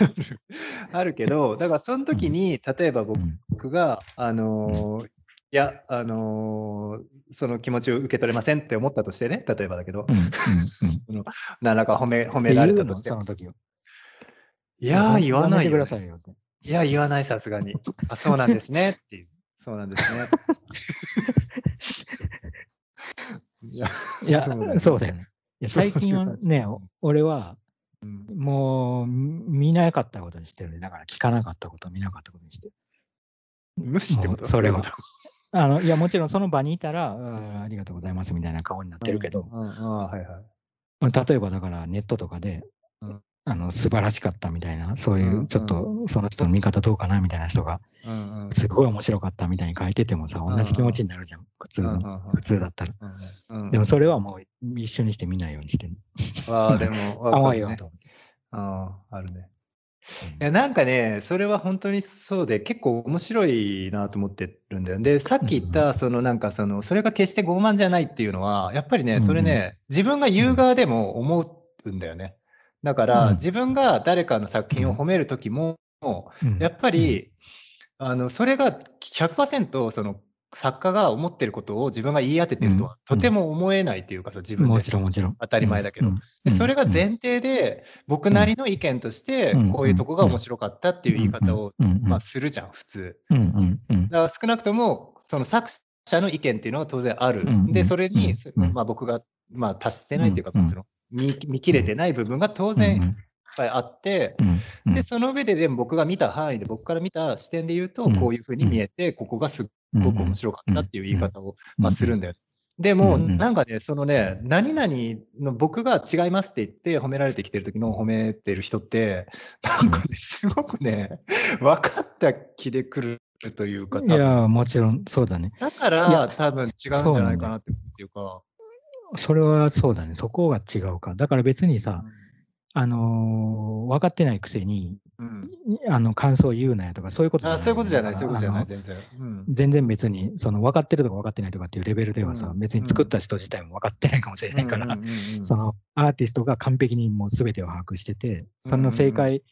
あるけど、だからその時に、例えばうん僕が、あのーいや、あのーその気持ちを受け取れませんって思ったとしてね、例えばだけど。<laughs> 何らか褒め褒めえられたとして。いやー、言わないね。いや、言わない、さすがに。あ、そうなんですねっていう。そうなんですね。<laughs> いや、いや、そうだよね。いや最近はね俺はうんもう見なかったことにしてるね。だから聞かなかったこと、見なかったことにしてる。無視ってこと？それはあのいや、もちろんその場にいたら、あーありがとうございますみたいな顔になっとてるけど、うんうんうんはいはい。まあ例えばだからネットとかで、うんあの素晴らしかったみたいな、そういうちょっとその人の見方どうかなみたいな人が、すごい面白かったみたいに書いててもさ、同じ気持ちになるじゃん、普通の。普通だったら。でもそれはもう一緒にして見ないようにしてる。ああ、でも、<laughs> わか甘るねいよと思って。ああ、あるね。うんいや、なんかね、それは本当にそうで、結構面白いなと思ってるんだよ。で、さっき言った、そのなんかその、それが決して傲慢じゃないっていうのは、やっぱりね、うんうん。それね、自分が言う側でも思うんだよね。だから、うん。自分が誰かの作品を褒めるときも、うん。やっぱり、あの、それが100%その作家が思ってることを自分が言い当ててるとは、とても思えないというかさ、自分で。もちろんもちろん。当たり前だけど。うん。でそれが前提で、僕なりの意見としてうん、こういうとこが面白かったっていう言い方を、まあ、するじゃん、普通。だから少なくとも、その作者の意見っていうのは当然ある。で、それに、まあ、僕が、まあ、達してないというか、その見見切れてない部分が当うん。然いっぱいあって、うん。で、その上ででも僕が見た範囲で、僕から見た視点で言うと、うん。こういうふうに見えて、ここがすごく面白かったっていう言い方を、うんまあ、するんだよ。でも、なんかね、そのね、何々の僕が違いますって言って褒められてきてる時の褒めてる人って、なんかね、すごくね、分かった気で来るというか、いや、もちろんそうだね。だかいやら多分違うんじゃないかなっていうか。それはそうだね。そこが違うか。だから別にさ、あのー分かってないくせに、うん、あの感想を言うなやとか、そういうことあそういうことじゃない、そういうことじゃない、全然。うん。全然別に、その分かってるとか分かってないとかっていうレベルではさ、うん。別に作った人自体も分かってないかもしれないから、そのアーティストが完璧にもう全てを把握してて、その正解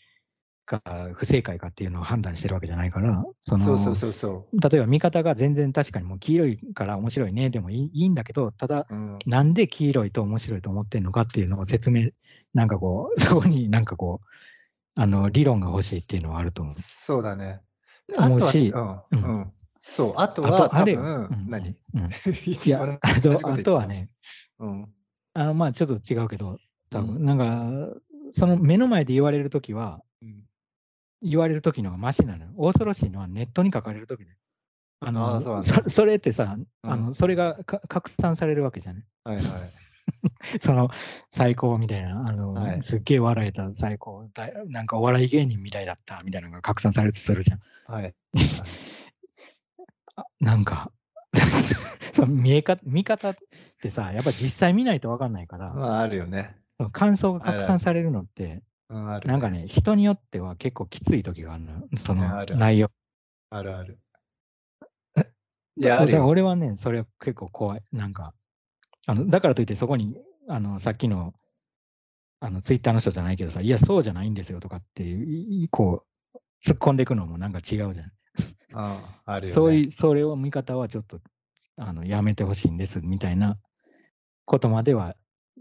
か不正解かっていうのを判断してるわけじゃないから、そのそうそうそうそ例えば見方が全然確かにもう黄色いから面白いねでもいいいいんだけど、ただ、う。うん。なんで黄色いと面白いと思ってるのかっていうのを説明、なんかこう、そこになんかこう、あの理論が欲しいっていうのはあると思う。そうだね。あとは、思うしうんうんうん、そう、あとあはうん何？うん、い <laughs> いや、あとあとはね、、うん、あのまあちょっと違うけど、多う分なんか、その目の前で言われるときは、うん言われるときのがマシなのよ。恐ろしいのはネットに書かれるときで。あのあーそれってさ、あうのそれがか拡散されるわけじゃない。はいはい。<laughs> その最高みたいな、あの、はいすっげえ笑えた最高だ、なんかお笑い芸人みたいだったみたいなのが拡散されるとするじゃん。はい。<laughs> あなんか、<laughs> その見えか見方ってさ、やっぱ実際見ないと分かんないから、まあ、あるよね。感想が拡散されるのって、うん、ある。なんかね、人によっては結構きつい時があるのよ、その内容。あるある。いや。俺はね、それは結構怖い。なんか、あのだからといってそこに、あのさっきの、あのツイッターの人じゃないけどさ、いや、そうじゃないんですよとかっていう、いこう、突っ込んでいくのもなんか違うじゃん。ああるよ、ね。そういう、それを見方はちょっと、あの、やめてほしいんですみたいなことまでは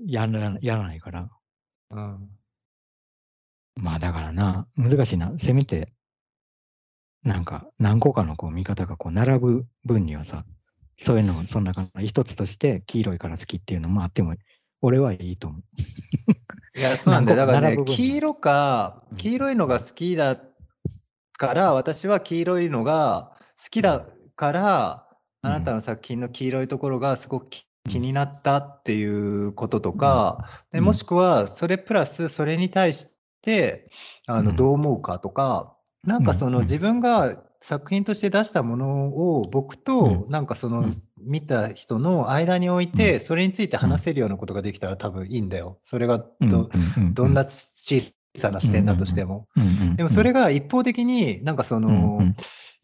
やらやらないから。うん。まあだからな、難しいな。せめて、なんか何個かのこう見方がこう並ぶ分にはさ、そういうのをその中の一つとして黄色いから好きっていうのもあっても、俺はいいと思う。いや、そうなんだよ。だからね黄色かう、ん。黄色いのが好きだから、私は黄色いのが好きだから、あなたの作品の黄色いところがすごく気になったっていうこととか、でうん。もしくはそれプラスそれに対してあうん。のどう思うかとか、なんかそのうん。自分が作品として出したものを僕とうなんかそのうん。見た人の間に置いてそれについて話せるようなことができたら多分いいんだよ。それがど,、どんな小さな視点だとしても。でもそれが一方的になんかその、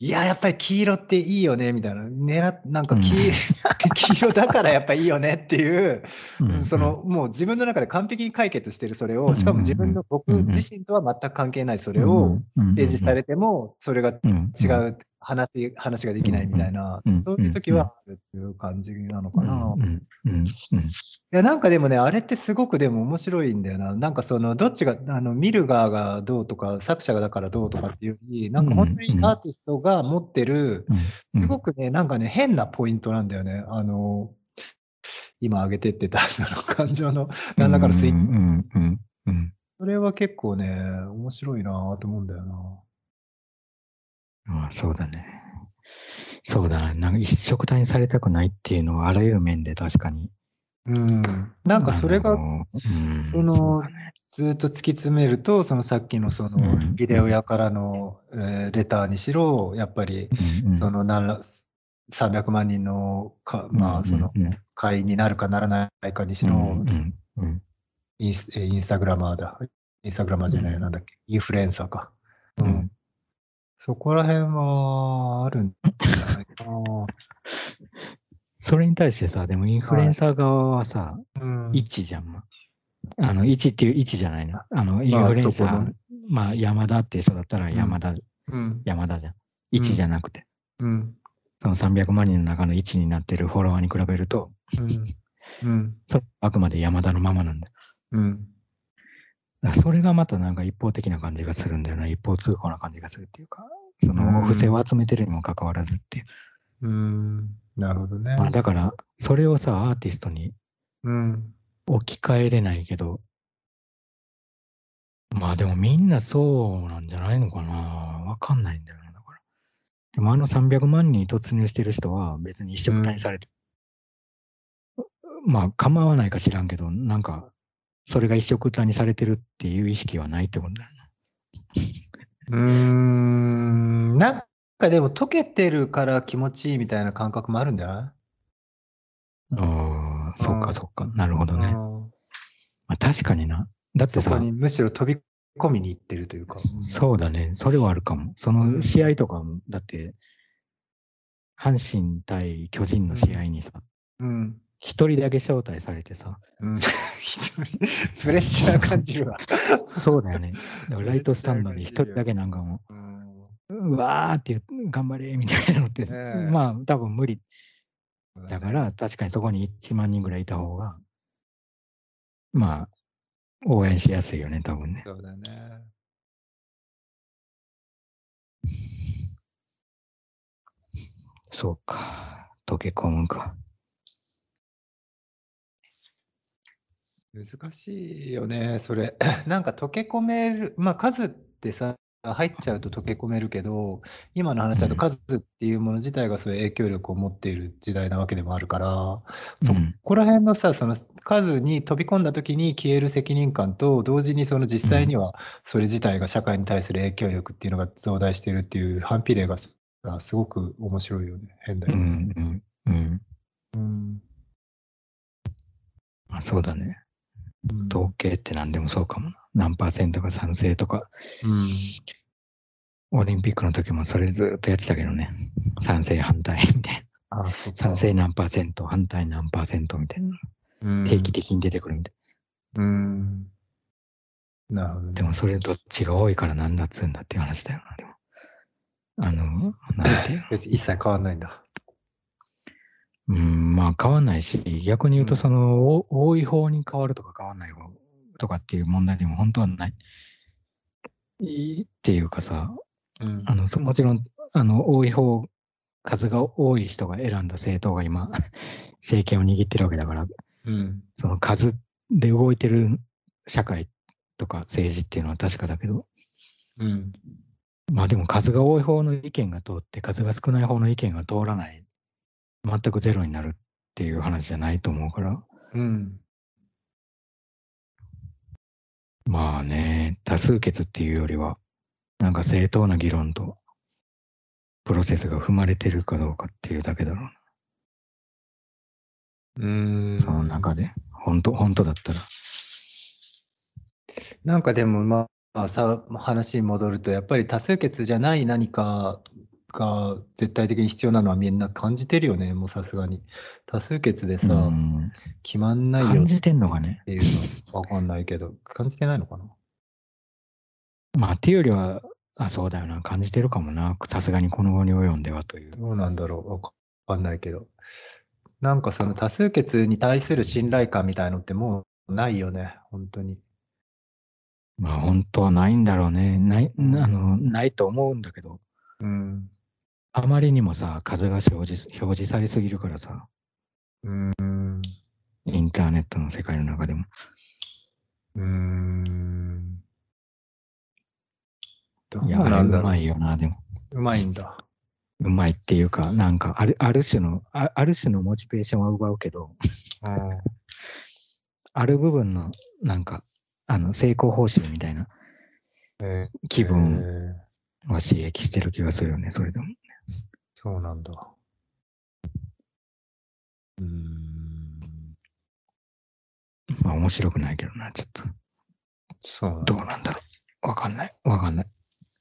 いや、やっぱり黄色っていいよねみたいな、狙っなんかうん。黄,、黄色だからやっぱいいよねっていう、うん。うんそのもう自分の中で完璧に解決してるそれを、うん。しかも自分の僕自身とは全く関係ないそれを提示されても、それが違う話話ができないみたいなうんうん、そういう時はあるっていう感じなのかな。いやなんかでもねあれってすごくでも面白いんだよな。なんかそのどっちがあの見る側がどうとか作者がだからどうとかっていうよりなんか本当にアーティストが持ってるうんすごくねなんかね変なポイントなんだよね。あの今挙げてってたその感情の何らかのスイッチ。うんうんうんうん。それは結構ね面白いなと思うんだよなああそうだね。そうだな。なんか一色体にされたくないっていうのはあらゆる面で確かに。うん。なんかそれがそのずっと突き詰めるとそのさっきのそのうん。ビデオ屋からの、えーレターにしろやっぱりその何ら300万人のか、うんまあ、その会員になるかならないかにしろ、インスタグラマーだ。インスタグラマーじゃない、うん。なんだっけ、インフルエンサーか。ううんんそこら辺はあるんじゃないかな。それに対してさ、でもインフルエンサー側はさ、うん、一じゃん。まあの、一っていう一じゃないの。あの、インまあフルエンサーそこの、まあ、山田っていう人だったら山田、うん。山田じゃん。一じゃなくて。うん。その300万人の中の1になってるフォロワーに比べると、うん。うん。あくまで山田のままなんだよ。うん。それがまたなんか一方的な感じがするんだよな。一方通行な感じがするっていうか、そうんのお布施を集めてるにもかかわらずっていう。うん。なるほどね。まあだから、それをさ、アーティストにうん。置き換えれないけど、まあでもみんなそうなんじゃないのかな。わかんないんだよな。だから。でもあの300万人に突入してる人は別に一緒くたにされて、まあ構わないか知らんけど、なんか、それが一緒くたにされてるっていう意識はないってことだよな。うーん。なんかでも溶けてるから気持ちいいみたいな感覚もあるんじゃない？ああ、そっうんかそっか。なるほどね。うんまあ、確かにな。だってさそこ、にむしろ飛び込みに行ってるというか。そうだね。それはあるかも。その試合とかも、だって、阪神対巨人の試合にさ、うん。一人だけ招待されてさ、うん。一人、プレッシャー感じるわ。そうだよね。だからライトスタンドで一人だけなんかもうわーって頑張れみたいなのって、ええまあ多分無理だか、ら、確かにそこに1万人ぐらいいた方が、まあ、応援しやすいよね、多分ね。そうだね。そうか。溶け込むか。難しいよね、それ。<clears throat> なんか溶け込める、まあ数ってさ、入っちゃうと溶け込めるけど、今の話だとうん数っていうもの自体がそういう影響力を持っている時代なわけでもあるから、そうんこら辺のさ、その数に飛び込んだ時に消える責任感と、同時にその実際にはそれ自体が社会に対する影響力っていうのが増大しているっていう反比例がさすごく面白いよね。変だうよね。ん、うん、うん。うん。まあ、そうだね。うん統計って何でもそうかもな。何パーセントが賛成とか、うんオリンピックの時もそれずっとやってたけどね。賛成反対みたいな。ああ、そうか賛成何パーセント、反対何パーセントみたいな。うん定期的に出てくるみたいうん。なるほど、な。ね。でもそれどっちが多いからなんだっつうんだっていう話だよな。でも。あの、なんていうの？<laughs> 別に一切変わんないんだ。うん、まあ変わんないし、逆に言うと、うんその、お多い方に変わるとか変わんない方とかっていう問題でも本当はない。いいっていうかさ、うんあの、そもちろん、あの、多い方、数が多い人が選んだ政党が今、<laughs> 政権を握ってるわけだから、うん。その数で動いてる社会とか政治っていうのは確かだけど、うん。まあでも数が多い方の意見が通って、数が少ない方の意見が通らない、全くゼロになるっていう話じゃないと思うから、うん。まあね、多数決っていうよりは、なんか正当な議論とプロセスが踏まれてるかどうかっていうだけだろうな。うん。その中で、本当本当だったら。なんかでもまあさ話に戻るとやっぱり多数決じゃない何かが絶対的に必要なのはみんな感じてるよね。もうさすがに。多数決でさ、うん。決まんないよっ感じてんのがね。ていうのは分かんないけど感じてないのかな。まあっていうよりは、あ、そうだよな、感じてるかもな。さすがにこの後に及んではという。どうなんだろう。分かんないけど。なんかその多数決に対する信頼感みたいのってもうないよね。本当に。まあ本当はないんだろうね。ない、あの、ないと思うんだけど、うんあまりにもさ、数が表示表示されすぎるからさ、うん。インターネットの世界の中でも。うん。どういや、あれなんだまいよな、でも。うまいんだ。うまいっていうか、なんかある、ある種の、あある種のモチベーションは奪うけど、うん。ある部分の、なんか、あの、成功報酬みたいなえー気分えー。は刺激してる気がするよね、それでも。そうなんだ。うーん。まあ面白くないけどな、ちょっと。そうなんだ。どうなんだろう。わかんない。わかんない。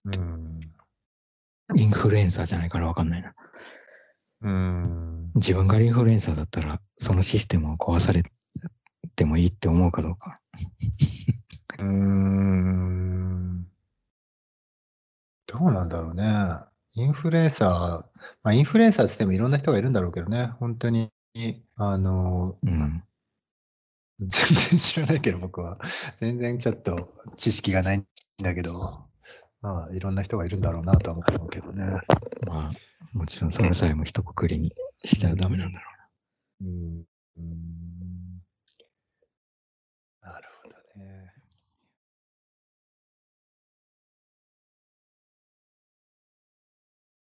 うん。インフルエンサーじゃないからわかんないな。うーん。自分がインフルエンサーだったら、そのシステムを壊されてもいいって思うかどうか。うーん。どうなんだろうね。インフルエンサー、まあ、インフルエンサーって言ってもいろんな人がいるんだろうけどね、本当に、あの、うん。全然知らないけど僕は。全然ちょっと知識がないんだけど、まあいろんな人がいるんだろうなとは思うけどね。まあ、もちろんそれさえも一括りにしたらダメなんだろうんうん